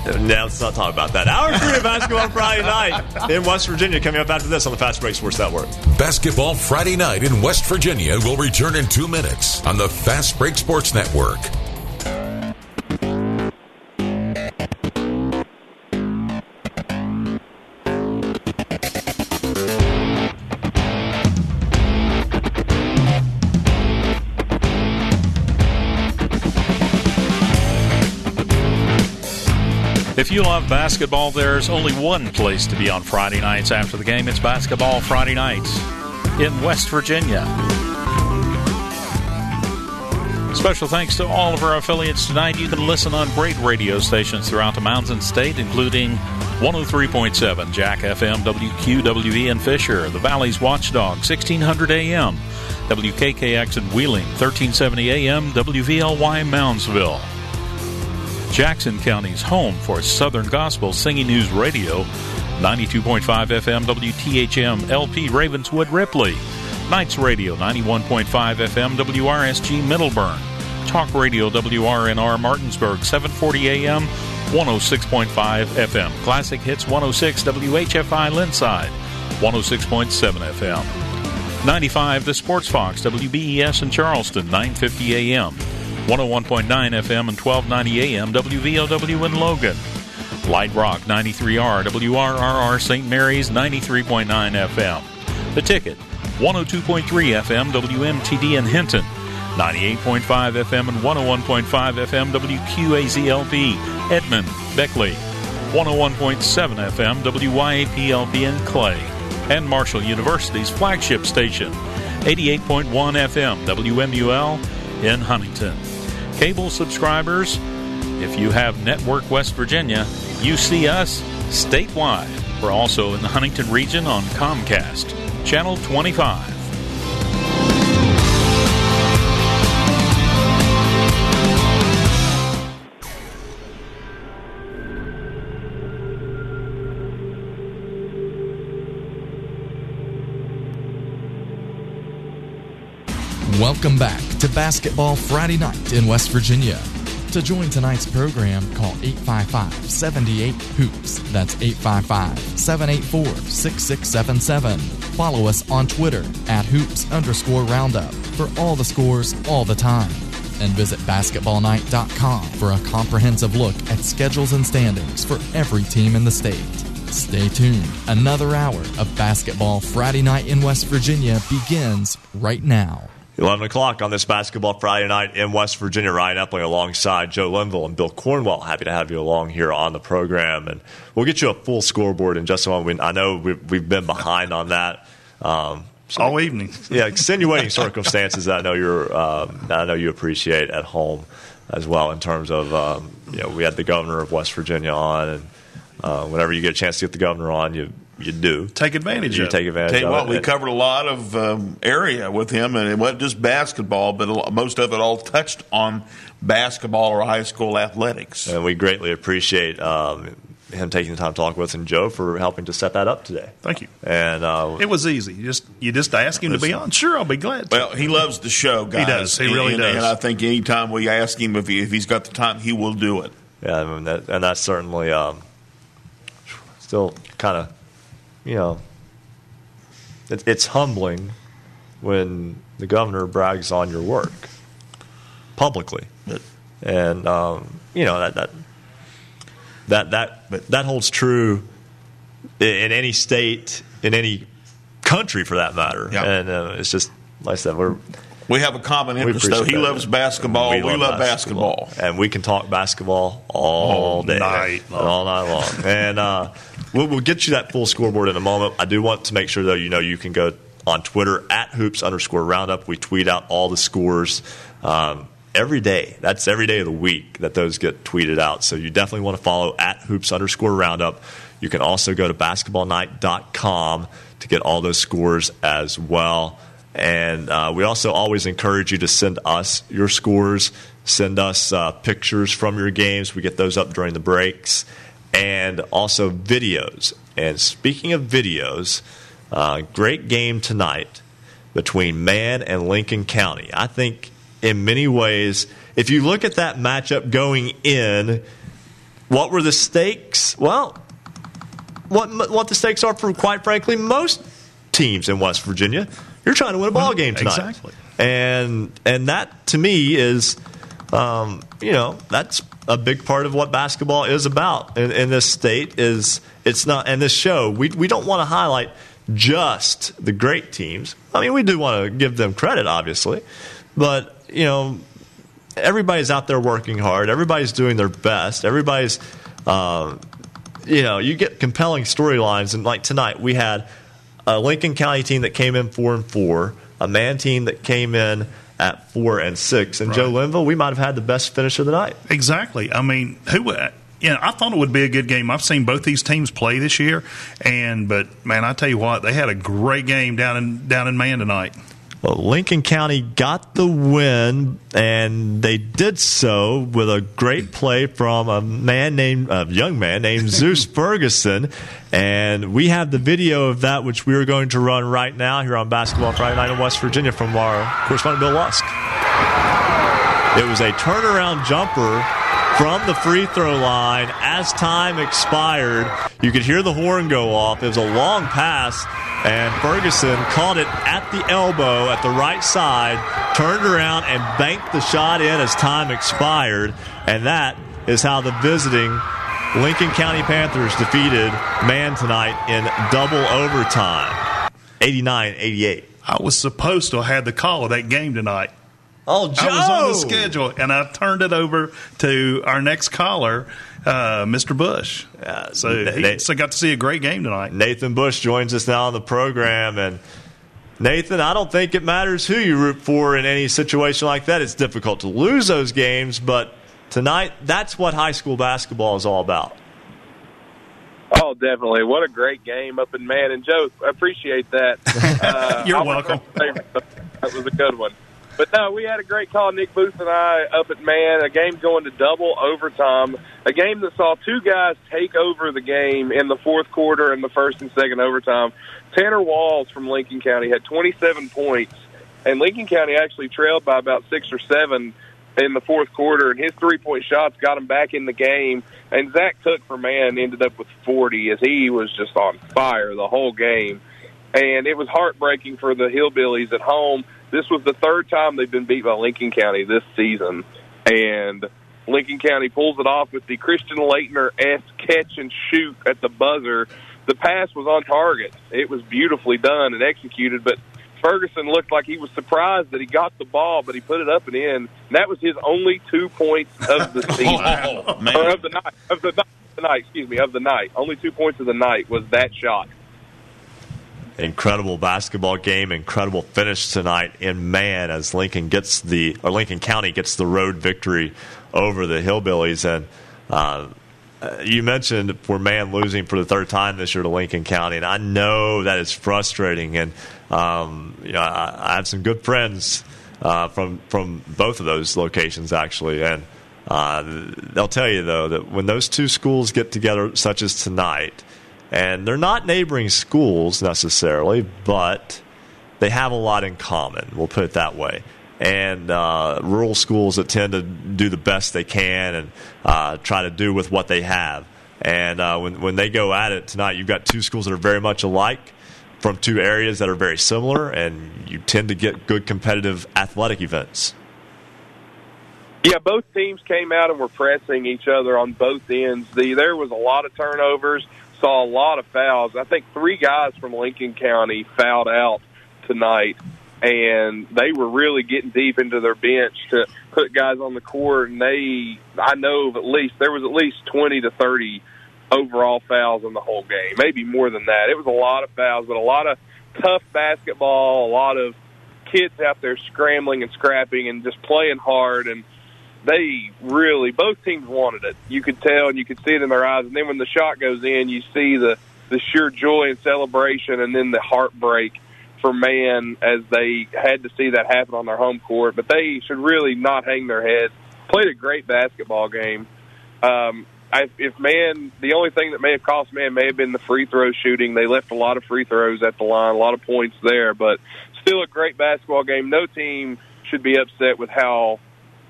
Now let's not talk about that. Hour three of basketball Friday night in West Virginia coming up after this on the Fast Break Sports Network. Basketball Friday night in West Virginia will return in two minutes on the Fast Break Sports Network. You love basketball, there's only one place to be on Friday nights after the game. It's Basketball Friday Nights. in West Virginia. Special thanks to all of our affiliates tonight. You can listen on great radio stations throughout the Mountain State, including 103.7 Jack FM, WQWE in Fisher, the Valley's Watchdog, 1600 AM, WKKX in Wheeling, 1370 AM, WVLY Moundsville. Jackson County's home for Southern Gospel Singing News Radio, 92.5 FM, WTHM, LP Ravenswood Ripley. Nights Radio 91.5 FM WRSG Middlebourne. Talk Radio WRNR Martinsburg 740 AM 106.5 FM. Classic Hits 106 WHFI Lindside 106.7 FM. 95 The Sports Fox WBES in Charleston 950 AM 101.9 FM and 1290 AM WVOW in Logan. Light Rock 93R WRRR St. Mary's 93.9 FM. The Ticket 102.3 FM WMTD in Hinton, 98.5 FM and 101.5 FM WQAZLP, Edmond, Beckley, 101.7 FM WYAPLP in Clay, and Marshall University's flagship station, 88.1 FM WMUL in Huntington. Cable subscribers, if you have Network West Virginia, you see us statewide. We're also in the Huntington region on Comcast. Channel 25. Welcome back to Basketball Friday Night in West Virginia. To join tonight's program, call 855 78 Hoops. That's 855 784 6677. Follow us on Twitter at hoops underscore roundup for all the scores all the time. And visit basketballnight.com for a comprehensive look at schedules and standings for every team in the state. Stay tuned. Another hour of Basketball Friday Night in West Virginia begins right now. 11 o'clock on this basketball Friday night in West Virginia. Ryan Epling alongside Joe Linville and Bill Cornwell. Happy to have you along here on the program. And we'll get you a full scoreboard in just a moment. I know we've, we've been behind on that. Um, so, all evening. [laughs] yeah, extenuating circumstances that I know you're, um, I know you appreciate at home as well. In terms of, um, you know, we had the governor of West Virginia on, and uh, whenever you get a chance to get the governor on, you you do take advantage. You of take advantage. Tell you of what, we covered a lot of um, area with him, and it wasn't just basketball, but most of it all touched on basketball or high school athletics. And we greatly appreciate um, him taking the time to talk with us, and Joe for helping to set that up today. Thank you. And uh, it was easy. You just you just ask him to be on. Sure, I'll be glad. To. Well, he loves the show, guys. He does. He really and, does. And I think anytime we ask him if, he, if he's got the time, he will do it. Yeah, I mean, that, and that's certainly um, still kind of, you know, it, it's humbling when the governor brags on your work publicly, and um, you know that that that that that holds true in any state, in any country for that matter. Yeah. And uh, it's just like I said, we're We have a common interest, though. He that. loves basketball. We, love basketball. and we can talk basketball all, All day, night and all night long. and uh, we'll, we'll get you that full scoreboard in a moment. I do want to make sure though, you know, you can go on Twitter at hoops underscore roundup. We tweet out all the scores. Um, Every day. That's every day of the week that those get tweeted out. So you definitely want to follow at hoops underscore roundup. You can also go to basketballnight.com to get all those scores as well. And uh, we also always encourage you to send us your scores, send us uh, pictures from your games. We get those up during the breaks, and also videos. And speaking of videos, uh, great game tonight between Man and Lincoln County. I think in many ways, if you look at that matchup going in, what were the stakes? Well, what what the stakes are for quite frankly most teams in West Virginia. You're trying to win a ball game tonight, Exactly. and and that to me is, um, you know, that's a big part of what basketball is about in, in this state. Is it's not and this show we we don't want to highlight just the great teams. I mean, we do want to give them credit, obviously, but you know, everybody's out there working hard. Everybody's doing their best. Everybody's, um, you know, you get compelling storylines. And like tonight, we had a Lincoln County team that came in four and four, a man team that came in at four and six, and Joe Linville, we might have had the best finish of the night. Exactly. I mean, who? Uh, you know, I thought it would be a good game. I've seen both these teams play this year, and but man, I tell you what, they had a great game down in down in Man tonight. Well, Lincoln County got the win, and they did so with a great play from a man named a young man named [laughs] Zeus Ferguson. And we have the video of that, which we are going to run right now here on Basketball Friday Night in West Virginia from our correspondent Bill Lusk. It was a turnaround jumper from the free throw line as time expired. You could hear the horn go off. It was a long pass, and Ferguson caught it at the elbow at the right side, turned around and banked the shot in as time expired. And that is how the visiting Lincoln County Panthers defeated Man tonight in double overtime 89 88. I was supposed to have had the call of that game tonight. Oh, Joe! I was on the schedule, and I turned it over to our next caller, uh, Mr. Bush. Uh, so he so got to see a great game tonight. Nathan Bush joins us now on the program, and Nathan, I don't think it matters who you root for in any situation like that. It's difficult to lose those games, but tonight, that's what high school basketball is all about. Oh, definitely. What a great game up in Man. And Joe, I appreciate that. [laughs] Uh, You're welcome. That was a good one. But no, we had a great call, Nick Booth and I, up at Man. A game going to double overtime. A game that saw two guys take over the game in the fourth quarter and the first and second overtime. Tanner Walls from Lincoln County had 27 points, and Lincoln County actually trailed by about six or seven in the fourth quarter, and his three point shots got him back in the game. And Zach Cook for man ended up with 40 as he was just on fire the whole game. And it was heartbreaking for the Hillbillies at home. This was the third time they've been beat by Lincoln County this season. And Lincoln County pulls it off with the Christian Laettner S catch and shoot at the buzzer. The pass was on target. It was beautifully done and executed, but Ferguson looked like he was surprised that he got the ball, but he put it up and in. And that was his only two points of the [laughs] oh, season, Oh, man. or of the night. Of the night, the night, excuse me, of the night. Only two points of the night was that shot. Incredible basketball game, incredible finish tonight in Man as Lincoln gets the or Lincoln County gets the road victory over the Hillbillies. And uh, you mentioned for Man losing for the third time this year to Lincoln County, and I know that is frustrating. And um, you know, I, I have some good friends uh, from from both of those locations actually, and uh, they'll tell you though that when those two schools get together, such as tonight, and they're not neighboring schools necessarily, but they have a lot in common. We'll put it that way. And uh, rural schools that tend to do the best they can and uh, try to do with what they have. And uh, when when they go at it tonight, you've got two schools that are very much alike from two areas that are very similar, and you tend to get good competitive athletic events. Yeah, both teams came out and were pressing each other on both ends. The there was a lot of turnovers, saw a lot of fouls. I think three guys from Lincoln County fouled out tonight, and they were really getting deep into their bench to put guys on the court. And they, I know of at least there was at least twenty to thirty overall fouls in the whole game, maybe more than that. It was a lot of fouls, but a lot of tough basketball, a lot of kids out there scrambling and scrapping and just playing hard and they really both teams wanted it. You could tell and you could see it in their eyes. And then when the shot goes in, you see the the sheer joy and celebration, and then the heartbreak for man as they had to see that happen on their home court. But they should really not hang their heads. Played a great basketball game. Um, I, if man, the only thing that may have cost man may have been the free throw shooting. They left a lot of free throws at the line, a lot of points there, but still a great basketball game. No team should be upset with how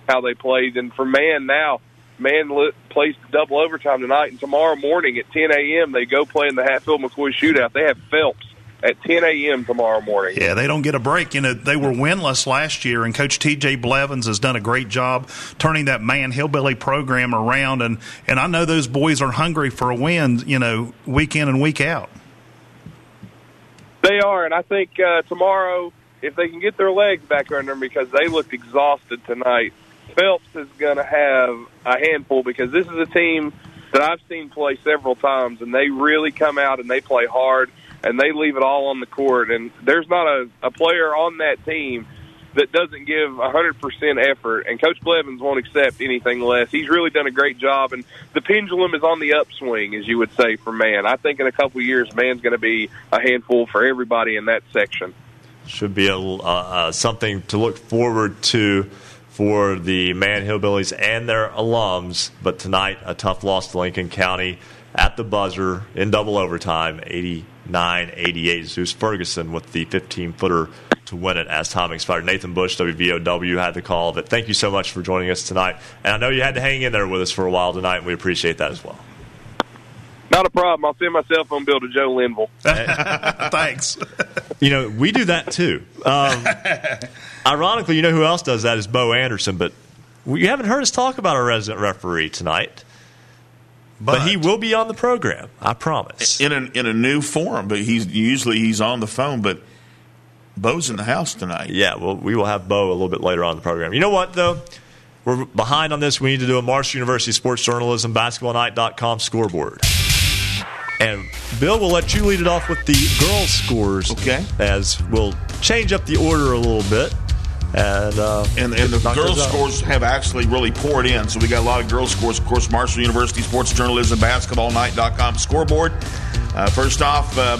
how they played. And for man now, man li- plays double overtime tonight, and tomorrow morning at 10 a.m. they go play in the Hatfield McCoy shootout. They have Phelps at 10 a.m. tomorrow morning. Yeah, they don't get a break. You know, they were winless last year, and Coach T.J. Blevins has done a great job turning that man hillbilly program around. And and I know those boys are hungry for a win. You know, week in and week out. They are, and I think uh, tomorrow, if they can get their legs back under them, because they looked exhausted tonight, Phelps is going to have a handful because this is a team that I've seen play several times, and they really come out and they play hard. and they leave it all on the court. And there's not a, a player on that team that doesn't give 100% effort, and Coach Blevins won't accept anything less. He's really done a great job, and the pendulum is on the upswing, as you would say, for man. I think in a couple of years, man's going to be a handful for everybody in that section. Should be a, uh, uh, something to look forward to for the Man Hillbillies and their alums. But tonight, a tough loss to Lincoln County at the buzzer in double overtime, 89 88. Zeus Ferguson with the 15 footer to win it as time expired. Nathan Bush, WVOW, had the call it. Thank you so much for joining us tonight. And I know you had to hang in there with us for a while tonight, and we appreciate that as well. Not a problem. I'll send my cell phone bill to Joe Linville. [laughs] Thanks. [laughs] You know, we do that too. Um, [laughs] ironically, you know who else does that is Bo Anderson, but you haven't heard us talk about our resident referee tonight. But, he will be on the program, I promise. In a, in a new form, but he's usually he's on the phone, but Bo's in the house tonight. Yeah, well, we will have Bo a little bit later on in the program. You know what, though? We're behind on this. We need to do a Marshall University Sports Journalism Basketball basketballnight.com scoreboard. And Bill will let you lead it off with the girls' scores. Okay. As we'll change up the order a little bit. And, uh, and, and the girls' scores have actually really poured in. So we got a lot of girls' scores. Of course, Marshall University Sports Journalism Basketball basketballnight.com scoreboard. Uh, first off, uh,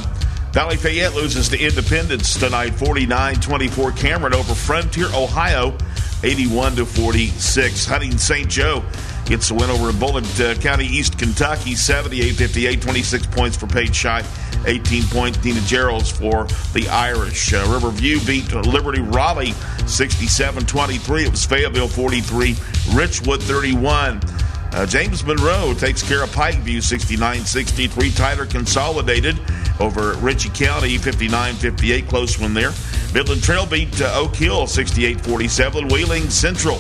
Valley Fayette loses to Independence tonight, 49-24. Cameron over Frontier, Ohio, 81 to 46. Hunting St. Joe gets the win over Bullitt uh, County, East Kentucky, 78-58. 26 points for Paige Shy, 18 points. Dina Gerald's for the Irish. Uh, Riverview beat Liberty Raleigh, 67-23. It was Fayetteville 43, Richwood 31. Uh, James Monroe takes care of Pikeview 69 63. Tyler consolidated over Ritchie County 59 58. Close one there. Midland Trail beat uh, Oak Hill 68 47. Wheeling Central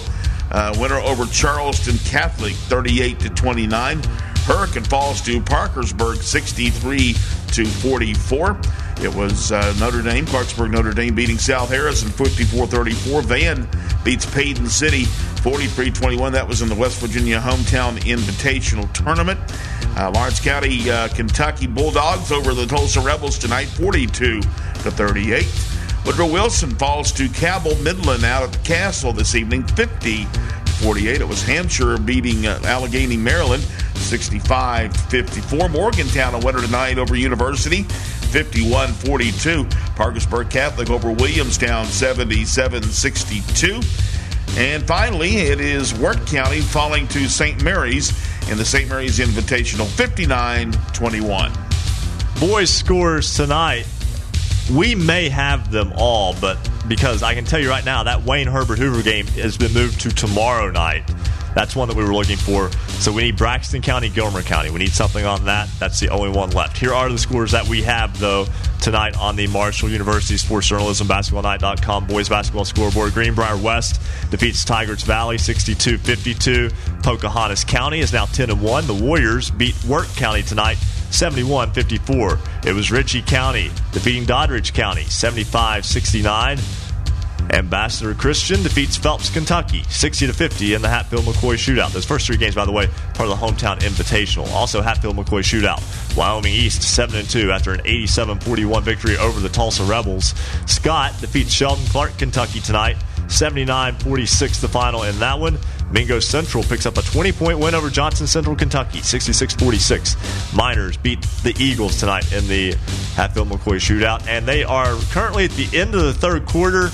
uh, winner over Charleston Catholic 38 to 29. Hurricane falls to Parkersburg 63 to 44. It was uh, Notre Dame, Clarksburg Notre Dame beating South Harrison 54 34. Van beats Paden City 43 21. That was in the West Virginia Hometown Invitational Tournament. Uh, Lawrence County, uh, Kentucky Bulldogs over the Tolsia Rebels tonight 42 to 38. Woodrow Wilson falls to Cabell Midland out at the Castle this evening 50 48. It was Hampshire beating uh, Allegany, Maryland 65 54. Morgantown a winner tonight over University 51 42. Parkersburg Catholic over Williamstown 77 62. And finally, it is Wirt County falling to St. Mary's in the St. Mary's Invitational 59 21. Boys scores tonight. We may have them all, but because I can tell you right now that Wayne Herbert Hoover game has been moved to tomorrow night. That's one that we were looking for. So we need Braxton County, Gilmer County. We need something on that. That's the only one left. Here are the scores that we have, though, tonight on the Marshall University Sports Journalism BasketballNight.com boys basketball scoreboard. Greenbrier West defeats Tygart Valley 62 52. Pocahontas County is now 10 1. The Warriors beat Wirt County tonight 71 54. It was Ritchie County defeating Doddridge County 75 69. Ambassador Christian defeats Phelps, Kentucky, 60 to 50 in the Hatfield McCoy shootout. Those first three games, by the way, part of the hometown invitational. Also, Hatfield McCoy shootout. Wyoming East 7 and 2 after an 87-41 victory over the Tolsia Rebels. Scott defeats Sheldon Clark, Kentucky tonight, 79-46 the final in that one. Mingo Central picks up a 20-point win over Johnson Central, Kentucky, 66-46. Miners beat the Eagles tonight in the Hatfield McCoy shootout, and they are currently at the end of the third quarter.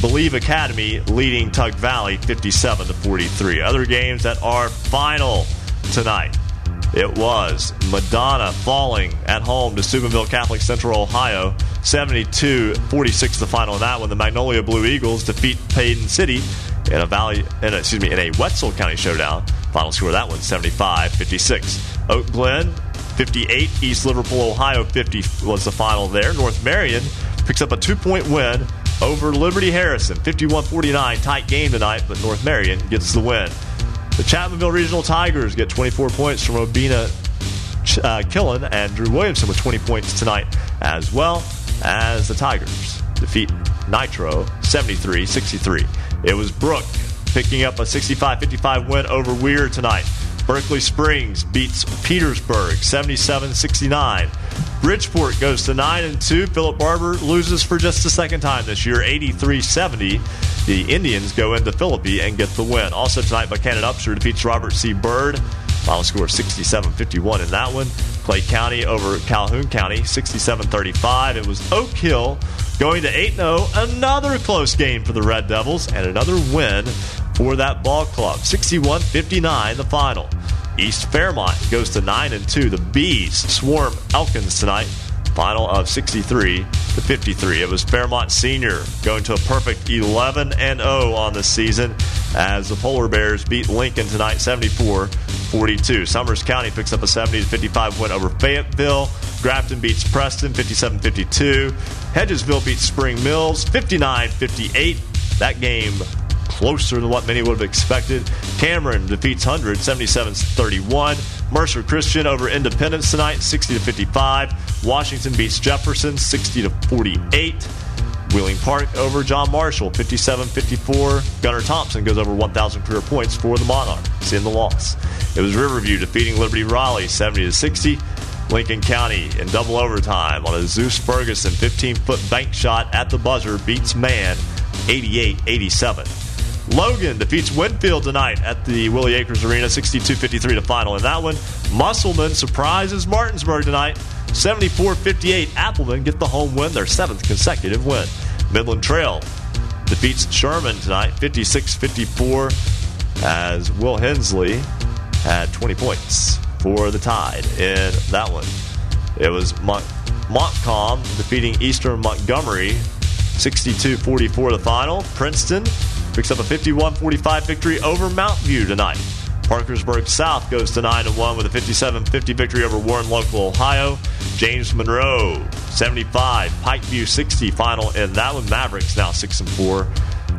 Believe Academy leading Tug Valley 57 to 43. Other games that are final tonight. It was Madonna falling at home to Steubenville Catholic Central Ohio 72 46 the final in that one. The Magnolia Blue Eagles defeat Paden City in a Valley in a, excuse me in a Wetzel County showdown. Final score of that one 75 56. Oak Glen 58 East Liverpool Ohio 50 was the final there. North Marion picks up a two point win over Liberty Harrison. 51 49. Tight game tonight, but North Marion gets the win. The Chapmanville Regional Tigers get 24 points from Obina uh, Killen and Drew Williamson with 20 points tonight, as well as the Tigers defeat Nitro 73 63. It was Brooke picking up a 65 55 win over Weir tonight. Berkeley Springs beats Petersburg 77 69. Bridgeport goes to 9 and 2. Philip Barbour loses for just the second time this year 83 70. The Indians go into Philippi and get the win. Also tonight, Buckhannon Upshur defeats Robert C. Byrd. Final score 67 51 in that one. Clay County over Calhoun County 67 35. It was Oak Hill going to 8 0. Another close game for the Red Devils and another win for that ball club. 61 59 the final. East Fairmont goes to 9 and 2. The Bees swarm Elkins tonight. Final of 63 to 53. It was Fairmont Senior going to a perfect 11 and 0 on the season as the Polar Bears beat Lincoln tonight 74 42. Summers County picks up a 70 55 win over Fayetteville. Grafton beats Preston 57 52. Hedgesville beats Spring Mills 59 58. That game closer than what many would have expected. Cameron defeats Hundred 77 31. Mercer Christian over Independence tonight 60 to 55. Washington beats Jefferson 60 to 48. Wheeling Park over John Marshall 57 54. Gunnar Thompson goes over 1,000 career points for the Monarchs in the loss. It was Riverview defeating Liberty Raleigh 70 to 60. Lincoln County in double overtime on a Zeus Ferguson 15 foot bank shot at the buzzer beats Man 88 87. Logan defeats Winfield tonight at the Willie Akers Arena 62 53 to final in that one. Musselman surprises Martinsburg tonight 74 58. Applemen get the home win, their seventh consecutive win. Midland Trail defeats Sherman tonight 56 54 as Will Hensley had 20 points for the Tide in that one. It was Mont- Montcalm defeating Eastern Montgomery 62 44 the final. Princeton picks up a 51 45 victory over Mountain View tonight. Parkersburg South goes to 9 1 with a 57 50 victory over Warren Local, Ohio. James Monroe 75, Pikeview 60 final in that one. Mavericks now 6 and 4.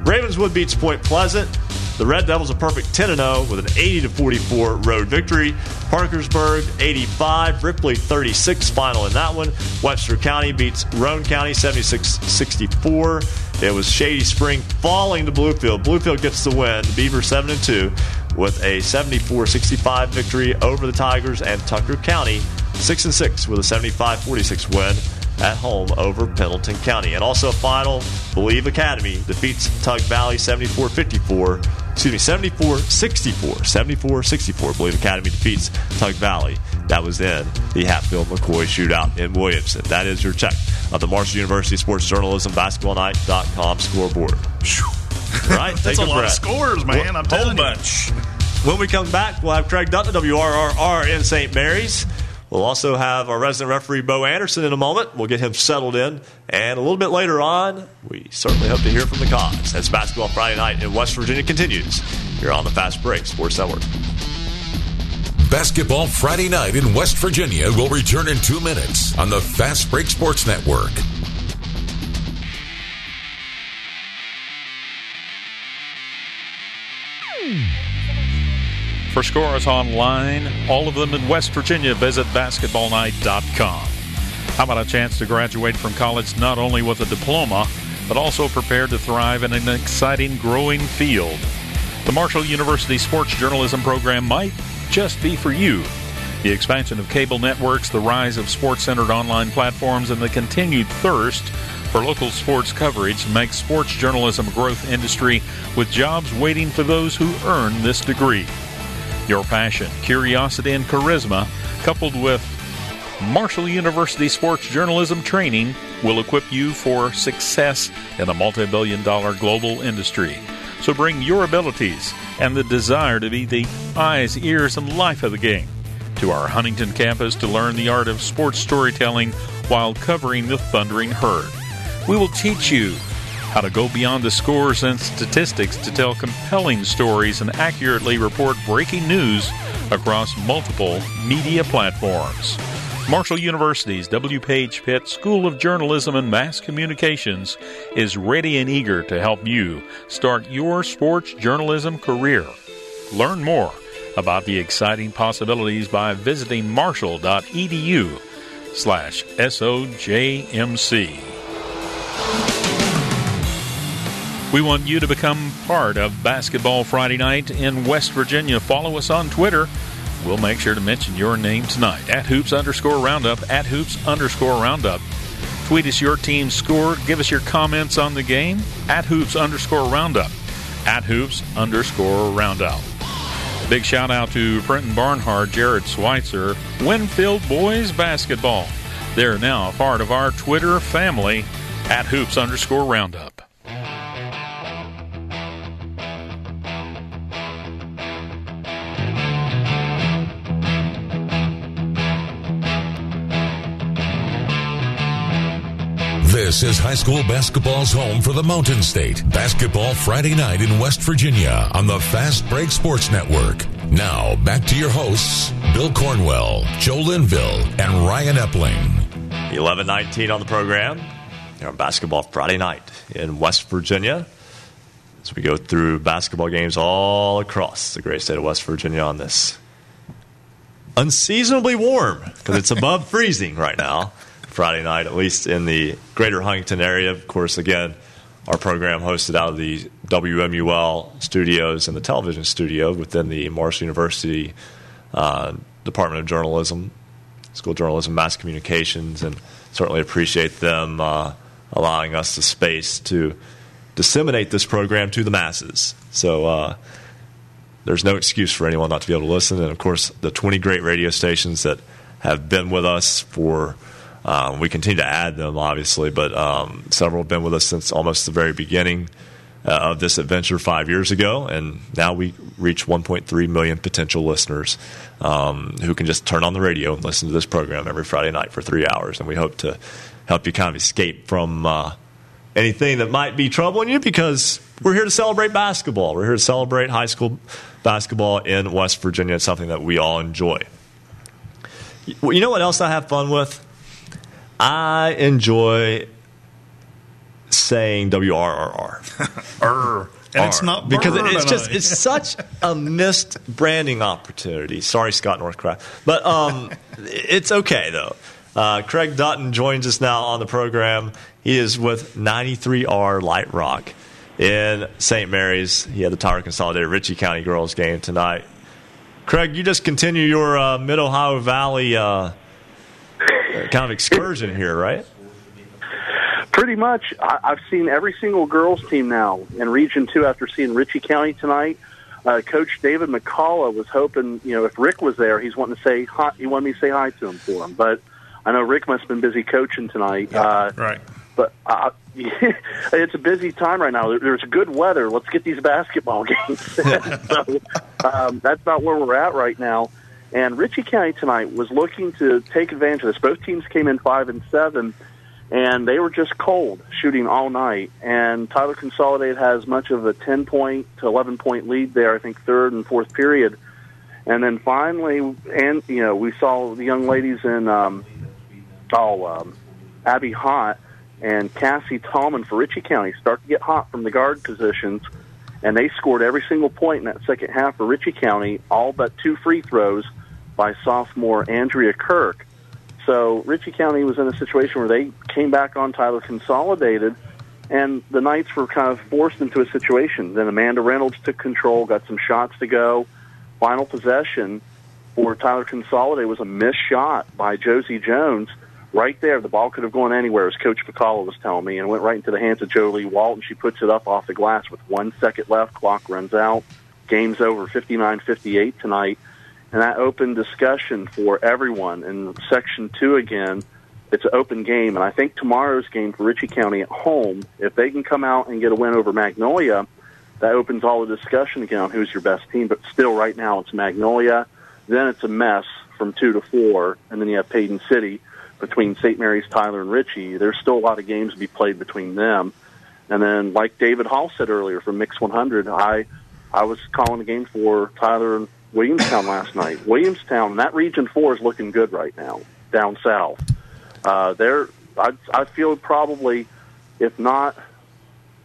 Ravenswood beats Point Pleasant. The Red Devils a perfect 10 0 with an 80 44 road victory. Parkersburg 85, Ripley 36 final in that one. Webster County beats Roane County 76 64. It was Shady Spring falling to Bluefield. Bluefield gets the win. The Beaver 7 2 with a 74 65 victory over the Tigers, and Tucker County 6 and 6 with a 75 46 win at home over Pendleton County. And also a final, Believe Academy defeats Tug Valley 74 54. Excuse me, 74 64. 74 64. Believe Academy defeats Tug Valley. That was in the Hatfield McCoy shootout in Williamson. That is your check of the Marshall University Sports Journalism BasketballNight.com scoreboard. Right? That's Take a lot breath. of scores, man. I'm Whole telling you. bunch. When we come back, we'll have Craig Dutton, WRRR in St. Mary's. We'll also have our resident referee, Bo Anderson, in a moment. We'll get him settled in. And a little bit later on, we certainly hope to hear from the cause as Basketball Friday night in West Virginia continues here on the Fast Break Sports Network. Basketball Friday night in West Virginia will return in two minutes on the Fast Break Sports Network. For scores online, all of them in West Virginia, visit basketballnight.com. How about a chance to graduate from college not only with a diploma, but also prepared to thrive in an exciting, growing field? The Marshall University Sports Journalism program might just be for you. The expansion of cable networks, the rise of sports centered online platforms, and the continued thirst for local sports coverage makes sports journalism a growth industry with jobs waiting for those who earn this degree. Your passion, curiosity, and charisma, coupled with Marshall University Sports Journalism training, will equip you for success in a multi billion dollar global industry. So bring your abilities and the desire to be the eyes, ears, and life of the game to our Huntington campus to learn the art of sports storytelling while covering the Thundering Herd. We will teach you how to go beyond the scores and statistics to tell compelling stories and accurately report breaking news across multiple media platforms. Marshall University's W. Page Pitt School of Journalism and Mass Communications is ready and eager to help you start your sports journalism career. Learn more about the exciting possibilities by visiting marshall.edu slash SOJMC. We want you to become part of Basketball Friday night in West Virginia. Follow us on Twitter we'll make sure to mention your name tonight at hoops underscore roundup at hoops underscore roundup. Tweet us your team's score. Give us your comments on the game at hoops underscore roundup at hoops underscore roundup. Big shout out to Brenton Barnhart, Jared Schweitzer, Winfield Boys Basketball. They're now a part of our Twitter family at hoops underscore roundup. This is high school basketball's home for the Mountain State. Basketball Friday night in West Virginia on the Fast Break Sports Network. Now, back to your hosts, Bill Cornwell, Joe Linville, and Ryan Epling. 11 19 on the program here on Basketball Friday night in West Virginia. As we go through basketball games all across the great state of West Virginia on this unseasonably warm because it's [laughs] above freezing right now. Friday night, at least in the greater Huntington area. Of course, again, our program hosted out of the WMUL studios and the television studio within the Marshall University uh, Department of Journalism, School of Journalism, Mass Communications, and certainly appreciate them uh, allowing us the space to disseminate this program to the masses. So, uh, there's no excuse for anyone not to be able to listen. And of course, the 20 great radio stations that have been with us for um, we continue to add them, obviously, but um, several have been with us since almost the very beginning uh, of this adventure five years ago, and now we reach 1.3 million potential listeners um, who can just turn on the radio and listen to this program every Friday night for three hours. And we hope to help you kind of escape from uh, anything that might be troubling you because we're here to celebrate basketball. We're here to celebrate high school basketball in West Virginia. It's something that we all enjoy. You know what else I have fun with? I enjoy saying WRRR. [laughs] R. And it's not because burr it's just it's such a missed branding opportunity. Sorry, Scott Northcraft, but um, [laughs] it's okay though. Uh, Craig Dutton joins us now on the program. He is with 93R Light Rock in St. Mary's. He had the Tyler Consolidated Ritchie County girls game tonight. Craig, you just continue your uh, Mid Ohio Valley uh, kind of excursion here, right? Pretty much. I, I've seen every single girls team now in Region Two after seeing Ritchie County tonight. Uh, Coach David McCullough was hoping, you know, if Rick was there, he's wanting to say hi. He wanted me to say hi to him for him, but I know Rick must have been busy coaching tonight. uh, right. But uh, [laughs] it's a busy time right now. There's good weather. Let's get these basketball [laughs] games. [laughs] so um, that's not where we're at right now. And Ritchie County tonight was looking to take advantage of this. Both teams came in five and seven, and they were just cold shooting all night. And Tyler Consolidated has much of a ten point to eleven point lead there. I think third and fourth period. And then finally, and you know, we saw the young ladies in um, oh um, Abby Hot and Cassie Tallman for Ritchie County start to get hot from the guard positions, and they scored every single point in that second half for Ritchie County, all but two free throws by sophomore Andrea Kirk. So Ritchie County was in a situation where they came back on Tyler Consolidated, and the Knights were kind of forced into a situation. Then Amanda Reynolds took control, got some shots to go. Final possession for Tyler Consolidated was a missed shot by Josie Jones. Right there, the ball could have gone anywhere, as Coach Pacala was telling me, and went right into the hands of Jolie Walton. She puts it up off the glass with one second left. Clock runs out. Game's over 59-58 tonight. And that opened discussion for everyone. In Section 2 again, it's an open game. And I think tomorrow's game for Ritchie County at home, if they can come out and get a win over Magnolia, that opens all the discussion again on who's your best team. But still, right now, it's Magnolia. Then it's a mess from 2 to 4. And then you have Paden City between St. Mary's, Tyler, and Ritchie. There's still a lot of games to be played between them. And then, like David Hall said earlier from Mix 100, I I was calling the game for Tyler and Williamstown last night. Williamstown, that Region Four is looking good right now down south. Uh, they're I I feel probably, if not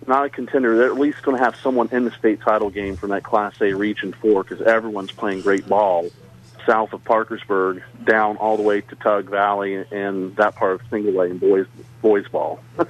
not a contender, they're at least going to have someone in the state title game from that Class A Region Four because everyone's playing great ball south of Parkersburg down all the way to Tug Valley and that part of Single Way and boys boys ball. [laughs]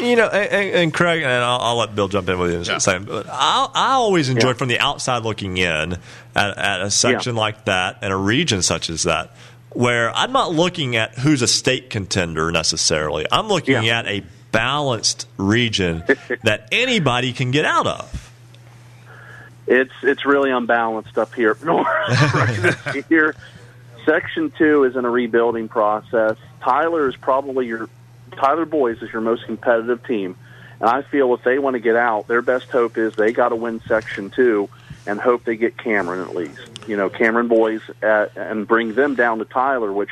You know, and, and Craig, and I'll, I'll, let Bill jump in with you in a second. But I, I always enjoy Yeah. from the outside looking in at, at a section like that and a region such as that, where I'm not looking at who's a state contender necessarily. I'm looking at a balanced region [laughs] that anybody can get out of. It's it's really unbalanced up here up [laughs] north. year, Section two is in a rebuilding process. Tyler is probably your Tyler Boys is your most competitive team, and I feel if they want to get out, their best hope is they got to win Section two and hope they get Cameron at least. You know, Cameron Boys at, and bring them down to Tyler, which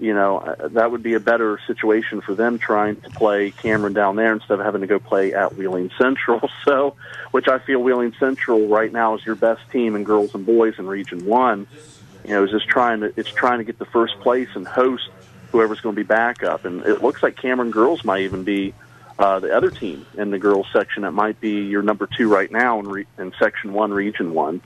you know uh, that would be a better situation for them trying to play Cameron down there instead of having to go play at Wheeling [laughs] Central. So, which I feel Wheeling Central right now is your best team in girls and boys in Region One. You know, is just trying to it's trying to get the first place and host whoever's going to be back up, and it looks like Cameron girls might even be uh, the other team in the girls section. That might be your number two right now in, re- in Section One, Region One.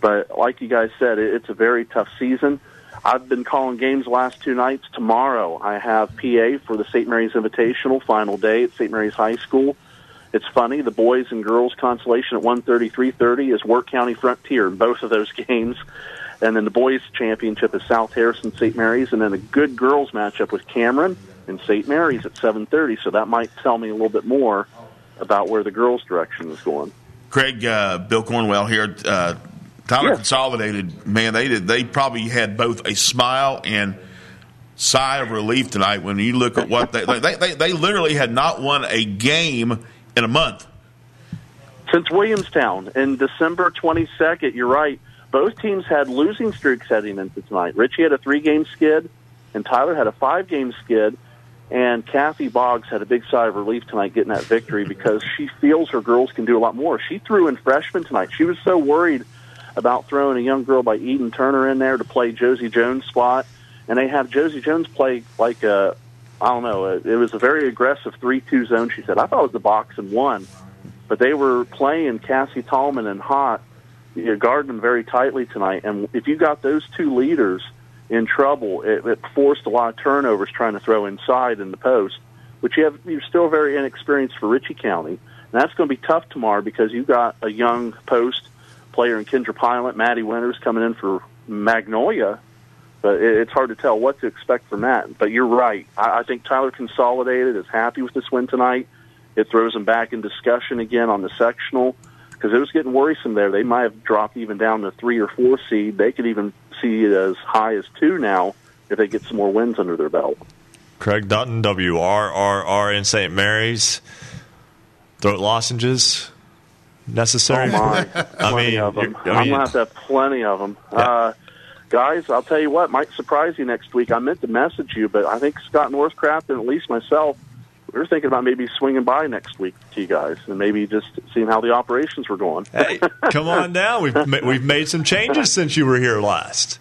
But like you guys said, it, it's a very tough season. I've been calling games last two nights. Tomorrow, I have PA for the St. Mary's Invitational final day at St. Mary's High School. It's funny. The boys and girls consolation at one thirty three thirty is Wirt County Frontier in both of those [laughs] games, and then the boys championship is South Harrison St. Mary's, and then a good girls matchup with Cameron and St. Mary's at 7:30. So that might tell me a little bit more about where the girls' direction is going. Craig, uh, Bill Cornwell here. Uh, Tyler Consolidated, man, they did. They probably had both a smile and sigh of relief tonight when you look at what they they, they they literally had not won a game in a month. Since Williamstown in December 22nd, you're right. Both teams had losing streaks heading into tonight. Ritchie had a three game skid, and Tyler had a five game skid. And Kathy Boggs had a big sigh of relief tonight getting that victory because she feels her girls can do a lot more. She threw in freshmen tonight. She was so worried about throwing a young girl by Eden Turner in there to play Josie Jones' spot. And they had Josie Jones play like a, I don't know, it was a very aggressive 3 2 zone, she said. I thought it was the box and one but they were playing Cassie Tallman and Hot, you know, guarding them very tightly tonight. And if you got those two leaders in trouble, it, it forced a lot of turnovers trying to throw inside in the post, which you have, you're still very inexperienced for Ritchie County. And that's going to be tough tomorrow because you've got a young post player in Kendra Pilot, Maddie Winters coming in for Magnolia. But it, it's hard to tell what to expect from that. But you're right. I, I think Tyler Consolidated is happy with this win tonight. It throws them back in discussion again on the sectional because it was getting worrisome there. They might have dropped even down to three or four seed. They could even see it as high as two now if they get some more wins under their belt. Craig Dutton, WRRR in St. Mary's. Throat lozenges necessary? Oh my, [laughs] I plenty mean, of them. you're- I I'm gonna have to have plenty of them. Uh, guys, I'll tell you what might surprise you next week. I meant to message you, but I think Scott Northcraft and at least myself, we were thinking about maybe swinging by next week to you guys and maybe just seeing how the operations were going. Hey, come on [laughs] down. We've ma- we've made some changes since you were here last.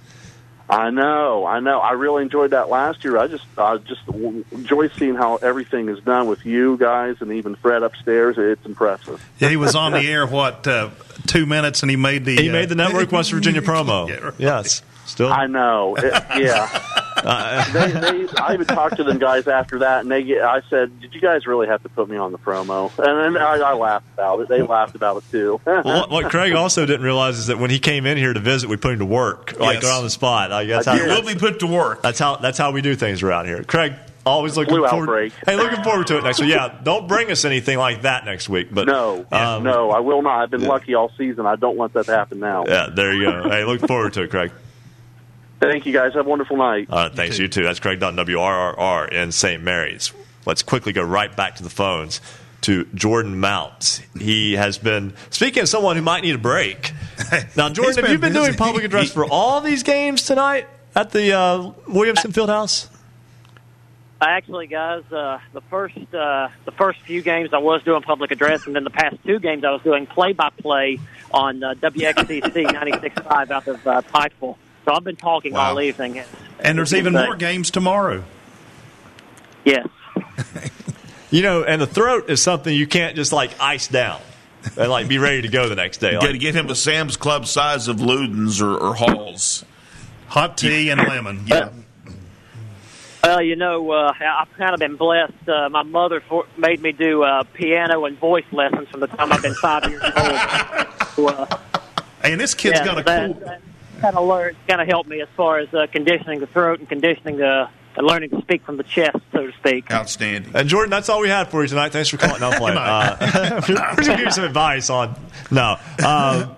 I know, I know. I really enjoyed that last year. I just, I just w- enjoy seeing how everything is done with you guys and even Fred upstairs. It's impressive. Yeah, he was on the air what uh, two minutes, and he made the He uh, made the Network West Virginia [laughs] promo. Yes, still. I know. [laughs] It, yeah. they, they, I even talked to them guys after that, and they. get- I said, "Did you guys really have to put me on the promo?" And then I, I laughed about it. They laughed about it too. [laughs] Well, what, what Craig also didn't realize is that when he came in here to visit, we put him to work, like Yes. on the spot. Like, that's I how did. Will be put to work. That's how that's how we do things around here. Craig, always looking Flu forward. outbreak. Hey, looking forward to it next week. Yeah, don't bring us anything like that next week. But no, um, no, I will not. I've been lucky all season. I don't want that to happen now. Yeah, there you go. Hey, look forward to it, Craig. Thank you guys. Have a wonderful night. Uh, thanks, you too. That's Craig Dunn, WRRR in St. Mary's. Let's quickly go right back to the phones to Jordan Mount. He has been, speaking of someone who might need a break. [laughs] Now, Jordan, have you been doing public address for all these games tonight at the uh, Williamson Fieldhouse? Actually, guys, uh, the first uh, the first few games I was doing public address, and then the past two games I was doing play by play on uh, WXCC 96.5 out of uh, Pikeville. So I've been talking Wow. all evening. and there's even more games tomorrow. Yes. [laughs] You know, and the throat is something you can't just like ice down and like be ready to go the next day. You Like, got to get him a Sam's Club size of Ludens or, or Halls. Hot tea and lemon. Uh, Well, you know, uh, I've kind of been blessed. Uh, my mother for, made me do uh, piano and voice lessons from the time I've been five years old. [laughs] So, uh, and this kid's yeah, got a that, cool. That kind of learned, kind of helped me as far as uh, conditioning the throat and conditioning the and learning to speak from the chest, so to speak. Outstanding. And Jordan, that's all we had for you tonight. Thanks for calling. No, I'm playing. [laughs] Uh, [laughs] we're going to give you some advice on no. Uh,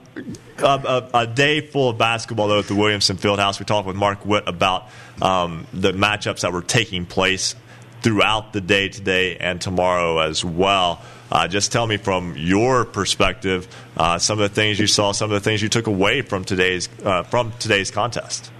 a, a, a, day full of basketball though at the Williamson Fieldhouse. We talked with Mark Witt about um, the matchups that were taking place throughout the day today and tomorrow as well. Uh, just tell me from your perspective uh, some of the things you saw, some of the things you took away from today's uh, from today's contest.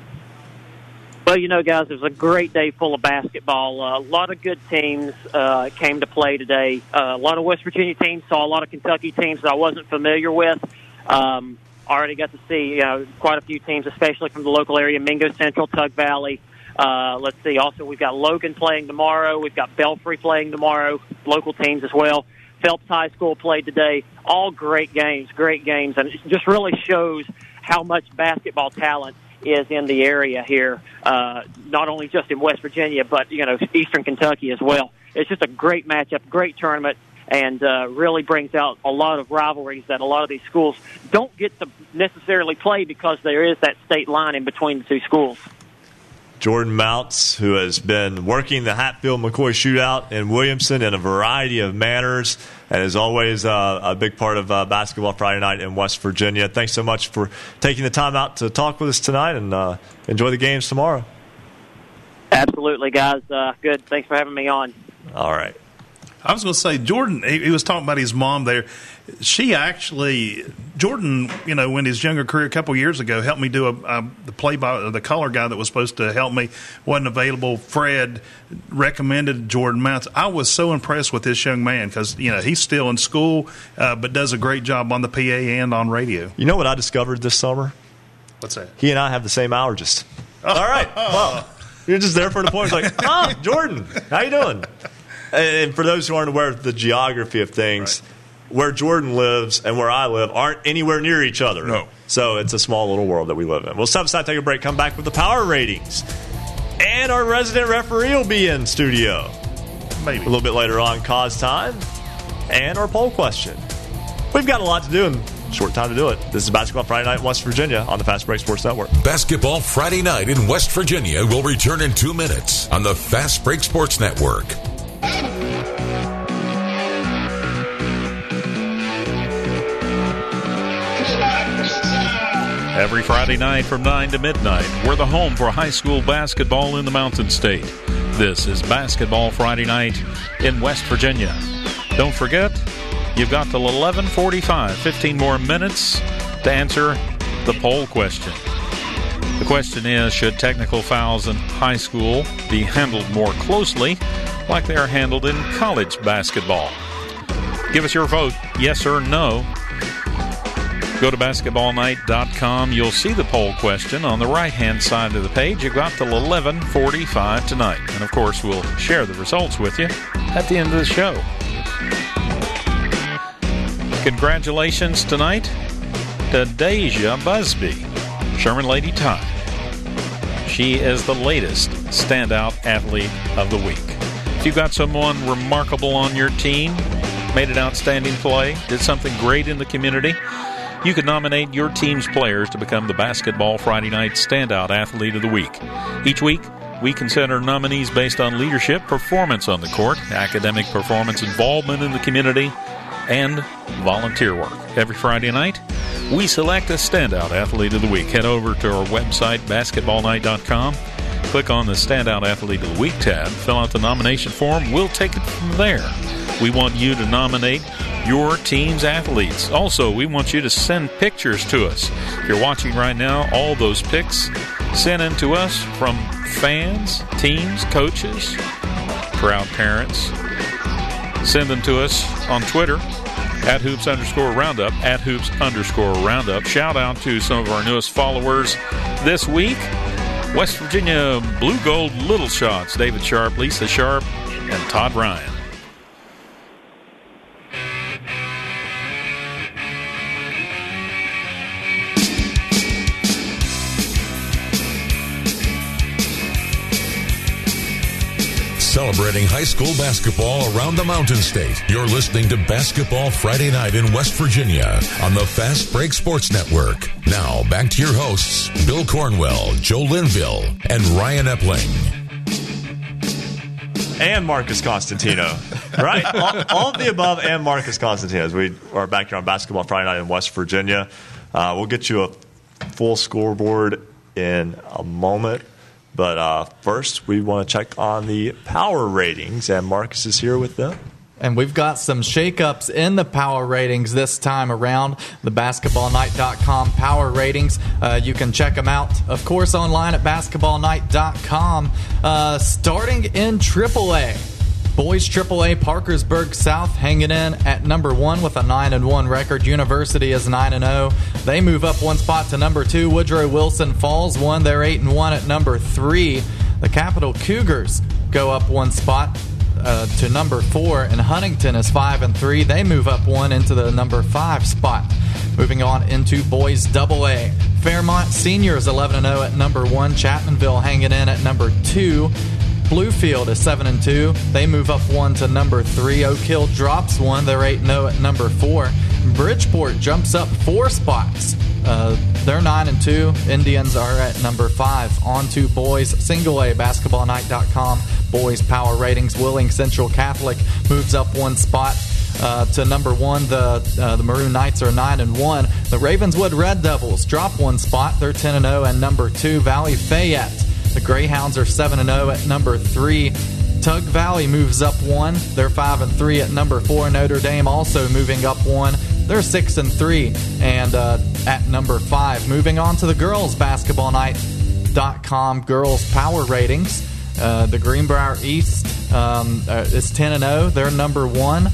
Well, you know, guys, it was a great day full of basketball. Uh, a lot of good teams uh, came to play today. Uh, a lot of West Virginia teams saw a lot of Kentucky teams that I wasn't familiar with. Um, already got to see you know quite a few teams, especially from the local area, Mingo Central, Tug Valley. Uh, let's see. Also, we've got Logan playing tomorrow. We've got Belfry playing tomorrow. Local teams as well. Phelps High School played today. All great games, great games, and it just really shows how much basketball talent is in the area here. Uh, not only just in West Virginia, but you know Eastern Kentucky as well. It's just a great matchup, great tournament and uh, really brings out a lot of rivalries that a lot of these schools don't get to necessarily play because there is that state line in between the two schools. Jordan Mounts, who has been working the Hatfield McCoy shootout in Williamson in a variety of manners, and is always uh, a big part of uh, basketball Friday night in West Virginia. Thanks so much for taking the time out to talk with us tonight, and uh, enjoy the games tomorrow. Absolutely, guys. Uh, good. Thanks for having me on. All right. I was going to say Jordan. He, he, was talking about his mom there. She actually, Jordan, you know, in his younger career a couple years ago, helped me do a, a the play by the color guy that was supposed to help me wasn't available. Fred recommended Jordan Mounts. I was so impressed with this young man because you know he's still in school, uh, but does a great job on the PA and on radio. You know what I discovered this summer? What's that? He and I have the same allergist. [laughs] All right. Well, you're just there for the point. It's like, [laughs] oh, Jordan, how you doing? And for those who aren't aware of the geography of things, right. where Jordan lives and where I live aren't anywhere near each other. No. So it's a small little world that we live in. We'll step aside, take a break, come back with the power ratings. And our resident referee will be in studio. Maybe. A little bit later on, Kaz time and our poll question. We've got a lot to do in short time to do it. This is Basketball Friday Night in West Virginia on the Fast Break Sports Network. Basketball Friday Night in West Virginia will return in two minutes on the Fast Break Sports Network. Every Friday night from 9 to midnight, we're the home for high school basketball in the Mountain State. This is Basketball Friday Night in West Virginia. Don't forget, you've got till 11:45, 15 more minutes to answer the poll question. The question is, should technical fouls in high school be handled more closely like they are handled in college basketball? Give us your vote, yes or no, Go to basketballnight.com. You'll see the poll question on the right hand side of the page. You've got till 11:45 tonight, and of course, we'll share the results with you at the end of the show. Congratulations tonight to Deja Busby, Sherman Lady Tide. She is the latest standout athlete of the week. If you've got someone remarkable on your team, made an outstanding play, did something great in the community, you can nominate your team's players to become the Basketball Friday Night Standout Athlete of the Week. Each week, we consider nominees based on leadership, performance on the court, academic performance, involvement in the community, and volunteer work. Every Friday night, we select a standout athlete of the week. Head over to our website, basketballnight.com. Click on the Standout Athlete of the Week tab, fill out the nomination form. We'll take it from there. We want you to nominate your team's athletes. Also, we want you to send pictures to us. If you're watching right now, all those pics sent in to us from fans, teams, coaches, proud parents. Send them to us on Twitter at hoops underscore roundup, at hoops underscore roundup. Shout out to some of our newest followers this week West Virginia Blue Gold Little Shots, David Sharp, Lisa Sharp, and Todd Ryan. Celebrating high school basketball around the Mountain State. You're listening to Basketball Friday Night in West Virginia on the Fast Break Sports Network. Now, back to your hosts, Bill Cornwell, Joe Linville, and Ryan Epling and Marcus Constantino, [laughs] right? all, all, of the above and Marcus Constantino. As we are back here on Basketball Friday Night in West Virginia, uh, we'll get you a full scoreboard in a moment. But uh, first, we want to check on the power ratings, and Marcus is here with them. And we've got some shakeups in the power ratings this time around. The basketballnight.com power ratings. Uh, you can check them out, of course, online at basketballnight.com. Uh, starting in AAA. Boys AAA Parkersburg South hanging in at number one with a 9 and 1 record. University is 9 and 0. They move up one spot to number two. Woodrow Wilson Falls one. They're 8 and 1 at number three. The Capital Cougars go up one spot uh, to number four, and Huntington is five and three. They move up one into the number five spot. Moving on into boys double A. Fairmont Senior is 11 and 0 at number one. Chapmanville hanging in at number two. Bluefield is 7 and 2. They move up one to number 3. Oak Hill drops one. They're 8 0 at number 4. Bridgeport jumps up four spots. Uh, they're 9 and 2. Indians are at number 5. On to boys single A basketballnight.com. Boys power ratings. Wheeling Central Catholic moves up one spot. Uh, to number one, the uh, the Maroon Knights are nine and one. The Ravenswood Red Devils drop one spot; they're ten and zero. And number two, Valley Fayette the Greyhounds are 7 0 at number 3. Tug Valley moves up one. They're 5 and 3 at number 4. Notre Dame also moving up one. They're 6 and 3 and uh, at number 5. Moving on to the girls basketball night.com girls power ratings. Uh, the Greenbrier East um, uh, is 10 and 0. They're number 1. Uh,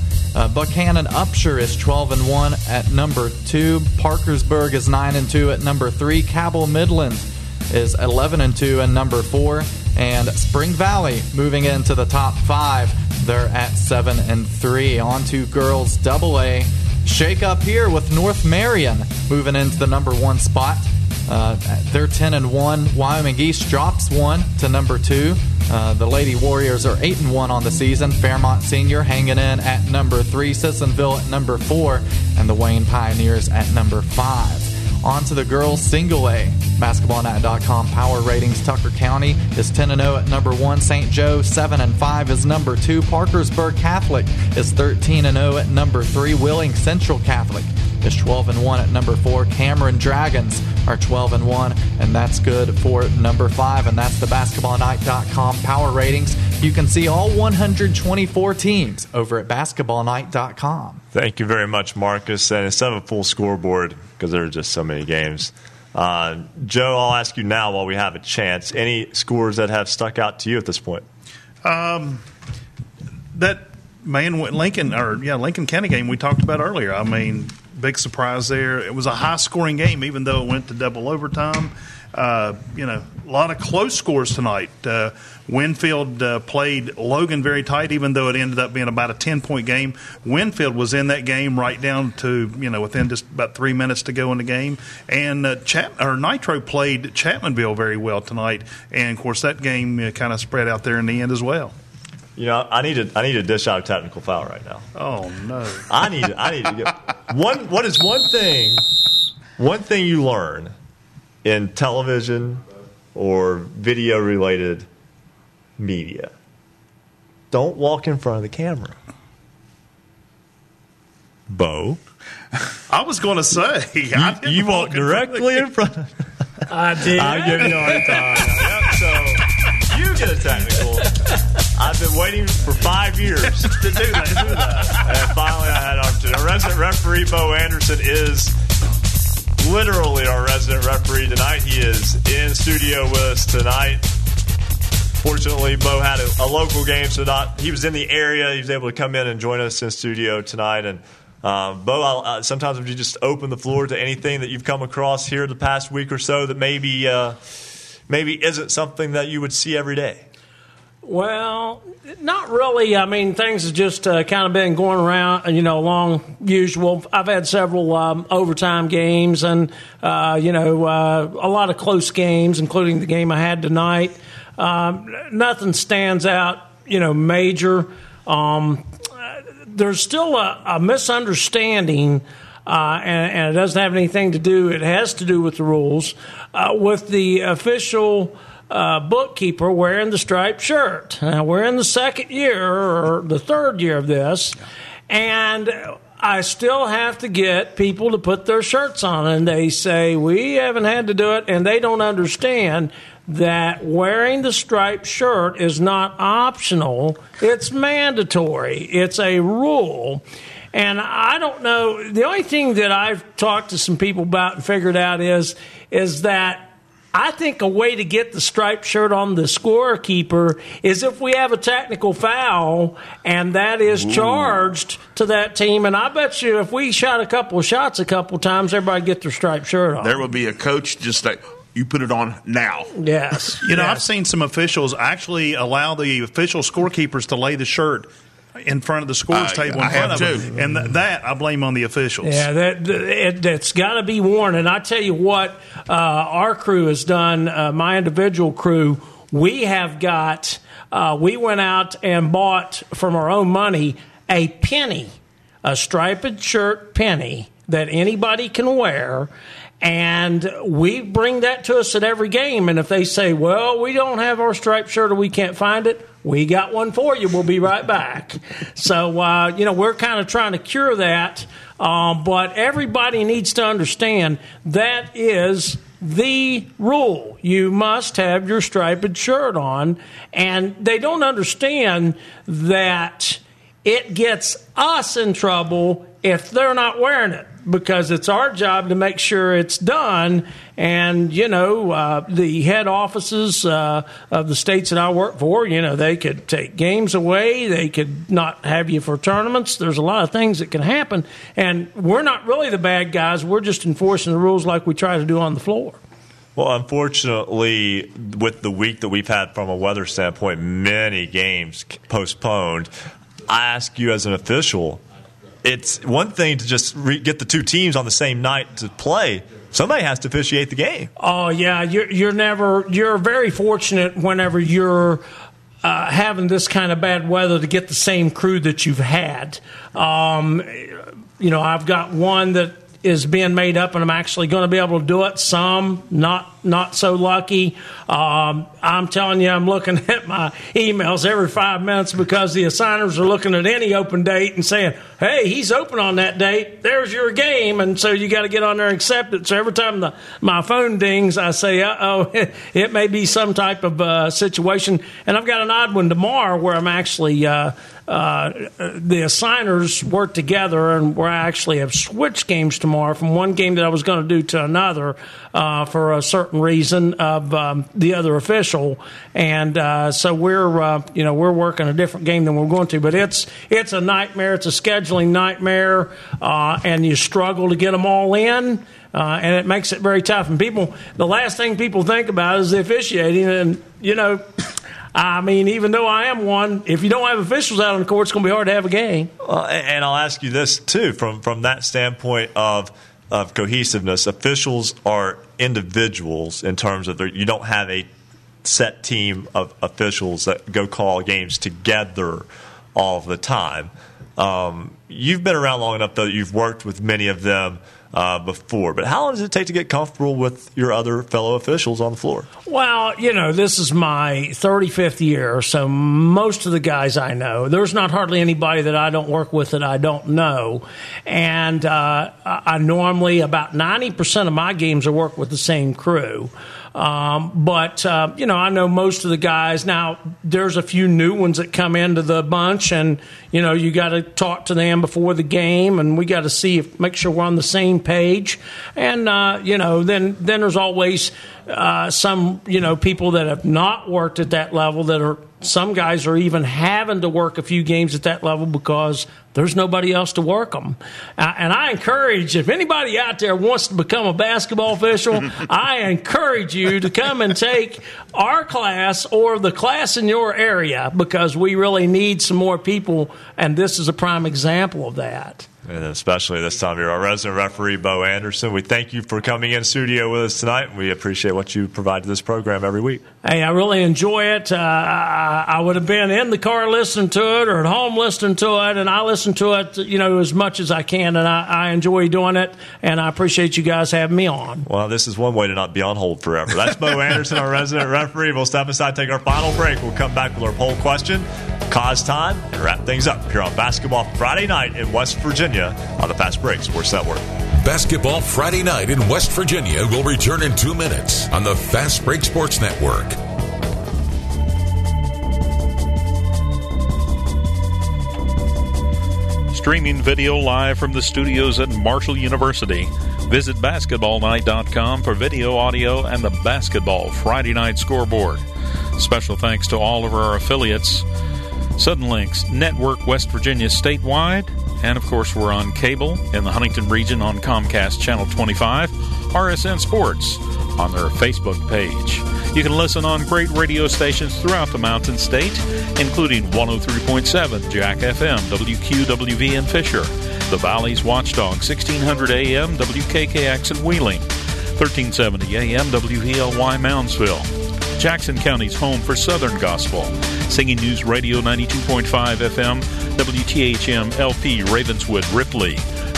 Buckhannon Upshur is 12 and 1 at number 2. Parkersburg is 9 and 2 at number 3. Cabell Midland is 11 and 2 and number 4 and Spring Valley moving into the top 5 they're at 7 and 3 on to girls double A. Shake up here with North Marion moving into the number 1 spot. Uh, they're 10 and 1 Wyoming East drops 1 to number 2 uh, the Lady Warriors are 8 and 1 on the season. Fairmont Senior hanging in at number 3, Sissonville at number 4, and the Wayne Pioneers at number 5. On to the girls single A. BasketballNight.com power ratings. Tucker County is 10 0 at number one. St. Joe 7 and 5 is number two. Parkersburg Catholic is 13 0 at number three. Wheeling Central Catholic is 12 and 1 at number 4. Cameron Dragons are 12 and 1 and that's good for number 5 and that's the basketballnight.com power ratings. You can see all 124 teams over at basketballnight.com. Thank you very much Marcus and instead of a full scoreboard because there are just so many games. Uh, Joe, I'll ask you now while we have a chance. Any scores that have stuck out to you at this point? Um, that man Lincoln or yeah Lincoln County game we talked about earlier. I mean, big surprise there. It was a high scoring game, even though it went to double overtime. Uh, you know, a lot of close scores tonight. Uh, Winfield uh, played Logan very tight, even though it ended up being about a ten point game. Winfield was in that game right down to you know within just about three minutes to go in the game, and uh, Chap or Nitro played Chapmanville very well tonight, and of course that game uh, kind of spread out there in the end as well. You know, I need to I need to dish out a technical foul right now. Oh no! I need I need to get one. What is one thing? One thing you learn in television or video related media. Don't walk in front of the camera. Bo. I was going to say, you, you walk directly in front. Of, [laughs] I did. I give you a hard time. Yep, so you get a technical. I've been waiting for five years [laughs] to do that. Do [laughs] that. And finally, I had an opportunity. Our resident referee, Bo Anderson, is literally our resident referee tonight. He is in studio with us tonight. Fortunately, Bo had a, a, local game, so not he was in the area. He was able to come in and join us in studio tonight. And um, Bo, uh, sometimes would you just open the floor to anything that you've come across here the past week or so that maybe uh, maybe isn't something that you would see every day? Well, not really. I mean, things have just uh, kind of been going around, you know, along usual. I've had several um, overtime games and, uh, you know, uh, a lot of close games, including the game I had tonight. Um, nothing stands out you know major. Um, there's still a, a misunderstanding. Uh, and, and, it doesn't have anything to do. It has to do with the rules, uh, with the official uh, bookkeeper wearing the striped shirt. Now we're in the second year or the third year of this, and I still have to get people to put their shirts on, and they say we haven't had to do it, and they don't understand that wearing the striped shirt is not optional, it's mandatory, it's a rule. And I don't know, the only thing that I've talked to some people about and figured out is is that I think a way to get the striped shirt on the scorekeeper is if we have a technical foul and that is Ooh. charged to that team. And I bet you if we shot a couple of shots a couple of times, everybody get their striped shirt on. There will be a coach just like, you put it on now. Yes. You know, yes. I've seen some officials actually allow the official scorekeepers to lay the shirt in front of the scores table I front of too. and th- that I blame on the officials. Yeah, that it, has got to be worn. And I tell you what, uh, our crew has done. Uh, my individual crew, we have got. Uh, we went out and bought from our own money a penny, a striped shirt penny that anybody can wear and we bring that to us at every game. And if they say, well, we don't have our striped shirt or we can't find it, we got one for you. We'll be right back. so, uh, you know, we're kind of trying to cure that. Um, but everybody needs to understand that is the rule. You must have your striped shirt on. And they don't understand that it gets us in trouble if they're not wearing it because it's our job to make sure it's done. And, you know, uh, the head offices uh, of the states that I work for, you know, they could take games away. They could not have you for tournaments. There's a lot of things that can happen. And we're not really the bad guys. We're just enforcing the rules like we try to do on the floor. Well, unfortunately, with the week that we've had from a weather standpoint, many games postponed. I ask you as an official, it's one thing to just re- get the two teams on the same night to play. Somebody has to officiate the game. Oh yeah, you're, you're never. You're very fortunate whenever you're uh, having this kind of bad weather to get the same crew that you've had. Um, you know, I've got one that is being made up, and I'm actually going to be able to do it. Some not not so lucky. Um, I'm telling you, I'm looking [laughs] at my emails every five minutes because the assigners are looking at any open date and saying, "Hey, he's open on that date. There's your game," and so you got to get on there and accept it. So every time the, my phone dings, I say, "Uh oh, [laughs] it may be some type of uh, situation." And I've got an odd one tomorrow where I'm actually. Uh, the assigners work together, and we actually have switched games tomorrow from one game that I was going to do to another uh, for a certain reason of um, the other official, and uh, so we're uh, you know we're working a different game than we're going to, but it's it's a nightmare. It's a scheduling nightmare, uh, and you struggle to get them all in. Uh, and it makes it very tough. And people, the last thing people think about is the officiating. And, you know, I mean, even though I am one, if you don't have officials out on the court, it's going to be hard to have a game. And I'll ask you this too, from from that standpoint of of cohesiveness. Officials are individuals in terms of you don't have a set team of officials that go call games together all the time. Um, you've been around long enough though; you've worked with many of them uh, before. But how long does it take to get comfortable with your other fellow officials on the floor? Well, you know, this is my 35th year, so most of the guys I know, there's not hardly anybody that I don't work with that I don't know. And uh, I normally, about 90% of my games, I work with the same crew. Um, but uh, you know, I know most of the guys now. There's a few new ones that come into the bunch, and you know, you got to talk to them before the game, and we got to see if make sure we're on the same page. And uh, you know, then then there's always uh, some you know people that have not worked at that level that are some guys are even having to work a few games at that level because there's nobody else to work them. And I encourage, if anybody out there wants to become a basketball official, [laughs] I encourage you to come and take our class or the class in your area because we really need some more people, and this is a prime example of that. And especially this time of year. Our resident referee, Bo Anderson, we thank you for coming in studio with us tonight. We appreciate what you provide to this program every week. Hey, I really enjoy it. Uh, I, I would have been in the car listening to it or at home listening to it, and I listen to it, you know, as much as I can, and I, I enjoy doing it, and I appreciate you guys having me on. Well, this is one way to not be on hold forever. That's Bo [laughs] Anderson, our resident referee. We'll step aside, take our final break. We'll come back with our poll question, Kaz time, and wrap things up here on Basketball Friday night in West Virginia on the Fast Break Sports Network. Basketball Friday night in West Virginia will return in two minutes on the Fast Break Sports Network. Streaming video live from the studios at Marshall University. Visit basketballnight.com for video, audio, and the Basketball Friday Night Scoreboard. Special thanks to all of our affiliates Suddenlinks Network West Virginia statewide, and of course, we're on cable in the Huntington region on Comcast Channel 25, RSN Sports on their Facebook page. You can listen on great radio stations throughout the Mountain State, including 103.7 Jack FM, WQWV in Fisher, the Valley's Watchdog, 1600 AM, WKKX in Wheeling, 1370 AM, WVLY Moundsville. Jackson County's home for Southern Gospel. Singing News Radio 92.5 FM, WTHM LP Ravenswood Ripley.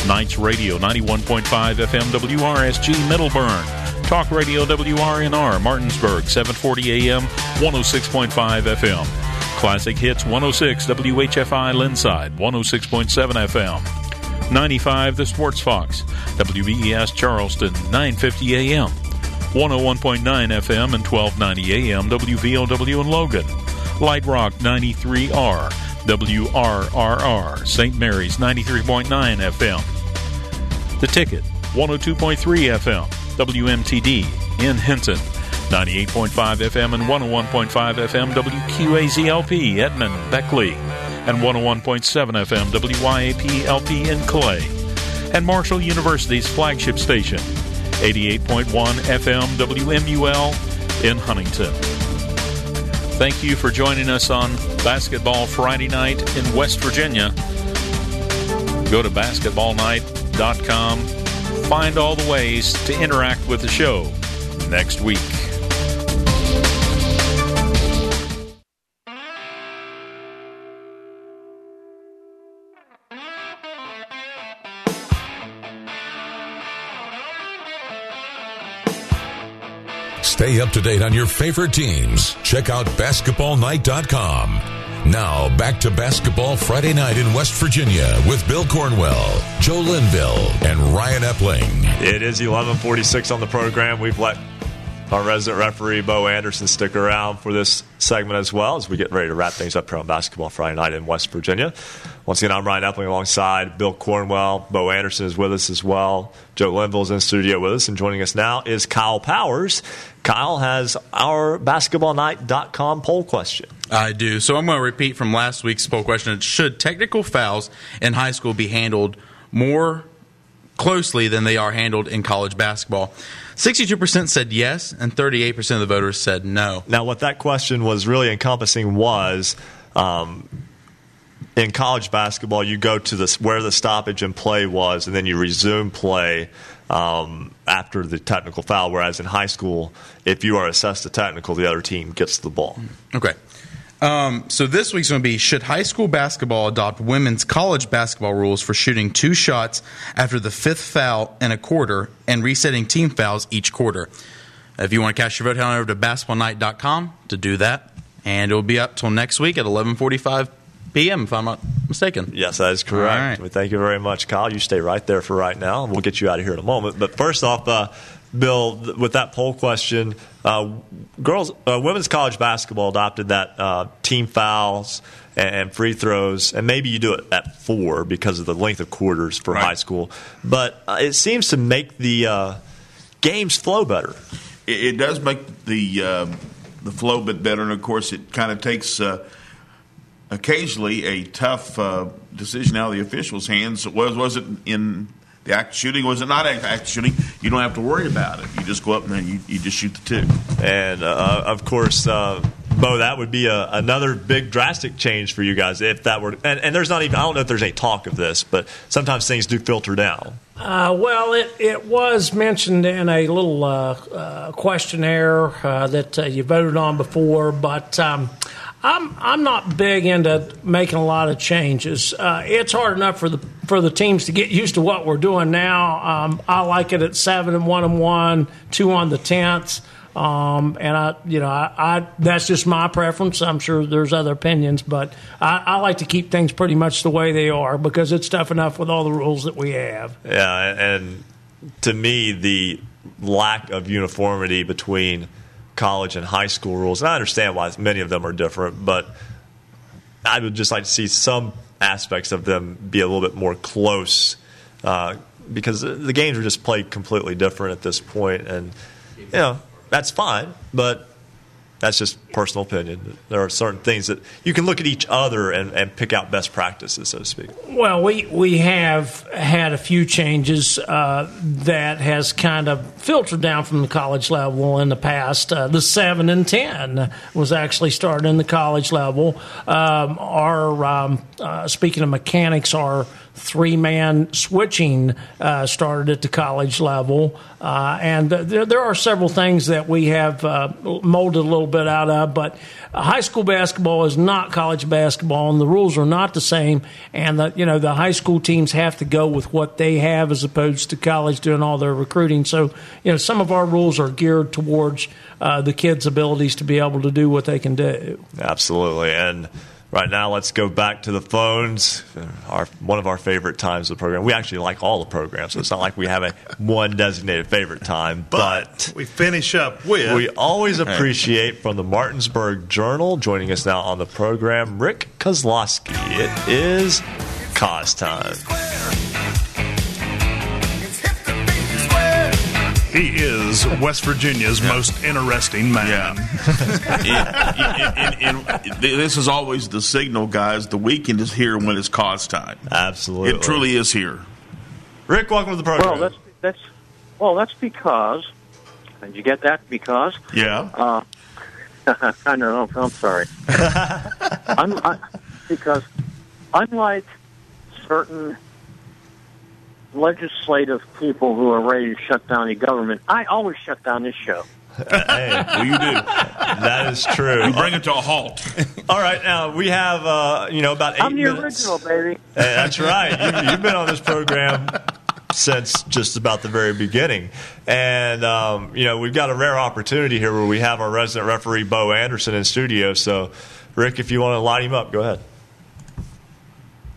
Knights Radio 91.5 FM, WRSG Middlebourne. Talk Radio WRNR Martinsburg 740 AM, 106.5 FM. Classic Hits 106 WHFI Lindside 106.7 FM. 95 The Sports Fox, WBES Charleston 950 AM. 101.9 FM and 1290 AM WVOW in Logan. Light Rock 93R, WRRR, St. Mary's 93.9 FM. The Ticket 102.3 FM, WMTD in Hinton. 98.5 FM and 101.5 FM WQAZLP Edmond Beckley and 101.7 FM WYAP LP in Clay and Marshall University's flagship station 88.1 FM WMUL in Huntington. Thank you for joining us on Basketball Friday night in West Virginia. Go to basketballnight.com. Find all the ways to interact with the show next week. Stay up to date on your favorite teams. Check out basketballnight.com. Now, back to Basketball Friday night in West Virginia with Bill Cornwell, Joe Linville, and Ryan Epling. It is 1146 on the program. We've let our resident referee, Bo Anderson, stick around for this segment as well as we get ready to wrap things up here on Basketball Friday night in West Virginia. Once again, I'm Ryan Epling alongside Bill Cornwell. Bo Anderson is with us as well. Joe Linville is in studio with us. And joining us now is Kyle Powers. Kyle has our basketballnight.com poll question. I do. So I'm going to repeat from last week's poll question. Should technical fouls in high school be handled more closely than they are handled in college basketball? 62% said yes, and 38% of the voters said no. Now, what that question was really encompassing was um, in college basketball, you go to this where the stoppage in play was, and then you resume play um, after the technical foul. Whereas in high school, if you are assessed a technical, the other team gets the ball. Okay. Um, so this week's going to be Should high school basketball adopt women's college basketball rules for shooting two shots after the fifth foul in a quarter and resetting team fouls each quarter? If you want to cast your vote, head on over to basketballnight.com to do that. And it will be up till next week at 1145 p.m., if I'm not mistaken. Yes, that is correct. Well, thank you very much, Kyle. You stay right there for right now. We'll get you out of here in a moment. But first off, uh, Bill, with that poll question, uh, girls, uh, women's college basketball adopted that uh, team fouls and free throws, and maybe you do it at four because of the length of quarters for right. high school. But uh, it seems to make the uh, games flow better. It, it, does make the uh, the flow a bit better, and of course, it kind of takes occasionally a tough decision out of the officials' hands. Was was it in the act shooting was it not act shooting? You don't have to worry about it. You just go up and then you, you just shoot the two. And uh, of course, uh, Bo, that would be a, another big drastic change for you guys if that were. And, and there's not even. I don't know if there's any talk of this, but sometimes things do filter down. Uh, well, it, it was mentioned in a little uh, uh, questionnaire uh, that uh, you voted on before, but um, I'm I'm not big into making a lot of changes. Uh, it's hard enough for the for the teams to get used to what we're doing now. Um, I like it at seven and one and one, two on the tenth. Um, and I, you know, I, I, that's just my preference. I'm sure there's other opinions, but I, I like to keep things pretty much the way they are because it's tough enough with all the rules that we have. Yeah, and to me, the lack of uniformity between college and high school rules, and I understand why many of them are different, but I would just like to see some aspects of them be a little bit more close uh, because the games are just played completely different at this point, and you know that's fine, but that's just personal opinion. There are certain things that you can look at each other and, and pick out best practices, so to speak. Well, we we have had a few changes uh, that has kind of filtered down from the college level in the past. Uh, the seven and ten was actually started in the college level. Um, our um, uh, speaking of mechanics, our three man switching uh, started at the college level. Uh, and there, there, are several things that we have uh, molded a little bit out of, but high school basketball is not college basketball, and the rules are not the same. And the, you know the high school teams have to go with what they have as opposed to college doing all their recruiting. So you know some of our rules are geared towards uh, the kids' abilities to be able to do what they can do. Absolutely, and Right now, let's go back to the phones. Our, one of our favorite times of the program. We actually like all the programs, so it's not like we have a one designated favorite time. But, but we finish up with. We always appreciate from the Martinsburg Journal joining us now on the program, Rick Kozlowski. It is Kaz time. He is West Virginia's yeah. most interesting man. Yeah. and, and, and, this is always the signal, guys. The weekend is here when it's Kaz time. Absolutely. It truly is here. Rick, welcome to the program. Well, that's, that's, well, that's because, did you get that? Because? Yeah. Uh, [laughs] I know, I'm sorry. [laughs] I'm, I, because unlike certain legislative people who are ready to shut down the government, I always shut down this show. hey, well, you do. That is true. You bring it to a halt. All right, now we have uh, you know about 8 I'm the minutes. original, baby. Hey, that's right. You, have been on this program since just about the very beginning, and um, you know we've got a rare opportunity here where we have our resident referee Bo Anderson in studio. So, Rick, if you want to light him up, go ahead.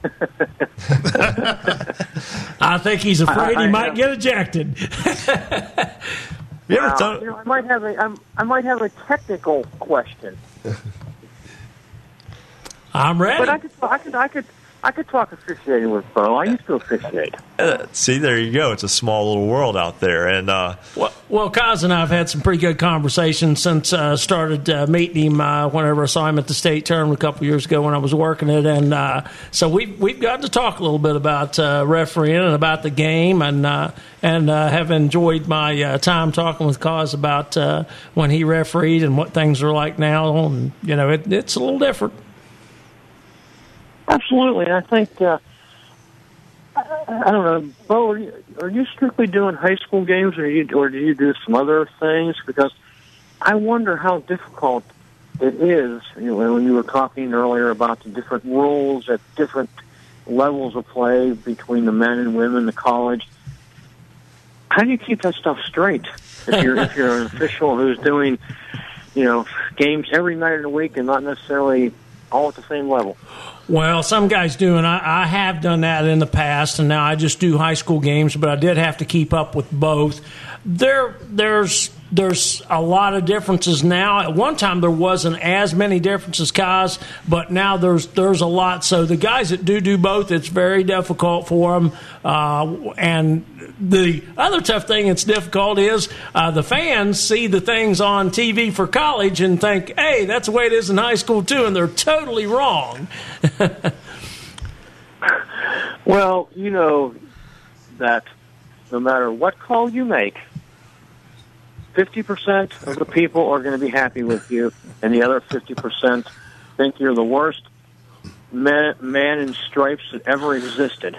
[laughs] I think he's afraid he might get ejected. [laughs] you ever thought- you know, I might have a I'm, I might have a technical question. I'm ready. But I could I could I could I could talk officiating with Bo. I used to officiate. Uh, see, there you go. It's a small little world out there, and uh, well, well, Kaz and I have had some pretty good conversations since uh, started uh, meeting him uh, whenever I saw him at the state tournament a couple years ago when I was working it, and uh, so we've we've gotten to talk a little bit about uh, refereeing and about the game, and uh, and uh, have enjoyed my uh, time talking with Kaz about uh, when he refereed and what things are like now, and you know it, it's a little different. Absolutely, I think. Uh, I don't know, Bo. Are you, are you strictly doing high school games, or you, or do you do some other things? Because I wonder how difficult it is. You know, when you were talking earlier about the different rules at different levels of play between the men and women, the college. How do you keep that stuff straight? If you're if you're an official who's doing, you know, games every night of the week and not necessarily all at the same level. Well, some guys do, and I, I, have done that in the past, and now I just do high school games. But I did have to keep up with both. There, there's there's a lot of differences now. At one time, there wasn't as many differences, guys, but now there's there's a lot. So the guys that do do both, it's very difficult for them. Uh, and the other tough thing that's difficult is uh, the fans see the things on TV for college and think, "Hey, that's the way it is in high school too," and they're totally wrong. [laughs] well, you know that no matter what call you make 50% of the people are going to be happy with you, and the other 50% think you're the worst man, man in stripes that ever existed.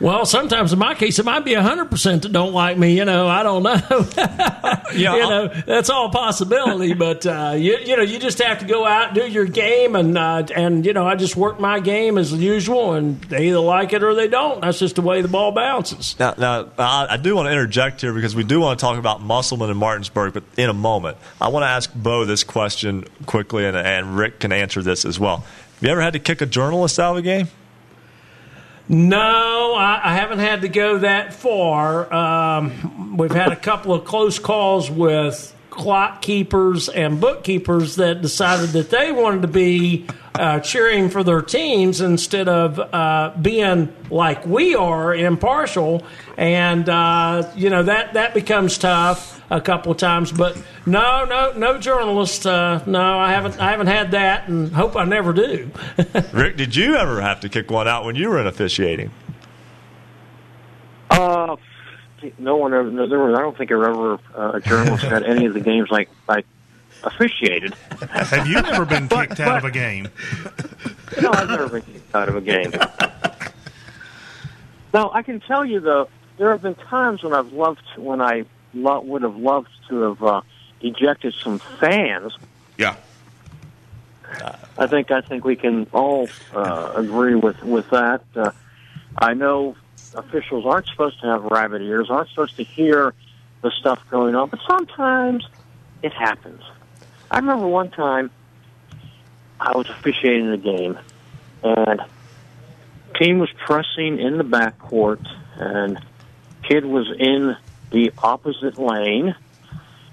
Well, sometimes in my case, it might be 100% that don't like me. You know, I don't know. [laughs] you know, that's all a possibility. [laughs] but, uh, you, you know, you just have to go out and do your game. And, uh, and, you know, I just work my game as usual, and they either like it or they don't. That's just the way the ball bounces. Now, now I, I do want to interject here because we do want to talk about Musselman and Martinsburg, but in a moment. I want to ask Bo this question quickly, and, and Rick can answer this as well. Have you ever had to kick a journalist out of a game? No, I, I haven't had to go that far. Um, we've had a couple of close calls with clock keepers and bookkeepers that decided that they wanted to be uh, cheering for their teams instead of uh, being like we are impartial, and uh, you know that that becomes tough a couple of times. But no, no, no journalist. Uh, no, I haven't. I haven't had that, and hope I never do. [laughs] Rick, did you ever have to kick one out when you were in officiating? Uh, no one ever. No, there was, I don't think there ever uh, a journalist had any of the games like like officiated. Have you ever been kicked out of a game? No, I've never been kicked out of a game. Now, I can tell you though, there have been times when I've loved when I lo- would have loved to have uh, ejected some fans. Yeah. I think I think we can all uh, agree with with that. Uh, I know officials aren't supposed to have rabbit ears, aren't supposed to hear the stuff going on, but sometimes it happens. I remember one time I was officiating the game, and team was pressing in the backcourt, and kid was in the opposite lane,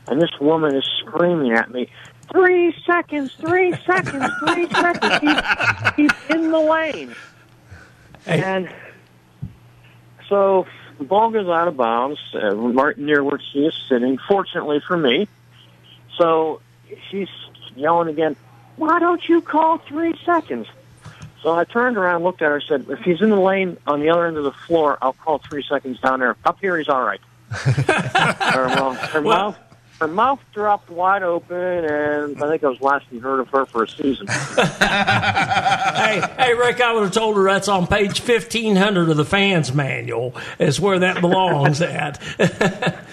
and this woman is screaming at me, three seconds, three seconds, three [laughs] seconds. He's, he's in the lane. And so the ball goes out of bounds, uh, right near where she is sitting, fortunately for me. So she's yelling again, why don't you call three seconds? So I turned around, looked at her, said, if he's in the lane on the other end of the floor, I'll call three seconds down there. Up here, he's all right. Her, well, her mouth her mouth dropped wide open, and I think I was last we heard of her for a season. [laughs] hey, hey, Rick, I would have told her that's on page 1500 of the fans manual. Is where that belongs at. [laughs]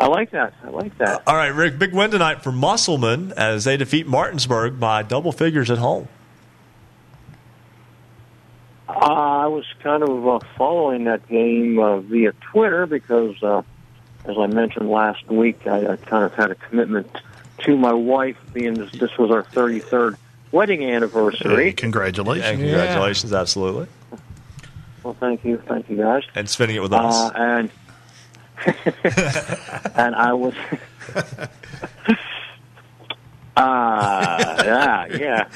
I like that. I like that. All right, Rick, big win tonight for Musselman as they defeat Martinsburg by double figures at home. Uh, I was kind of uh, following that game uh, via Twitter because, uh, as I mentioned last week, I, I kind of had a commitment to my wife, being this, this was our 33rd wedding anniversary. Hey, congratulations. And congratulations, absolutely. Well, thank you, thank you, guys. And spending it with us. Uh, and [laughs] and I was, uh, [laughs] yeah, yeah.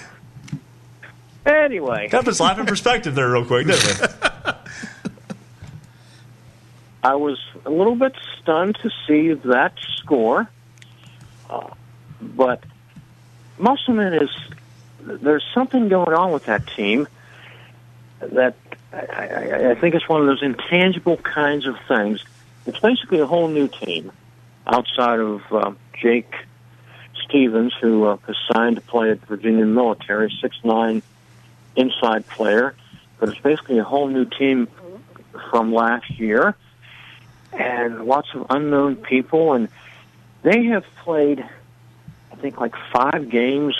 Anyway, Got this life in [laughs] perspective there, real quick, didn't we? I was a little bit stunned to see that score, uh, but Musselman is there's something going on with that team that I, I, I think it's one of those intangible kinds of things. It's basically a whole new team outside of uh, Jake Stevens, who uh, is signed to play at Virginia Military, six nine inside player, but it's basically a whole new team from last year, and lots of unknown people, and they have played, I think, like five games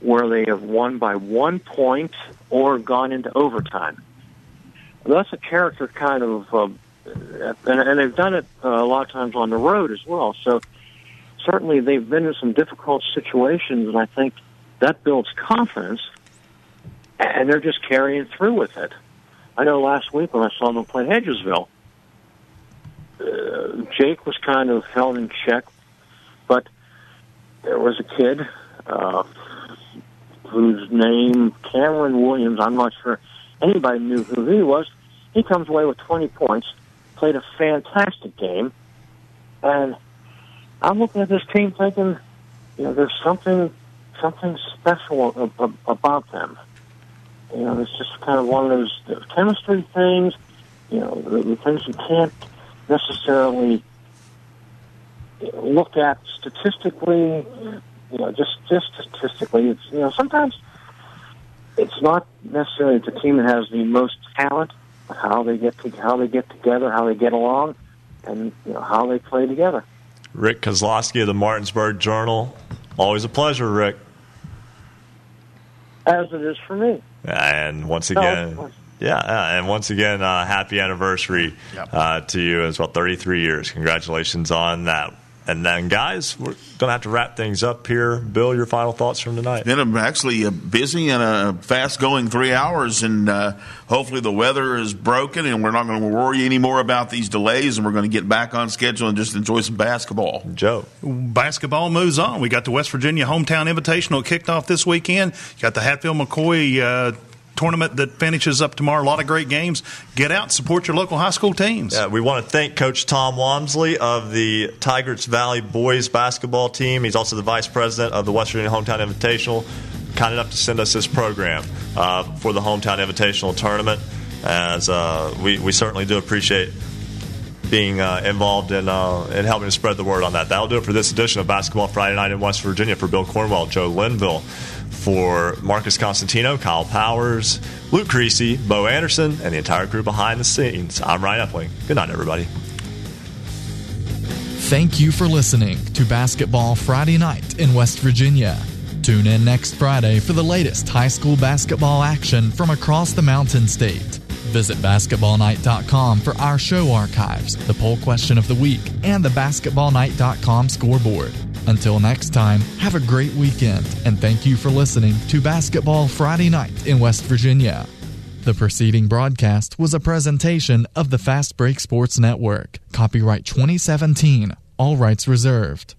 where they have won by one point or gone into overtime. That's a character kind of, uh, and, and they've done it uh, a lot of times on the road as well. So certainly they've been in some difficult situations, and I think that builds confidence and they're just carrying through with it. I know last week when I saw them play Hedgesville, uh, Jake was kind of held in check, but there was a kid uh, whose name Cameron Williams. I'm not sure anybody knew who he was. He comes away with 20 points, played a fantastic game, and I'm looking at this team thinking, you know, there's something something special ab- ab- about them. You know, it's just kind of one of those chemistry things. You know, the, the things you can't necessarily look at statistically, you know, just just statistically, it's you know sometimes it's not necessarily the team that has the most talent, but how they get to, how they get together, how they get along, and you know how they play together. Rick Kozlowski of the Martinsburg Journal. Always a pleasure, Rick. As it is for me. And once again, of yeah, uh, and once again, uh, happy anniversary uh, to you as well. 33 years. Congratulations on that. And then, guys, we're going to have to wrap things up here. Bill, your final thoughts from tonight? Been a, actually a busy and a fast going three hours, and uh, hopefully the weather is broken, and we're not going to worry anymore about these delays, and we're going to get back on schedule and just enjoy some basketball. Joe, basketball moves on. We got the West Virginia Hometown Invitational kicked off this weekend. You got the Hatfield McCoy uh, tournament that finishes up tomorrow. A lot of great games. Get out, support your local high school teams. Yeah, we want to thank Coach Tom Wamsley of the Tygart Valley boys basketball team. He's also the vice president of the West Virginia Hometown Invitational. Kind enough to send us this program uh, for the Hometown Invitational tournament. As uh, we, we certainly do appreciate being uh, involved in, uh, in helping to spread the word on that. That'll do it for this edition of Basketball Friday Night in West Virginia. For Bill Cornwell, Joe Linville, for Marcus Constantino, Kyle Powers, Luke Creasy, Bo Anderson, and the entire crew behind the scenes. I'm Ryan Epling. Good night, everybody. Thank you for listening to Basketball Friday Night in West Virginia. Tune in next Friday for the latest high school basketball action from across the Mountain State. Visit basketballnight.com for our show archives, the poll question of the week, and the basketballnight.com scoreboard. Until next time, have a great weekend, and thank you for listening to Basketball Friday Night in West Virginia. The preceding broadcast was a presentation of the Fast Break Sports Network. Copyright 2017. All rights reserved.